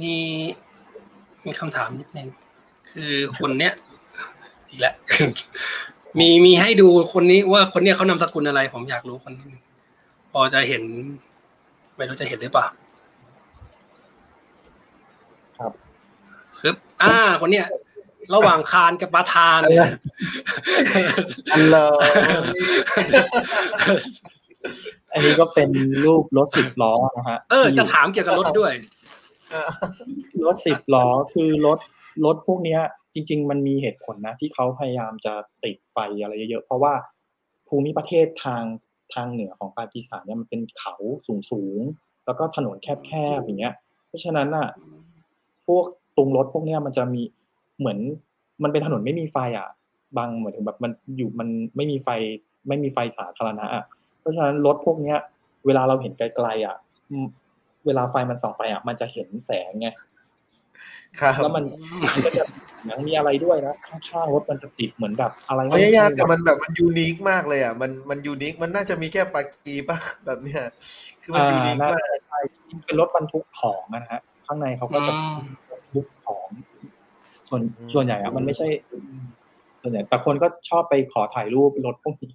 มีมีคำถามนิดนึงคือคนเนี้ยอีกแล้วมีมีให้ดูคนนี้ว่าคนเนี้ยเขานามสกุลอะไร ผมอยากรู้คนนี้พอจะเห็น ไม่รู้จะเห็นหรือเปล่า ครับ ครับ อ่า คนเนี้ยระหว่างคานกับประธานเนี่ยฮัลโหลอันนี้ก็เป็นรูปรถสิบล้อนะฮะเออ จะถามเกี่ยวกับรถด้วยรถสิบล้อคือรถรถพวกเนี้ย จริง ๆ มันมีเหตุผลนะ ที่เขาพยายามจะติดไฟอะไรเยอะๆเพราะว่าภูมิประเทศทางทางเหนือของปากีสถานเนี่ยมันเป็นเขาสูงๆแล้วก็ถนนแคบๆอย่างเงี้ย เพราะฉะนั้นอะ พวก ตรงรถพวกเนี้ยมันจะมีเหมือนมันเป็นถนนไม่มีไฟอะบางเหมือนถึงแบบมันอยู่มันไม่มีไฟไม่มีไฟสาธารณะอะเพราะฉะนั้นรถพวกเนี้ย เวลาเราเห็นไกลๆอะอืมเวลาไฟมันส่องไปอะ มันจะเห็นแสงไงครับแล้วมันมันก็จะหนังมีอะไรด้วยนะข้างๆรถมันจะติดเหมือนแบบอะไรพยายามแต่มันแบบมันยูนิคมากเลยอะมันมันยูนิคมันน่าจะมีแค่ปากีป่ะแบบเนี้ยคือมันอ่ายูนิคน่ามากจะใช่เป็นรถบรรทุกของนะฮะ ข้างในเขาก็อืจะมบรรทุก ของส่วนอืมส่วนใหญ่อะมันไม่ใช่ ส่วนใหญ่แต่คนก็ชอบไปขอถ่ายรูปรถพวกนี้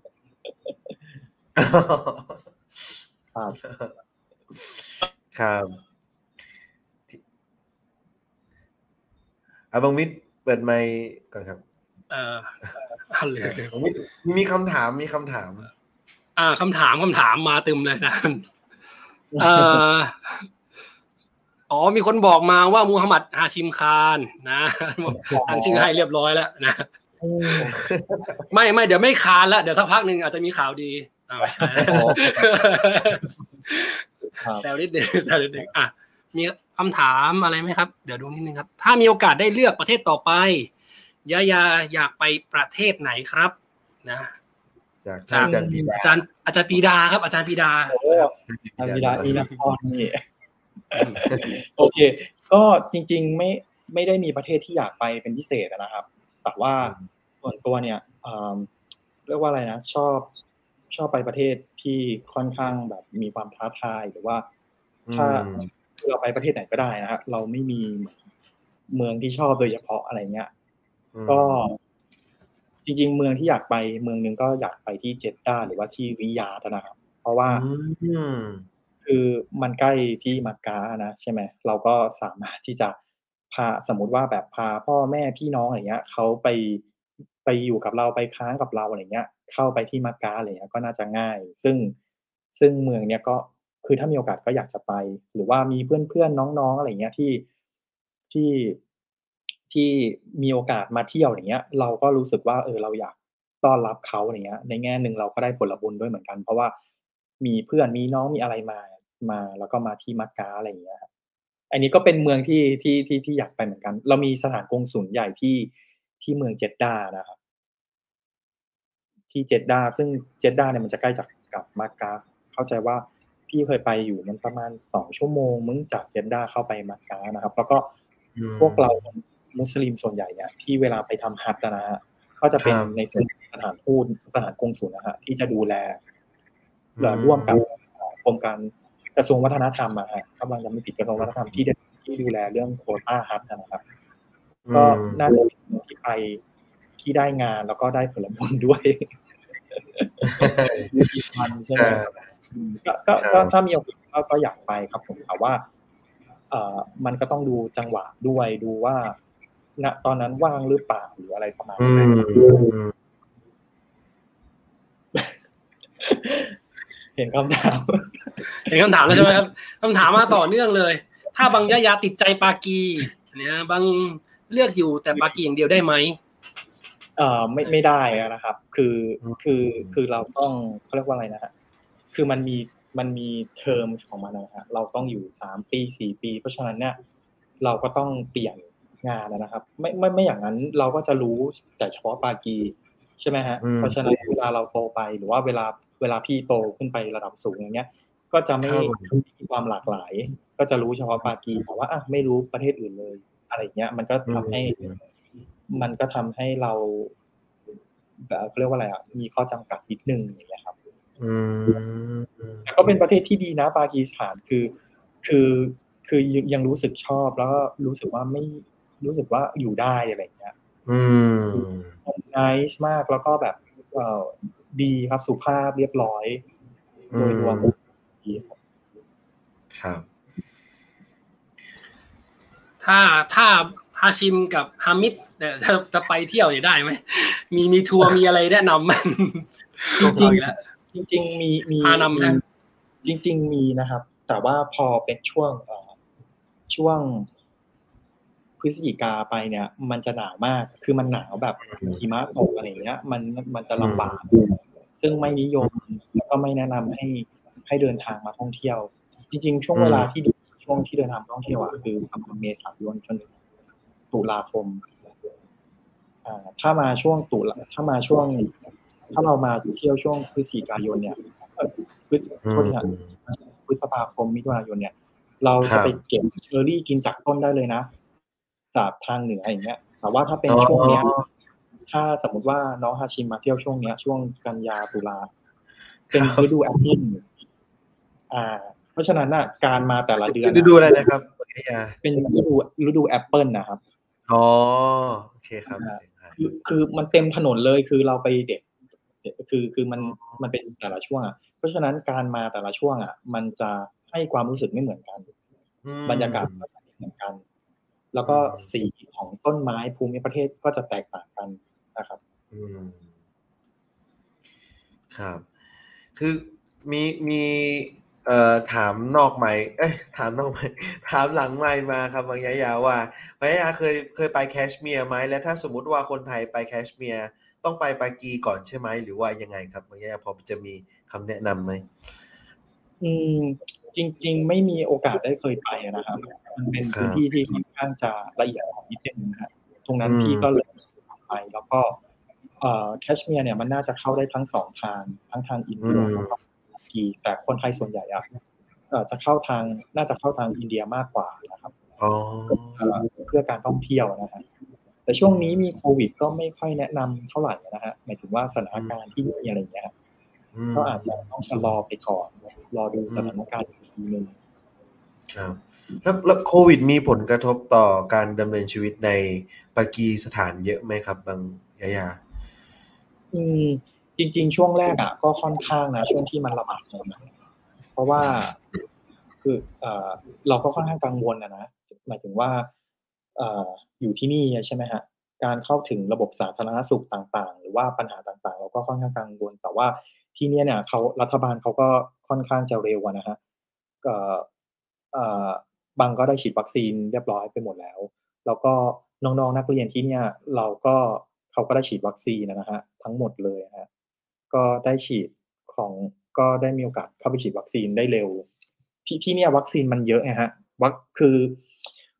ครับครับอาบังมิดเปิดไมค์ก่อนครับ เออเอาเลยเลยบังมิดมีคำถามมีคำถาม อ่าคำถามคำถามมาเต็มเลยนะเอ่อ อ๋อมีคนบอกมาว่ามูฮัมหมัดฮาชิมคานนะตั้งชื่อให้เรียบร้อยแล้วนะอืมไม่ไม่เดี๋ยวไม่คานแล้วเดี๋ยวสักพักหนึ่งอาจจะมีข่าวดีอ่าไม่ใช่ครับแซวนิดนึงแซวนิดนึงอะมีคำถามอะไรไหมครับ เดี๋ยวดูนิดนึงครับ ถ้ามีโอกาสได้เลือกประเทศต่อไปยายาอยากไปประเทศไหนครับ นะจากจากอาจารย์ปีดาอาจารย์อาจารย์ปีดาครับ อาจารย์ปีดาโอ้อาวิดาอีนครนี่ โอเค ก็จริงๆไม่ไม่ได้มีประเทศที่อยากไปเป็นพิเศษอะนะครับ แต่ว่าส่วนตัวเนี่ยเอ่อเรียกว่าอะไรนะ ชอบชอบไปประเทศที่ค่อนข้างแบบมีความท้าทายหรือว่า ถ้าอืมเราไปประเทศไหนก็ได้นะฮะเราไม่มีเมืองที่ชอบโดยเฉพาะอะไรเงี้ย ก็จริงๆ เมืองที่อยากไปเมืองหนึ่งก็อยากไปที่เจดดาหรือว่าที่ริยาดนะครับ เพราะว่าอืม คือมันใกล้ที่มักกะนะใช่ไหม เราก็สามารถที่จะพาสมมติว่าแบบพาพ่อแม่พี่น้องอะไรเงี้ยเขาไปไปอยู่กับเราไปค้างกับเราอะไรเงี้ย เข้าไปที่มักกะอะไรเงี้ยก็น่าจะง่าย ซึ่งซึ่งเมืองเนี้ยก็คือถ้ามีโอกาสก็อยากจะไป หรือว่ามีเพื่อนๆน้องๆอะไรเงี้ยที่ที่ที่มีโอกาสมาเที่ยวอย่างเงี้ย เราก็รู้สึกว่าเออเราอยากต้อนรับเขาอย่างเงี้ย ในแง่หนึ่งเราก็ได้ผลบุญด้วยเหมือนกัน เพราะว่า มีเพื่อนมีน้องมีอะไรมามา แล้วก็มาที่มักกะอะไรอย่างเงี้ยครับอันนี้ก็เป็นเมืองที่ที่ที่ที่อยากไปเหมือนกัน เรามีสถานกงสุลใหญ่ที่ที่เมืองเจดดานะครับ ที่เจดดาซึ่งเจดดาเนี่ยมันจะใกล้จากกับมักกะเข้าใจว่าพี่เคยไปอยู่มันประมาณสองชั่วโมงมึงจากเจดดาเข้าไปมักกะนะครับ แล้วก็อืมพวกเรามุสลิมส่วนใหญ่เนี่ยที่เวลาไปทำฮัจญ์นะฮะก็จะเป็นครับในส่วนของสถานทูตสถานกงสุลนะฮะที่จะดูแลและ ร่วมกับกรมการกระทรวงวัฒนธรรมอะฮะกำลังจะไม่ผิดกระทรวงวัฒนธรรมที่ที่ดูแลเรื่องโควต้าฮัจญ์นะครับ ก็น่าจะเป็นคนที่ไปที่ได้งานแล้วก็ได้ผลบุญด้วยมีมันใช่ไหมอืมก็ก็ก็ถ้ามีโอกาสก็ก็อยากไปครับผมแต่ว่า เอ่อมันก็ต้องดูจังหวะด้วยดูว่าณตอนนั้นว่างหรือเปล่าหรืออะไรประมาณอืนั้นมนะครับอืม เห็นคำถาม เห็นคำถามแล้วใช่ไหมครับคำถามมาต่อเนื่องเลย ถ้าบางยายาติดใจปากีเนี่ยบางเลือกอยู่แต่ปากีอย่างเดียวได้ไหมเอ่อไม่ไม่ได้นะครับ คือคือคือเราต้องเขาเรียกว่าอะไรนะฮะคือมันมีมันมีเทอมของมันนะฮะเราต้องอยู่สามปีสี่ปี เพราะฉะนั้นเนี่ยเราก็ต้องเปลี่ยนงานนะครับ ไม่ไม่ไม่อย่างนั้นเราก็จะรู้แต่เฉพาะปากีใช่ไหมฮะอืมเพราะฉะนั้นเวลาเราโตไปหรือว่าเวลา เวลาพี่โตขึ้นไประดับสูงอย่างเงี้ย ก็จะไม่ครับมีความหลากหลาย ก็จะรู้เฉพาะปากีแต่ว่าอะไม่รู้ประเทศอื่นเลย อะไรเงี้ย มันก็ทำให้ มันก็ทำให้เราแบบเขาเรียกว่าอะไรอะมีข้อจำกัดนิดนึงอย่างเงี้ยครับอืมแต่ก็เป็นประเทศที่ดีนะ ปากีสถานคือ คือคือยังรู้สึกชอบแล้วก็รู้สึกว่าไม่รู้สึกว่าอยู่ได้อะไรเงี้ย อืมน c e มากแล้วก็แบบเอ่อ ดีครับสุภาพเรียบร้อยโดยรวมดีครับครับ ถ้าถ้าฮาชิมกับฮามิดเนี่ยจะจะไปเที่ยวเนี่ยได้ไหมมีมีทัวร์มีอะไรแนะนำมันจริงเอาอีกแล้วๆจริงๆมีมีพานำนะมีจริง ๆ มีนะครับ แต่ว่าพอเป็นช่วงเอ่อช่วง พฤศจิกาไปเนี่ย มันจะหนาวมาก คือมันหนาวแบบหิมะตกอะไรเงี้ย มันมันจะลำบาก ซึ่งไม่นิยมแล้วก็ไม่แนะนำให้ให้เดินทางมาท่องเที่ยว จริง ๆ ช่วงเวลาที่ดีช่วงที่เดินทางท่องเที่ยวอะคือประมาณเมษายนจนถึงตุลาคมอ่าถ้ามาช่วงตุลาถ้ามาช่วง ถ้าเรามาเที่ยวช่วงพฤศจิกายนเนี่ยเอ่อพฤศอืโทษมทีนะพฤษภาคมมิถุนายนเนี่ย เราครัจะบไปเก็บเชอร์รี่กินจากต้นได้เลยนะ จากทางเหนืออย่างเงี้ย แต่ว่าถ้าเป็นช่วงเนี้ย ถ้าสมมติว่าน้องฮาชิมมาเที่ยวช่วงเนี้ย ช่วงกันยาตุลาเป็นฤดูแอปเปิลอ่า เพราะฉะนั้นน่ะ การมาแต่ละเดือนฤดูอะไรนะครับบางยะยาเป็นฤดูฤดูแอปเปิลนะครับอ๋อโอเคครับคือคือมันเต็มถนนเลยคือเราไปเด็กคือคือมันมันเป็นแต่ละช่วงอะเพราะฉะนั้นการมาแต่ละช่วงอะ มันจะให้ความรู้สึกไม่เหมือนกันอืมบรรยากาศก็จะไม่เหมือนกัน แล้วก็สีของต้นไม้ภูมิประเทศก็จะแตกต่างกันนะครับอืมครับ คือมีมีเอ่อถามนอกไมค์เอ้ยถามนอกไมค์ถามหลังไมค์มาครับบางยะยาว่าบางยะยาเคยเคยไปแคชเมียร์ไหมและถ้าสมมุติว่าคนไทยไปแคชเมียร์ต้องไปปากีก่อนใช่ไหมหรือว่ายังไงครับบางยะยาพอจะมีคำแนะนำไหมอืม จริง ๆ ไม่มีโอกาสได้เคยไปนะครับ มันเป็นพื้นที่ที่ค่อนข้างจะละเอียดอ่อนนิดนึงนะฮะตรงนั้นพี่ก็เลยไปแล้วก็เอ่อแคชเมียร์เนี่ยมันน่าจะเข้าได้ทั้งสองทางทั้งทางอินเดียแล้วก็ปากีแต่คนไทยส่วนใหญ่อะเอ่อจะเข้าทางน่าจะเข้าทางอินเดียมากกว่านะครับอ๋อเอ่อเพื่อการท่องเที่ยวนะฮะแต่ช่วงนี้มีโควิด ก็ไม่ค่อยแนะนำเท่าไหร่นะฮะหมายถึงว่าสถานการณ์ที่มีอะไรอย่างเงี้ยอืม ก็อาจจะต้องชะลอไปก่อนรอดูสถานการณ์อีกทีหนึ่งครับแล้วแล้วโควิดมีผลกระทบต่อการดำเนินชีวิตในปากีสถานเยอะไหมครับ บางยะยาอืมจริง ๆ ช่วงแรกอะ ก็ค่อนข้างนะช่วงที่มันระบาดเลยนะเพราะว่าคือเอ่อเราก็ค่อนข้างกังวลนะนะหมายถึงว่าเอ่ออยู่ที่นี่ใช่ไหมฮะการเข้าถึงระบบสาธารณสุขต่างๆ หรือว่าปัญหาต่างๆ เราก็ค่อนข้างกังวลแต่ว่า ที่เนี่ยเนี่ยเขารัฐบาลเขาก็ค่อนข้างจะเร็วนะฮะเอ่อเอ่อบางก็ได้ฉีดวัคซีนเรียบร้อยไปหมดแล้ว แล้วก็น้องๆนักเรียนที่เนี่ยเราก็เขาก็ได้ฉีดวัคซีนนะฮะทั้งหมดเลยฮะก็ได้ฉีดของก็ได้มีโอกาสเข้าไปฉีดวัคซีนได้เร็ว ที่ที่เนี่ยวัคซีนมันเยอะไงฮะวัคคือ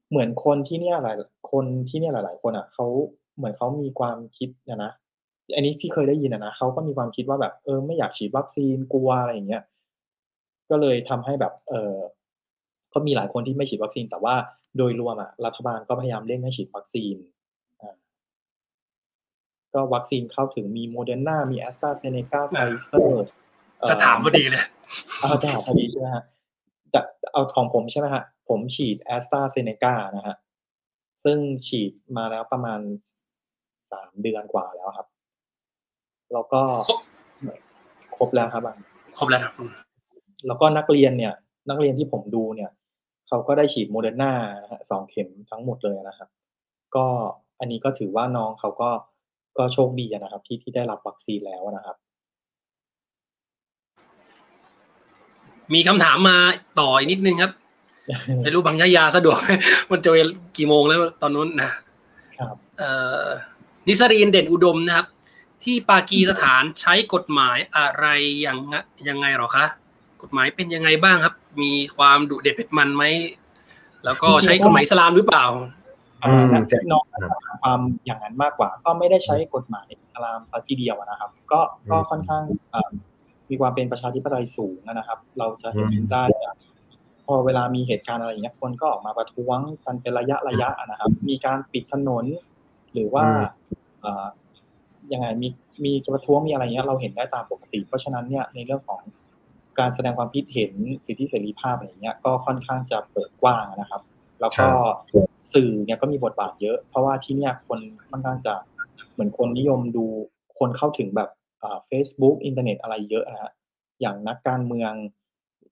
เหมือนคนที่เนี่ยหลายคนที่เนี่ยหลาย ๆ คนอะเขาเหมือนเขามีความคิดนะนะ อันนี้ที่เคยได้ยินอะนะเขาก็มีความคิดว่าแบบเออไม่อยากฉีดวัคซีนกลัวอะไรอย่างเงี้ยก็เลยทำให้แบบเออก็มีหลายคนที่ไม่ฉีดวัคซีน แต่ว่าโดยรวมอะรัฐบาลก็พยายามเร่งให้ฉีดวัคซีนอ่าก็วัคซีนเข้าถึงมีโมเดอร์นามีแอสตราเซเนกาไฟเซอร์จะถามพอดีเลยเอาจะถามพอดีใช่ไหมฮะแต่เอาของผมใช่ไหมฮะ ผมฉีดแอสตราเซเนกานะฮะ ซึ่งฉีดมาแล้วประมาณสามเดือนกว่าแล้วครับ แล้วก็ครบครบแล้วครับอะครบแล้วนะอืมแล้วก็นักเรียนเนี่ย นักเรียนที่ผมดูเนี่ยเขาก็ได้ฉีดโมเดอร์นาสองเข็มทั้งหมดเลยนะครับ ก็อันนี้ก็ถือว่าน้องเขาก็ก็โชคดีอะนะครับ ที่ที่ได้รับวัคซีนแล้วนะครับ มีคำถามมาต่ออีกนิดนึงครับไม่รู้บางยะยาสะดวก มันจะเวลากี่โมงแล้วตอนนู้นนะครับเอ่อนิสรีนเด่นอุดมนะครับ ที่ปากีสถานใช้กฎหมายอะไรอย่างงะยังไงหรอคะกฎหมายเป็นยังไงบ้างครับ มีความดุเด็ดเผ็ดมันไหมแล้วก็ใช้กฎหมายอิสลามหรือเปล่าอ่าอืมนักจะน้องถามความอย่างนั้นมากกว่า ก็ไม่ได้ใช้กฎหมายอิสลามซะทีเดียวนะครับ ก็ก็ค่อนข้างอ่ามีความเป็นประชาธิปไตยสูงนะครับ เราจะเห็นอืมได้จากพอเวลามีเหตุการณ์อะไรอย่างเงี้ยคนก็ออกมาประท้วงกันเป็นระยะระยะนะครับ มีการปิดถนน หรือว่าอ่า ยังไงมีมีประท้วงมีอะไรเงี้ยเราเห็นได้ตามปกติ เพราะฉะนั้นเนี่ยในเรื่องของการแสดงความคิดเห็นสิทธิเสรีภาพอะไรเงี้ยก็ค่อนข้างจะเปิดกว้างนะครับ แล้วก็สื่อเนี่ยก็มีบทบาทเยอะ เพราะว่าที่เนี่ยคนค่อนข้างจะเหมือนคนนิยมดูคนเข้าถึงแบบเฟซบุ๊กอินเทอร์เน็ตอะไรเยอะนะฮะอย่างนักการเมือง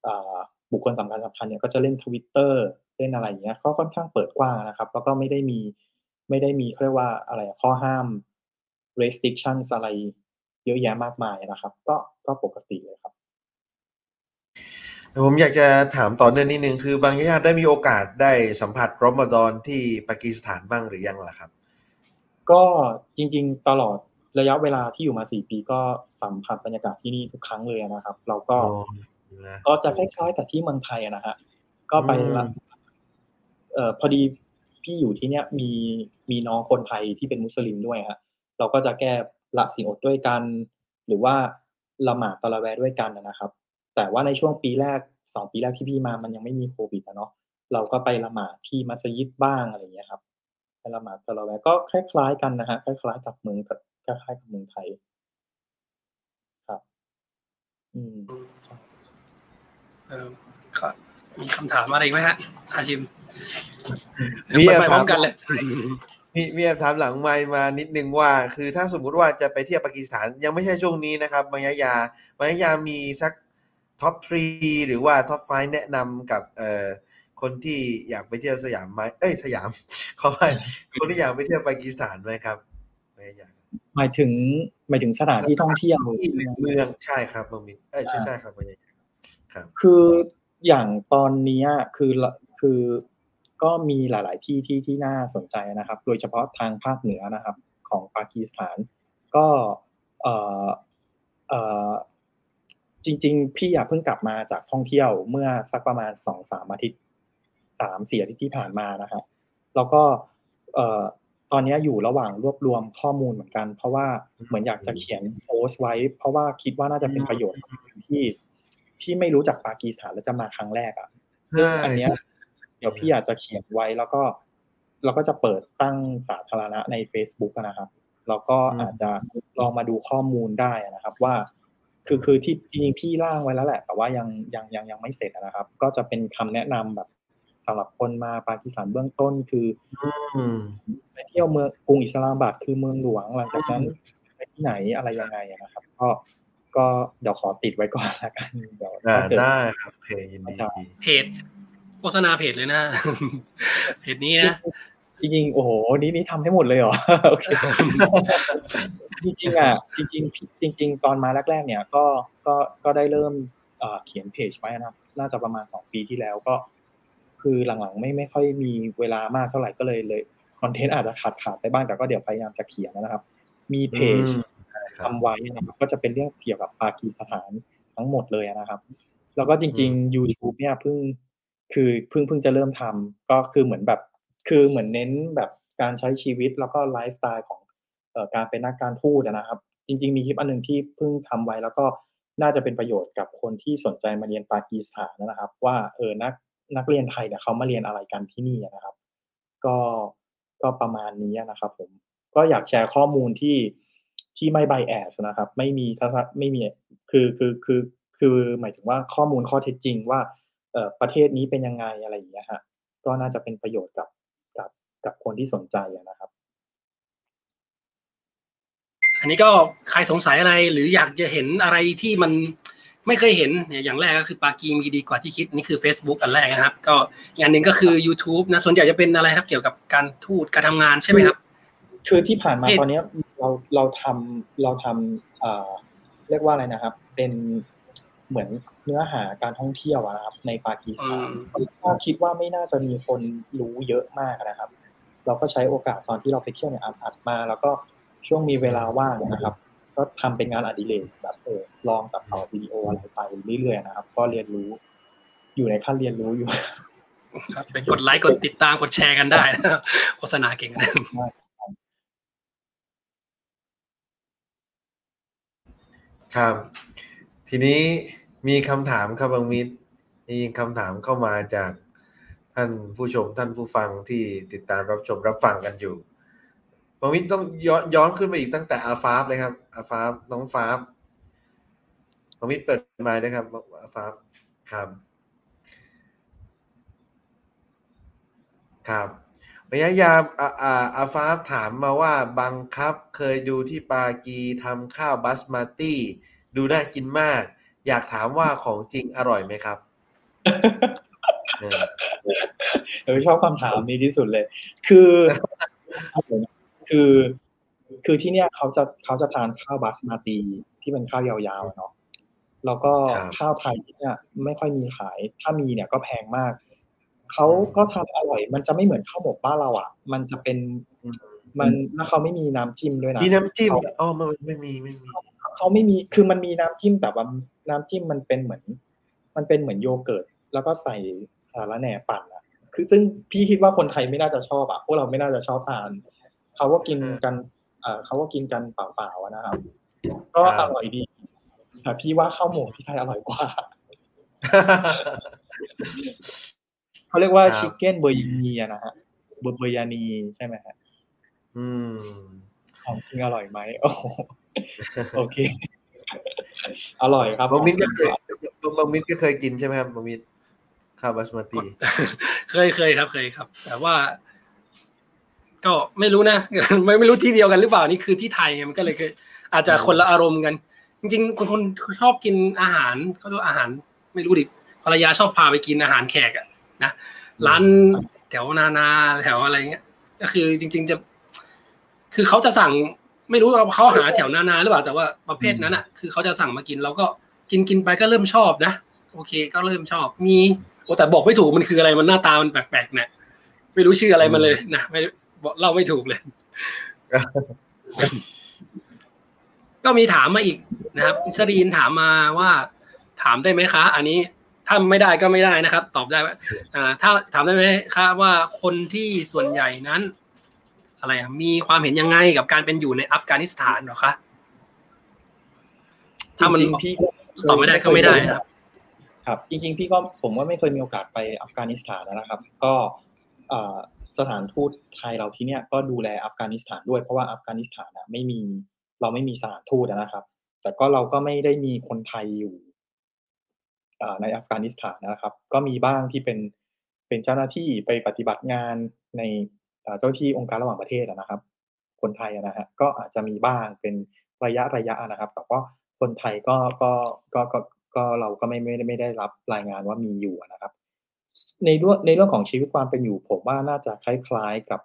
อ่าบุคคลสำคัญสำคัญเนี่ยก็จะเล่นทวิตเตอร์เล่นอะไรอย่างเงี้ยก็ค่อนข้างเปิดกว้างนะครับ แล้วก็ไม่ได้มีไม่ได้มีเขาเรียกว่าอะไรข้อห้าม restrictions อะไรเยอะแยะมากมายนะครับ ก็ก็ปกติเลยครับผมอยากจะถามต่อเนื่องนิดนึงคือบางญาติได้มีโอกาสได้สัมผัสรอมฎอนที่ปากีสถานบ้างหรือยังล่ะครับ ก็จริง ๆ ตลอดระยะเวลาที่อยู่มาสี่ปีก็สัมผัสบรรยากาศที่นี่ทุกครั้งเลยนะครับ เราก็อ๋อนะก็จะคล้ายๆกับที่เมืองไทยอะนะฮะก็ไปละอืมเอ่อพอดีพี่อยู่ที่เนี้ยมีมีน้องคนไทยที่เป็นมุสลิมด้วยฮะ เราก็จะแก้ละสิ่งอดด้วยกัน หรือว่าละหมาดตะละแวด้วยกันนะครับ แต่ว่าในช่วงปีแรกสองปีแรกที่พี่มามันยังไม่มีโควิดอะเนาะเราก็ไปละหมาดที่มัสยิดบ้างอะไรอย่างเงี้ยครับไปละหมาดตะละแวก็คล้ายๆกันนะฮะคล้ายๆกับเมืองกับคล้ายๆกับเมืองไทยครับ อืมเออก็มีคำถามอะไรอีกไหมฮะอาชิม มีไปอะไปพร้อมกันเลย มีมีคำถามหลังไมค์มานิดนึงว่าคือถ้าสมมุติว่าจะไปเที่ยวปากีสถานยังไม่ใช่ช่วงนี้นะครับมายายา มายายามีสัก top three หรือว่า top five แนะนำกับเอ่อคนที่อยากไปเที่ยวสยามไหมเอ้ยสยามเขาไปคนที่อยากไปเที่ยวปากีสถานไหมครับมายาหมายถึงหมายถึงสถานที่ท่องเที่ยวที่เมืองใช่ครับเมืองมินเอ้ยใช่ใช่ครับมายายาครับ คืออย่างตอนเนี้ยคือละคือ ก็มีหลาย ๆ ที่ที่ที่น่าสนใจนะครับ โดยเฉพาะทางภาคเหนือนะครับ ของปากีสถาน ก็เออจริง ๆ พี่อยากเพิ่งกลับมาจากท่องเที่ยวเมื่อสักประมาณสองสามอาทิตย์สามสี่อาทิตย์ที่ผ่านมานะครับแล้วก็เออตอนนี้อยู่ระหว่างรวบรวมข้อมูลเหมือนกัน เพราะว่าเหมือนอยากจะเขียนโพสต์ไว้ เพราะว่าคิดว่าน่าจะเป็นประโยชน์ที่ที่ไม่รู้จักปากีสถานและจะมาครั้งแรกอะซึ่งอันเนี้ย เดี๋ยวพี่อยากจะเขียนไว้แล้วก็เราก็จะเปิดตั้งสาธารณะใน Facebook อะนะครับแล้วก็อาจจะลองมาดูข้อมูลได้นะครับ ว่า คือคือที่จริงๆพี่ร่างไว้แล้วแหละ แต่ว่ายังยังยังยังไม่เสร็จนะครับ ก็จะเป็นคำแนะนำแบบสำหรับคนมาปากีสถานเบื้องต้นคืออืมไปเที่ยวเมืองกรุงอิสลามบัดคือเมืองหลวงหลังจากนั้นไปที่ไหนอะไรยังไงอะนะครับ ก็ก็เดี๋ยวขอติดไว้ก่อนละกันเดี๋ยวอ่าถ้าเกิดได้ครับโอเคยินดีใช่เพจ โฆษณาเพจเลยนะ เพจนี้นะจริงๆโอ้โหนี่นี่ทำให้หมดเลยเหรอโอเคจริงๆอะจริง ๆ จริง ๆ ตอนมาแรก ๆ เนี่ยก็ก็ก็ได้เริ่มเอ่อเขียนเพจไว้นะครับน่าจะประมาณสองปีที่แล้วก็ คือหลังๆไม่ไม่ค่อยมีเวลามากเท่าไหร่ก็เลยเลยคอนเทนต์อาจจะขาดขาดไปบ้างแต่ก็เดี๋ยวพยายามจะเขียนนะครับ มีเพจอืมครับทำไว้นะครับก็จะเป็นเรื่องเกี่ยวกับปากีสถานทั้งหมดเลยนะครับ แล้วก็จริง ๆ YouTube เนี่ยเพิ่ง คือเพิ่งเพิ่งจะเริ่มทำก็คือเหมือนแบบ คือเหมือนเน้นแบบการใช้ชีวิตแล้วก็ไลฟ์สไตล์ของออการเป็นนักการทูตนะครับ จริง ๆ มีคลิปอันหนึ่งที่เพิ่งทำไว้แล้วก็น่าจะเป็นประโยชน์กับคนที่สนใจมาเรียนปากีสถานนะครับ ว่าเออนักนักเรียนไทยเนี่ยเขามาเรียนอะไรกันที่นี่นะครับ ก็ก็ประมาณนี้นะครับผมก็อยากแชร์ข้อมูลที่ที่ไม่ไบแอสนะครับ ไม่มีทัศไม่มีคือคือคือคือหมายถึงว่าข้อมูลข้อเท็จจริงว่า ประเทศนี้เป็นยังไงอะไรอย่างเงี้ยฮะก็น่าจะเป็นประโยชน์กับกับกับคนที่สนใจอะนะครับ อันนี้ก็ใครสงสัยอะไรหรืออยากจะเห็นอะไรที่มันไม่เคยเห็นเนี่ยอย่างแรกก็คือปากีมีดีกว่าที่คิดนี่คือ Facebook อันแรกนะครับ ก็อย่างหนึ่งก็คือ YouTube นะส่วนใหญ่จะเป็นอะไรครับเกี่ยวกับการทูตการทำงานใช่ไหมครับ คือที่ผ่านมาเอ๊ะตอนเนี้ยเราเราทำเราทำเอ่อเรียกว่าอะไรนะครับ เป็น เหมือนเนื้อหาการท่องเที่ยวอะนะครับ ในปากีสถานก็คิดว่าไม่น่าจะมีคนรู้เยอะมากนะครับ เราก็ใช้โอกาสตอนที่เราไปเที่ยวเนี่ยอัดอัดมา แล้วก็ช่วงมีเวลาว่างนะครับ ก็ทำเป็นงานอดิเรกแบบเออลองตัดต่อวิดีโออะไรไปเรื่อยๆนะครับ ก็เรียนรู้ อยู่ในขั้นเรียนรู้อยู่ครับไปกดไลค์กดติดตามกดแชร์กันได้นะโฆษณาเก่งนะ ครับ ทีนี้ มีคำถามครับบางมิตรมีคำถามเข้ามาจากท่านผู้ชมท่านผู้ฟังที่ติดตามรับชมรับฟังกันอยู่บางมิตรต้องย้อนย้อนขึ้นไปอีกตั้งแต่อาฟาฟเลยครับ อาฟาฟน้องฟาฟบางมิตรเปิดไมค์ด้วยครับอาฟาฟครับ ครับระยะยามอาอาอาฟาฟถามมาว่าบังคับเคยดูที่ปากีทำข้าวบัสมาตี้ ดูน่ากินมาก อยากถามว่าของจริงอร่อยไหมครับเออเออชอบคำถามนี้ที่สุดเลย คือคือ คือที่เนี่ยเขาจะเขาจะทานข้าวบาสมาตีที่เป็นข้าวยาวๆอะเนาะแล้วก็ข้าวไทยเนี่ยไม่ค่อยมีขาย ถ้ามีเนี่ยก็แพงมากเขาก็ทำอร่อย มันจะไม่เหมือนข้าวหมกบ้านเราอะ มันจะเป็นอืมมันแล้วเขาไม่มีน้ำจิ้มด้วยนะมีน้ำจิ้มเขาอ๋อไม่ไม่มีไม่มีเขาไม่มีคือมันมีน้ำจิ้มแต่ว่า น้ำจิ้มมันเป็นเหมือน มันเป็นเหมือนโยเกิร์ตแล้วก็ใส่สาระแหน่ปั่นอะ คือซึ่งพี่คิดว่าคนไทยไม่น่าจะชอบอะพวกเราไม่น่าจะชอบทานเขาก็กินกันเอ่อเขาก็กินกันเปล่าๆอะนะครับ ก็ครัอบร่อยดีแต่พี่ว่าข้าวหมกที่ไทยอร่อยกว่าเขาเรียกว่าครับชิคเก้นเบอร์ยานีอะนะฮะเบอร์เบอร์ยานีใช่ไหมฮะอืมของจริงอร่อยไหมโอ้โหโอเค อร่อยครับบางมิตรก็เคยบางมิตรก็เคยกินใช่ไหมครับบางมิตรข้าวบาสมาติเคยเคยครับเคยครับ แต่ว่า ก็ไม่รู้นะไม่ไม่รู้ที่เดียวกันหรือเปล่านี่คือที่ไทยไงมันก็เลยเคยอาจจะคนละอารมณ์กัน จริงๆคนคนชอบกินอาหารเขาเรียกว่าอาหาร ไม่รู้ดิภรรยาชอบพาไปกินอาหารแขกอะนะร้านแถวนานาแถวอะไรเงี้ย ก็คือจริง ๆ จะ คือเขาจะสั่ง ไม่รู้ว่าเขาหาแถวนานาหรือเปล่าแต่ว่าประเภทนั้นอะ คือเขาจะสั่งมากินเราก็กินกินไปก็เริ่มชอบนะโอเค ก็เริ่มชอบ มีโอ้แต่บอกไม่ถูกมันคืออะไรมันหน้าตามันแปลกๆเนี่ยไม่รู้ชื่ออะไรมันเลยนะไม่บอกเล่าไม่ถูกเลย ก็มีถามมาอีกนะครับอิสรีนถามมาว่า ถามได้ไหมคะ อันนี้ถ้าไม่ได้ก็ไม่ได้นะครับ ตอบได้ว่าอ่าถ้าถามได้ไหมคะว่าคนที่ส่วนใหญ่นั้น อะไรอะมีความเห็นยังไงกับการเป็นอยู่ในอัฟกานิสถานเหรอคะถ้ามันจริงๆพี่ก็ตอบไม่ได้ก็ไม่ได้นะครับ ครับ จริง ๆ พี่ก็ผมว่าไม่เคยมีโอกาสไปอัฟกานิสถานนะครับ ก็เอ่อสถานทูตไทยเราที่เนี่ยก็ดูแลอัฟกานิสถานด้วยเพราะว่าอัฟกานิสถานอะไม่มีเราไม่มีสถานทูตนะครับ แต่ก็เราก็ไม่ได้มีคนไทยอยู่อ่าในอัฟกานิสถานนะครับ ก็มีบ้างที่เป็นเป็นเจ้าหน้าที่ไปปฏิบัติงานในอ่า เจ้าที่องค์การระหว่างประเทศนะครับ คนไทยนะฮะก็อาจจะมีบ้างเป็นระยะระยะนะครับ แต่ว่าคนไทยก็ก็ก็ก็ก็เราก็ไม่ไม่ได้ไม่ได้รับรายงานว่ามีอยู่นะครับ ในเรื่องในเรื่องของชีวิตความเป็นอยู่ ผมว่าน่าจะคล้ายๆกับ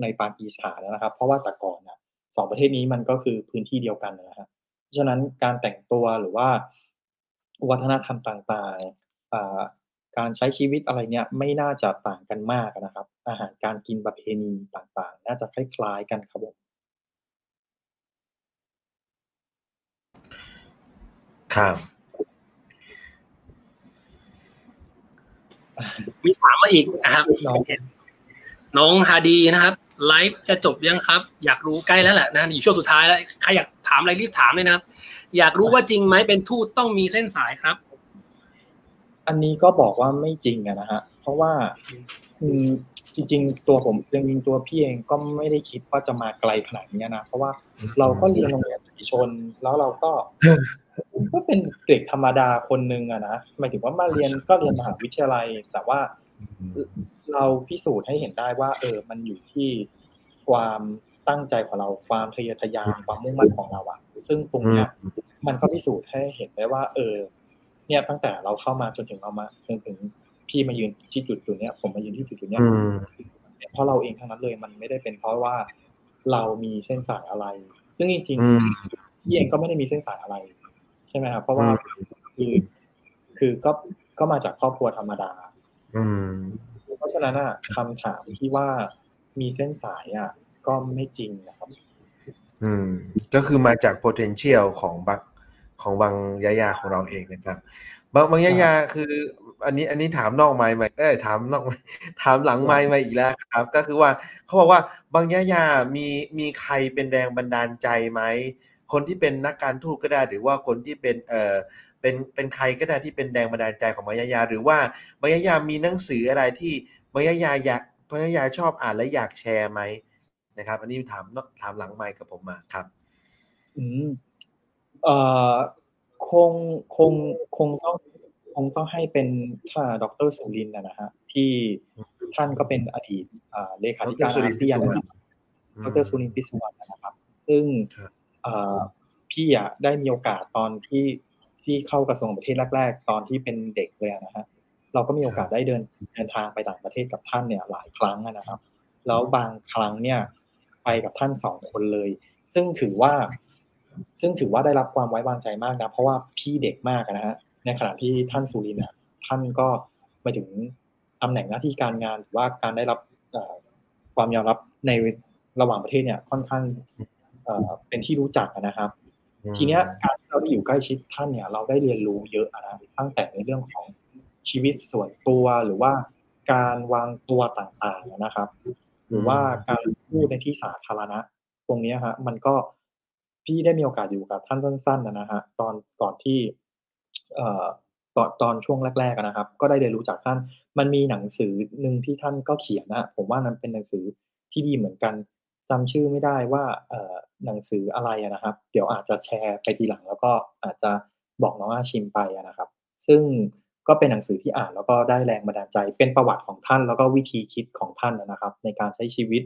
ในปากีสถานนะครับ เพราะว่าแต่ก่อนนะสองประเทศนี้มันก็คือพื้นที่เดียวกันนะฮะเพราะฉะนั้นการแต่งตัวหรือว่าวัฒนธรรมต่างๆการใช้ชีวิตอะไรเนี่ยไม่น่าจะต่างกันมากนะครับ อาหารการกินประเพณีต่างๆ น่าจะคล้ายๆกันครับผมครับ มีถามมาอีกนะครับ น้องน้องฮาดีนะครับไลฟ์จะจบยังครับ อยากรู้ใกล้แล้วแหละนะอยู่ช่วงสุดท้ายแล้วใครอยากถามอะไรรีบถามเลยนะครับ อยากรู้ว่าจริงไหมเป็นทูตต้องมีเส้นสายครับ อันนี้ก็บอกว่าไม่จริงอะนะฮะเพราะว่าอืม จริง ๆ ตัวผมจริงๆตัวพี่เองก็ไม่ได้คิดว่าจะมาไกลขนาดนี้นะ เพราะว่าเราก็เรียนโรงเรียนเอกชน แล้วเราก็ ก็เป็นเด็กธรรมดาคนหนึ่งอะนะหมายถึงว่ามาเรียนก็เรียนมหาวิทยาลัย แต่ว่าเราพิสูจน์ให้เห็นได้ว่า เออ มันอยู่ที่ความตั้งใจของเราความทะเยอทะยานความมุ่งมั่นของเราอะซึ่งตรงเนี้ยมันก็พิสูจน์ให้เห็นได้ว่า เออ เนี่ยตั้งแต่เราเข้ามาจนถึงเรามาจนถึง พี่มายืนที่จุดจุดๆเนี้ยผมมายืนที่จุดจุดๆเนี้ยอืมเพราะเราเองทั้งนั้นเลยมันไม่ได้เป็นเพราะว่าเรามีเส้นสายอะไร ซึ่งจริงอืมๆพี่เองก็ไม่ได้มีเส้นสายอะไร ใช่ไหมครับเพราะว่าคือคือก็ก็มาจากครอบครัวธรรมดา อืม เพราะฉะนั้นอะคำถามที่ว่ามีเส้นสายอะก็ไม่จริงนะครับ อืม ก็คือมาจาก potential ของบางของบางยายาของเราเองนะครับ บางบางยายาคือ อันนี้อันนี้ถามนอกไมค์มเอ้ยถามนอกไมค์ถามหลังไมค์มาอีกแล้วครับ ก็คือว่าเขาบอกว่าบางยายามีมีใครเป็นแรงบันดาลใจไหมคนที่เป็นนักการทูตก็ได้หรือว่าคนที่เป็นเอ่อเป็นเป็นใครก็ได้ที่เป็นแรงบันดาลใจของบางยายา หรือว่าบางยายามีหนังสืออะไรที่บางยายาอยากบางยายาชอบอ่านและอยากแชร์ไหมนะครับ อันนี้ถามนอกถามหลังไมค์กับผมมาครับ อืมเอ่อคงคงคงต้อง คงต้องให้เป็นถ้าดรสุรินทร์นะนะฮะที่ท่านก็เป็นอดีตอ่าเลขาธิการดรสุริอานทร์เซียนพิศวรรณนะครับดรสุรินทร์พิศวรรณนะครับ ซึ่งครับเอ่อพี่อะได้มีโอกาสตอนที่ที่เข้ากระทรวงต่างประเทศแรก ๆ ตอนที่เป็นเด็กเลยอะนะฮะเราก็มีโอกาสได้เดินเดินทางไปต่างประเทศกับท่านเนี่ยหลายครั้งอะนะครับ แล้วบางครั้งเนี่ยไปกับท่านสองคนเลย ซึ่งถือว่า ซึ่งถือว่าได้รับความไว้วางใจมากนะ เพราะว่าพี่เด็กมากอะนะฮะ ในขณะที่ท่านสุรินทร์เนี่ยท่านก็มาถึงตำแหน่งหน้าที่การงานหรือว่าการได้รับเอ่อความยอมรับในระหว่างประเทศเนี่ยค่อนข้างเอ่อเป็นที่รู้จักอะนะครับ ทีเนี้ยการที่เราได้อยู่ใกล้ชิดท่านเนี่ย เราได้เรียนรู้เยอะอะนะตั้งแต่ในเรื่องของชีวิตส่วนตัวหรือว่าการวางตัวต่างๆนะครับ หรือว่าการพูดในที่สาธารณะ ตรงเนี้ยฮะ มันก็พี่ได้มีโอกาสอยู่กับท่านสั้น ๆนะนะฮะตอนก่อนที่เอ่อ ตอนตอนช่วงแรกๆนะครับ ก็ได้เรียนรู้จากท่าน มันมีหนังสือหนึ่งที่ท่านก็เขียนนะผมว่านั้นเป็นหนังสือที่ดีเหมือนกันจำชื่อไม่ได้ว่าหนังสืออะไรนะครับ เดี๋ยวอาจจะแชร์ไปทีหลัง แล้วก็อาจจะบอกน้องอาชิมไปนะครับ ซึ่งก็เป็นหนังสือที่อ่านแล้วก็ได้แรงบันดาลใจ เป็นประวัติของท่าน แล้วก็วิธีคิดของท่านนะครับ ในการใช้ชีวิต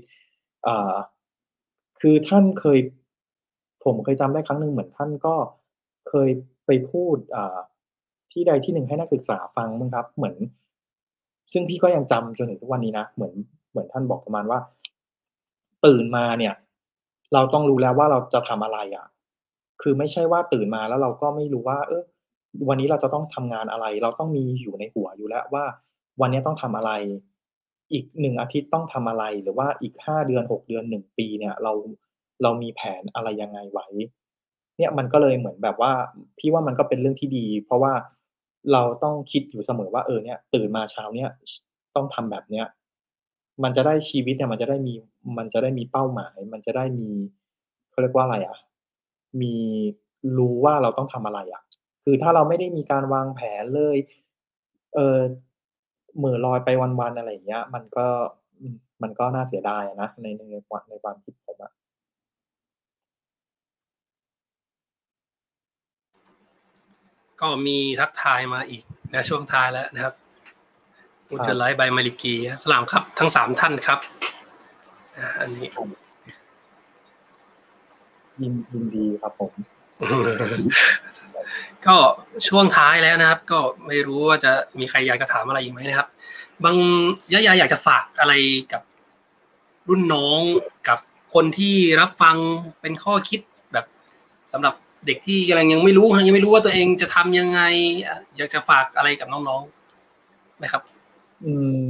คือท่านเคย ผมเคยจำได้ครั้งหนึ่งเหมือนท่านก็เคยไปพูดอ ที่ใดที่หนึ่งให้นักศึกษาฟังมั้งครับ เหมือน ซึ่งพี่ก็ยังจำจนถึงทุกวันนี้นะ เหมือนเหมือนท่านบอกประมาณว่า ตื่นมาเนี่ย เราต้องรู้แล้วว่าเราจะทำอะไรอะ คือไม่ใช่ว่าตื่นมาแล้วเราก็ไม่รู้ว่า เออวันนี้เราจะต้องทำงานอะไร เราต้องมีอยู่ในหัวอยู่แล้วว่า วันนี้ต้องทำอะไร อีกหนึ่งอาทิตย์ต้องทำอะไร หรือว่าอีกห้าเดือนหกเดือนหนึ่งปีเนี่ย เราเรามีแผนอะไรยังไงไว้ เนี่ยมันก็เลยเหมือนแบบว่า พี่ว่ามันก็เป็นเรื่องที่ดี เพราะว่า เราต้องคิดอยู่เสมอว่าเออเนี่ย ตื่นมาเช้าเนี่ยต้องทำแบบเนี้ย มันจะได้ชีวิตเนี่ย มันจะได้มี มันจะได้มีเป้าหมาย มันจะได้มีเขาเรียกว่าอะไรอะ มีรู้ว่าเราต้องทำอะไรอะ คือถ้าเราไม่ได้มีการวางแผนเลย เออเหม่อลอยไปวันๆอะไรอย่างเงี้ย มันก็มันก็น่าเสียดายนะในในในความในความคิดผมอะ ก็มีทักทายมาอีกนะช่วงท้ายแล้วนะครับอุจไลท์ใบมาลิกีสลามครับ ทั้งสามท่านครับอ่าอันนี้ยินยินดีครับผม ก็ช่วงท้ายแล้วนะครับ ก็ไม่รู้ว่าจะมีใครอยากจะถามอะไรอีกไหมนะครับ บางยะยาอยากจะฝากอะไรกับรุ่นน้องกับคนที่รับฟังเป็นข้อคิดแบบสำหรับ เด็กที่กำลังยังไม่รู้ยังไม่รู้ว่าตัวเองจะทำยังไง อยากจะฝากอะไรกับน้องๆไหมครับ อืม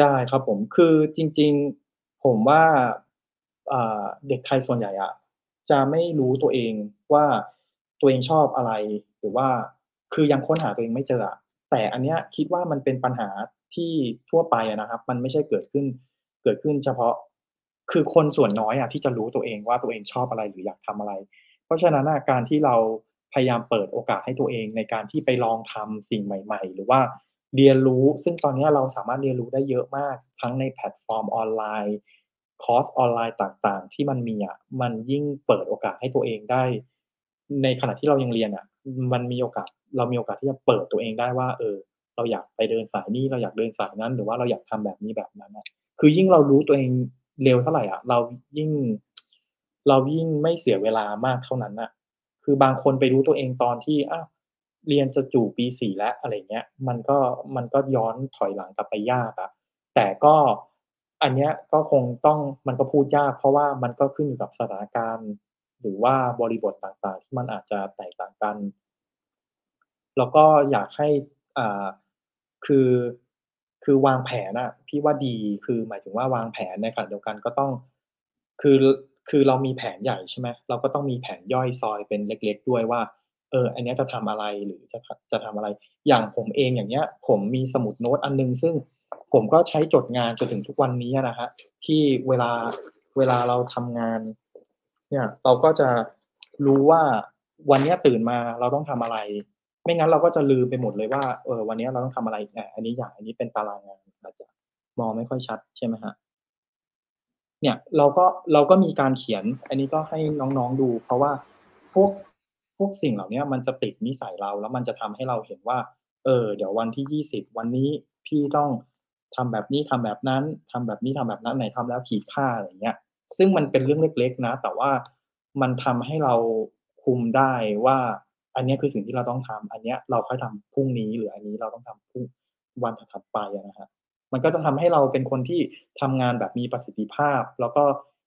ได้ครับผมคือจริง ๆ ผมว่าเด็กไทยส่วนใหญ่อะจะไม่รู้ตัวเองว่าตัวเองชอบอะไร หรือว่าคือยังค้นหาตัวเองไม่เจอแต่อันเนี้ยคิดว่ามันเป็นปัญหาที่ทั่วไปอะนะครับ มันไม่ใช่เกิดขึ้นเกิดขึ้นเฉพาะคือคนส่วนน้อยอะที่จะรู้ตัวเองว่าตัวเองชอบอะไรหรืออยากทำอะไร เพราะฉะนั้นการที่เราพยายามเปิดโอกาสให้ตัวเองในการที่ไปลองทำสิ่งใหม่ ๆ หรือว่าเรียนรู้ ซึ่งตอนนี้เราสามารถเรียนรู้ได้เยอะมาก ทั้งในแพลตฟอร์มออนไลน์คอร์สออนไลน์ต่างๆ ที่มันมีอะมันยิ่งเปิดโอกาสให้ตัวเองได้ ในขณะที่เรายังเรียนอะ มันมีโอกาสเรามีโอกาสที่จะเปิดตัวเองได้ว่า เออ เราอยากไปเดินสายนี้เราอยากเดินสายนั้น หรือว่าเราอยากทำแบบนี้แบบนั้นอะคือยิ่งเรารู้ตัวเองเร็วเท่าไหร่อะ เรายิ่ง เรายิ่งไม่เสียเวลามากเท่านั้นอะคือบางคนไปรู้ตัวเองตอนที่อ้าวเรียนจะจู่ปีสี่แล้วอะไรเงี้ย มันก็มันก็ย้อนถอยหลังกลับไปยากอะแต่ก็อันเนี้ยก็คงต้องมันก็พูดยาก เพราะว่ามันก็ขึ้นอยู่กับสถานการณ์ หรือว่าบริบทต่างๆ ที่มันอาจจะแตกต่างกัน แล้วก็อยากให้อ่าคือคือวางแผนอะพี่ว่าดีคือหมายถึงว่าวางแผนในขณะเดียวกันก็ต้อง คือ คือเรามีแผนใหญ่ใช่ไหมเราก็ต้องมีแผนย่อยซอยเป็นเล็ก ๆ ด้วยว่า เออ อันนี้จะทำอะไรหรือจะจะทำอะไร อย่างผมเองอย่างเงี้ย ผมมีสมุดโน้ตอันนึง ซึ่งผมก็ใช้จดงานจนถึงทุกวันนี้นะฮะที่เวลาเวลาเราทำงาน เนี่ยเราก็จะรู้ว่าวันนี้ตื่นมาเราต้องทำอะไร ไม่งั้นเราก็จะลืมไปหมดเลยว่าเออวันนี้เราต้องทำอะไรอะอันนี้อย่างอันนี้เป็นตารางงานอาจจะมองไม่ค่อยชัดใช่ไหมฮะ เนี่ยเราก็เราก็มีการเขียน อันนี้ก็ให้น้องๆดู เพราะว่าพวกพวกสิ่งเหล่านี้มันจะติดนิสัยเราแล้วมันจะทำให้เราเห็นว่า เออ เดี๋ยววันที่ยี่สิบวันนี้พี่ต้องทำแบบนี้ทำแบบนั้นทำแบบนี้ทำแบบนั้นไหนทำแล้วขีดค่าอะไรเงี้ย ซึ่งมันเป็นเรื่องเล็ก ๆ นะ แต่ว่ามันทำให้เราคุมได้ว่า อันนี้คือสิ่งที่เราต้องทำอันนี้เราค่อยทำพรุ่งนี้หรืออันนี้เราต้องทำพรุ่งวันถัดไปอะนะฮะ มันก็จะทำให้เราเป็นคนที่ทำงานแบบมีประสิทธิภาพ แล้วก็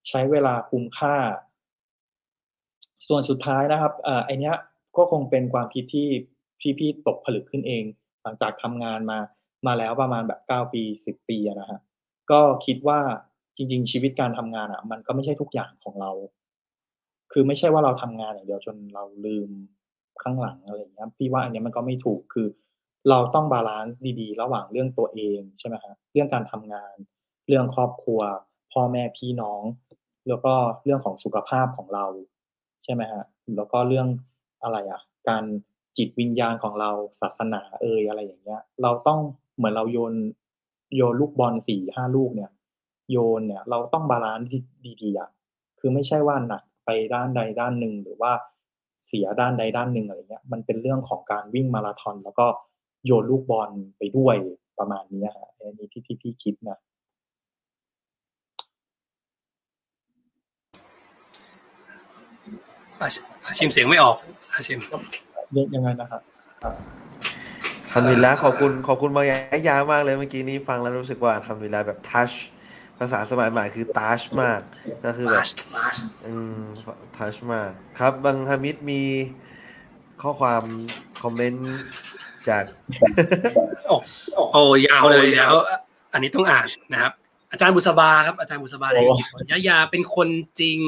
ใช้เวลาคุ้มค่า ส่วนสุดท้ายนะครับเอ่อไอเนี้ยก็คงเป็นความคิดที่พี่พี่ตกผลึกขึ้นเอง หลังจากทำงานมามาแล้วประมาณแบบเก้าปีสิบปีนะฮะก็คิดว่าจริง ๆ ชีวิตการทำงานอะมันก็ไม่ใช่ทุกอย่างของเรา คือไม่ใช่ว่าเราทำงานอย่างเดียวจนเราลืมข้างหลังอะไรเงี้ยพี่ว่าอันนี้มันก็ไม่ถูกคือ เราต้องบาลานซ์ดีๆ ระหว่างเรื่องตัวเองใช่ไหมครับเรื่องการทำงาน เรื่องครอบครัว พ่อแม่พี่น้อง แล้วก็เรื่องของสุขภาพของเราใช่ไหมฮะแล้วก็เรื่องอะไรอะ การจิตวิญญาณของเราศาสนาเอ่ยอะไรอย่างเงี้ย เราต้องเหมือนเราโยนโยนลูกบอลสี่ห้าลูกเนี่ย โยนเนี่ย เราต้อง balance ดีๆอะคือไม่ใช่ว่าหนักไปด้านใดด้านหนึ่งหรือว่าเสียด้านใดด้านหนึ่งอะไรเงี้ย มันเป็นเรื่องของการวิ่งมาราธอนแล้วก็ โยนลูกบอลไปด้วยประมาณนี้ฮะอันนี้ที่ที่พี่คิดนะอาชิอาชิมเสียงไม่ออกอาชิมยังยังไงนะครับทำดีแล้วขอบคุณขอบคุณมายายามากเลยเมื่อกี้นี้ฟังแล้วรู้สึกว่าทำดีแล้วแบบทัชภาษาสมัยใหม่คือทัชมากก็คือแบบอืมทัชมาก ครับบางฮามิดมีข้อความคอมเมนต์ จากโอ้โอ้ยาวเลยเดี๋ยวอันนี้ต้องอ่านนะครับ อาจารย์บุษบาครับอาจารย์บุษบาเลยจริงๆยะยาเป็นคนจริง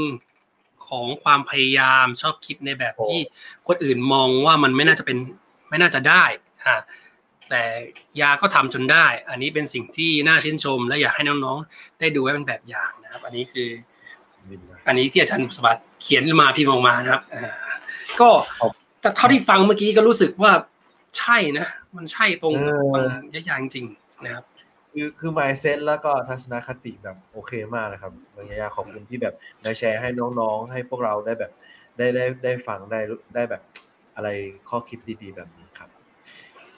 ของความพยายามชอบคิดในแบบที่คนอื่นมองว่ามันไม่น่าจะเป็นไม่น่าจะได้อ่าแต่ยาก็ทำจนได้ อันนี้เป็นสิ่งที่น่าชื่นชม และอยากให้น้องๆ ได้ดูไว้เป็นแบบอย่างนะครับ อันนี้คือ อันนี้ที่อาจารย์บุษบาเขียนมาพิมพ์ออกมานะครับอ่าก็แต่เท่าที่ฟังเมื่อกี้ก็รู้สึกว่า ใช่นะ มันใช่ตรงกับบางยะยาจริงๆนะครับ คือคือ mindset แล้วก็ทัศนคติแบบโอเคมากนะครับบางยายาขอบคุณที่แบบมาแชร์ให้น้องๆ ให้พวกเราได้แบบได้ได้ได้ฟังได้ได้แบบอะไรข้อคิดดีๆแบบนี้ครับ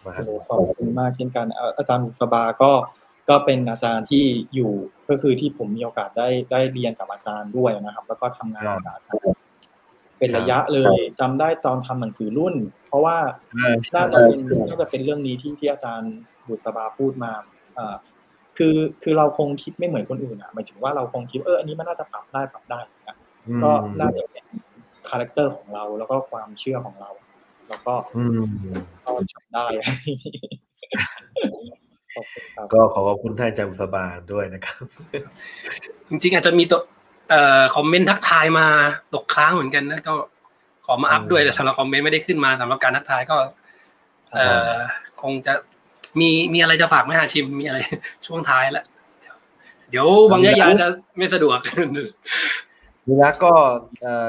มาโอ้โหขอบคุณมากเช่นกันอ่าอาจารย์บุษบาก็ก็เป็นอาจารย์ที่อยู่ก็คือที่ผมมีโอกาสได้ได้เรียนกับอาจารย์ด้วยนะครับ แล้วก็ทำงานกับอาจารย์ เป็นระยะเลยจำได้ตอนทำหนังสือรุ่น เพราะว่าน่าจะเป็นน่าจะเป็นเรื่องนี้ที่ที่อาจารย์บุษบาพูดมาอ่าคือคือเราคงคิดไม่เหมือนคนอื่นอะหมายถึงว่าเราคงคิดเอออันนี้มันน่าจะปรับได้ปรับได้นะก็น่าจะเป็น character ของเราแล้วก็ความเชื่อของเรา แล้วก็อืมก็ทำได้ขอบคุณครับก็ขอขอบคุณท่านอาจารย์บุษบาด้วยนะครับ จริงๆอาจจะมีตัว เอ่อ comment ทักทายมาตกค้างเหมือนกันนะก็ขอมาอัพด้วยแต่สำหรับคอมเมนต์ไม่ได้ขึ้นมาสำหรับการทักทายก็ เอ่อคงจะมีมีอะไรจะฝากไหมฮะชิมมีอะไรช่วงท้ายแล้วเดี๋ยวบางยะยาจะไม่สะดวก นี่นะก็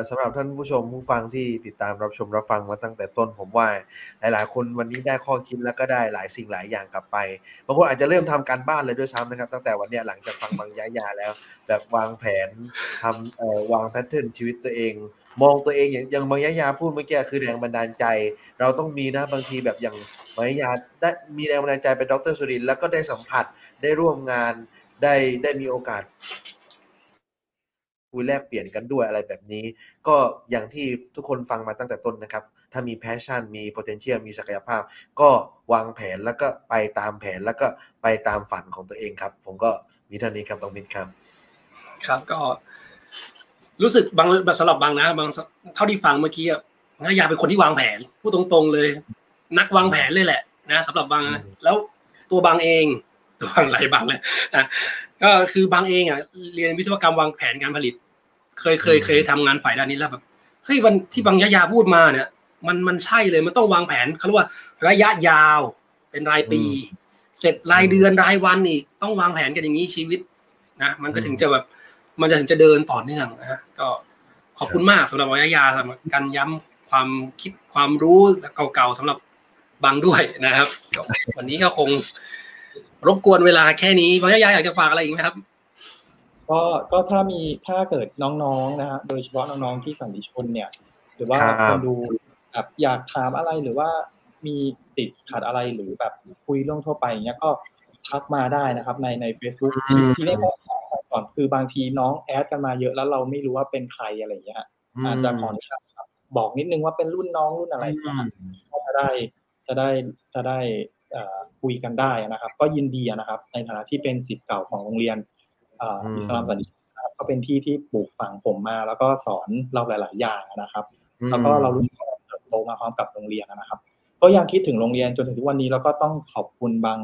สำหรับท่านผู้ชมผู้ฟังที่ติดตามรับชมรับฟังมาตั้งแต่ต้นผมว่า หลายๆ คนวันนี้ได้ข้อคิดแล้วก็ได้หลายสิ่งหลายอย่างกลับไปบางคนอาจจะเริ่มทำการบ้านเลยด้วยซ้ำนะครับ ตั้งแต่วันนี้หลังจากฟังบางยายาแล้ว แบบวางแผนทำวางแพทเทิร์นชีวิตตัวเอง มองตัวเองอย่างอย่างบางยายาพูดเมื่อกี้คือแรงบันดาลใจ เราต้องมีนะบางทีแบบอย่างบางยายาได้มีแรงบันดาลใจเป็นดรสุรินทร์แล้วก็ได้สัมผัสได้ร่วมงานได้ได้มีโอกาส คุยแลกเปลี่ยนกันด้วยอะไรแบบนี้ ก็อย่างที่ทุกคนฟังมาตั้งแต่ต้นนะครับ ถ้ามี passion มี potential มีศักยภาพ ก็วางแผนแล้วก็ไปตามแผนแล้วก็ไปตามฝันของตัวเองครับ ผมก็มีเท่านี้ครับบางมิตรครับ ครับก็ รู้สึกบางสำหรับบางนะบางเท่าที่ฟังเมื่อกี้อะบางยะยาเป็นคนที่วางแผนพูดตรงๆเลย นักวางแผนเลยแหละนะสำหรับบางนะแล้วตัวบางเอง ตัวบางหลายบางเลยนะก็คือบางเองอะเรียนวิศวกรรมวางแผนการผลิต เคยเคยเคยทำงานฝ่ายด้านนี้แล้วแบบเฮ้ยวันที่บางยะยาพูดมาเนี่ย มันมันใช่เลยมันต้องวางแผนเขาเรียกว่าระยะยาวเป็นรายปี เสร็จรายเดือนรายวันอีกต้องวางแผนกันอย่างนี้ชีวิตนะมันก็ถึงจะแบบมันจะถึงจะเดินต่อเนื่องนะก็ขอบคุณมากสำหรับวิทยาสำหรับการย้ำความคิดความรู้เก่าๆสำหรับบางด้วยนะครับก็วันนี้ก็คง รบกวนเวลาแค่นี้วิทยาอยากจะฝากอะไรอีกไหมครับ ก็ก็ถ้ามีถ้าเกิดน้องๆนะฮะโดยเฉพาะน้องๆที่สันติชนเนี่ย หรือว่าครับคนดูแบบอยากถามอะไรหรือว่ามีติดขัดอะไรหรือแบบคุยเรื่องทั่วไปอย่างเงี้ยก็ทักมาได้นะครับ ในใน Facebook อืมที่ได้บอกก่อนคือบางทีน้องแอดกันมาเยอะแล้วเราไม่รู้ว่าเป็นใครอะไรอย่างเงี้ยอาจจะขออนุญาตครับบอกนิดนึงว่าเป็นรุ่นน้องรุ่นอะไรอย่างเงี้ยก็จะได้จะได้จะได้เอ่อ คุยกันได้นะครับ ก็ยินดีนะครับ ในฐานะที่เป็นศิษย์เก่าของโรงเรียนเอ่ออืมอิสลามสันตินะครับก็เป็นที่ที่ปลูกฝังผมมา แล้วก็สอนเราหลาย ๆ อย่างนะครับ แล้วก็เรารู้สึกว่าเราเติบโตมาพร้อมกับโรงเรียนนะครับ ก็ยังคิดถึงโรงเรียนจนถึงทุกวันนี้แล้วก็ต้องขอบคุณบาง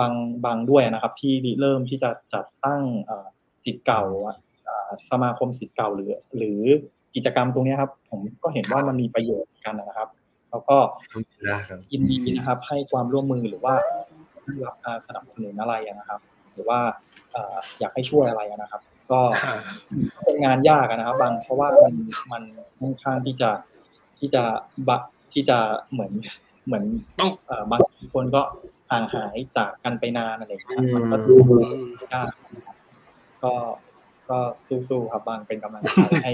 บางบางด้วยนะครับ ที่ริเริ่มที่จะจัดตั้งเอ่อศิษย์เก่าอ่าสมาคมศิษย์เก่าหรือ หรือกิจกรรมตรงเนี้ยครับ ผมก็เห็นว่ามันมีประโยชน์กันนะครับ แล้วก็นะครับยินดีนะครับ ให้ความร่วมมือหรือว่ารับการสนับสนุนอะไรอะนะครับ หรือว่าเอ่ออยากให้ช่วยอะไรอะนะครับ ก็เป็นงานยากอะนะครับ บางเพราะว่ามันมันค่อนข้างที่จะที่จะบะที่จะเหมือนเหมือนต้องเอ่อบางคนก็ห่างหายจากกันไปนานอะไรอย่างเงี้ยครับมันก็อืดูมยากนะครับก็ก็สู้ๆครับบางเป็นกำลังใจให้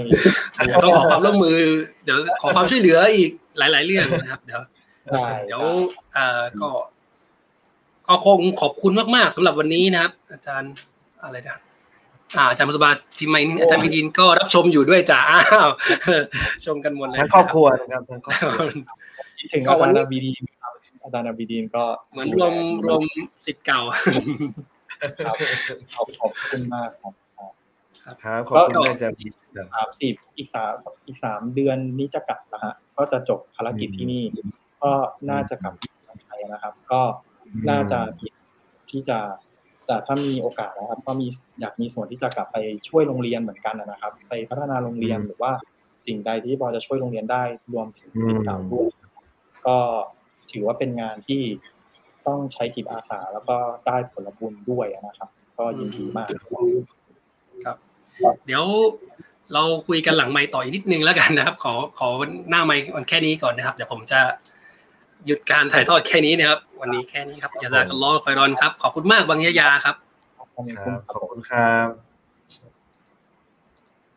ต้องขอความร่วมมือ เดี๋ยวขอความช่วยเหลืออีก หลาย ๆ เรื่องนะครับ เดี๋ยวได้เดี๋ยวเอ่อก็ก็คงขอบคุณมาก ๆสำหรับวันนี้นะครับ อาจารย์อะไรนะอ่าอาจารย์มุสบาพิมพ์ไมค์อาจารย์พิดินก็รับชมอยู่ด้วยจ้าอ้าวชมกันหมดเลยทั้งครอบครัวนะครับทั้งครอบครัวคิดถึงก็อาวัจานรนี้ย์อาบีดีนครับอาจารย์อาบีดีนก็เหมือนรวมรวมสิทธิ์เก่าครับขอบขอบคุณมากครับครับขอบคุณอาจารย์พีครับสามสิบอีกสามอีกสามเดือนนี้จะกลับนะฮะ ก็จะจบภารกิจที่นี่ ก็น่าจะกลับที่เมืองไทยนะครับ ก็น่าจะคิดที่จะแต่ถ้ามีโอกาสนะครับ ก็มีอยากมีส่วนที่จะกลับไปช่วยโรงเรียนเหมือนกันนะครับ ไปพัฒนาโรงเรียนอืมหรือว่าสิ่งใดที่พอจะช่วยโรงเรียนได้รวมถึงสิทธิ์เก่าด้วยก็ถือว่าเป็นงานที่ต้องใช้จิตอาสาแล้วก็ได้ผลบุญด้วยนะครับ ก็ยินดีมากเดี๋ยว เราคุยกันหลังไมค์ต่ออีกนิดนึงแล้วกันนะครับ ขอขอหน้าไมค์วันแค่นี้ก่อนนะครับเดี๋ยวผมจะหยุดการถ่ายทอดแค่นี้นะครับ วันนี้แค่นี้ครับอย่าจากกันล้อคอยรอนครับ ขอบคุณมากบางยะยาครับ ขอบคุณครับขอบคุณครับ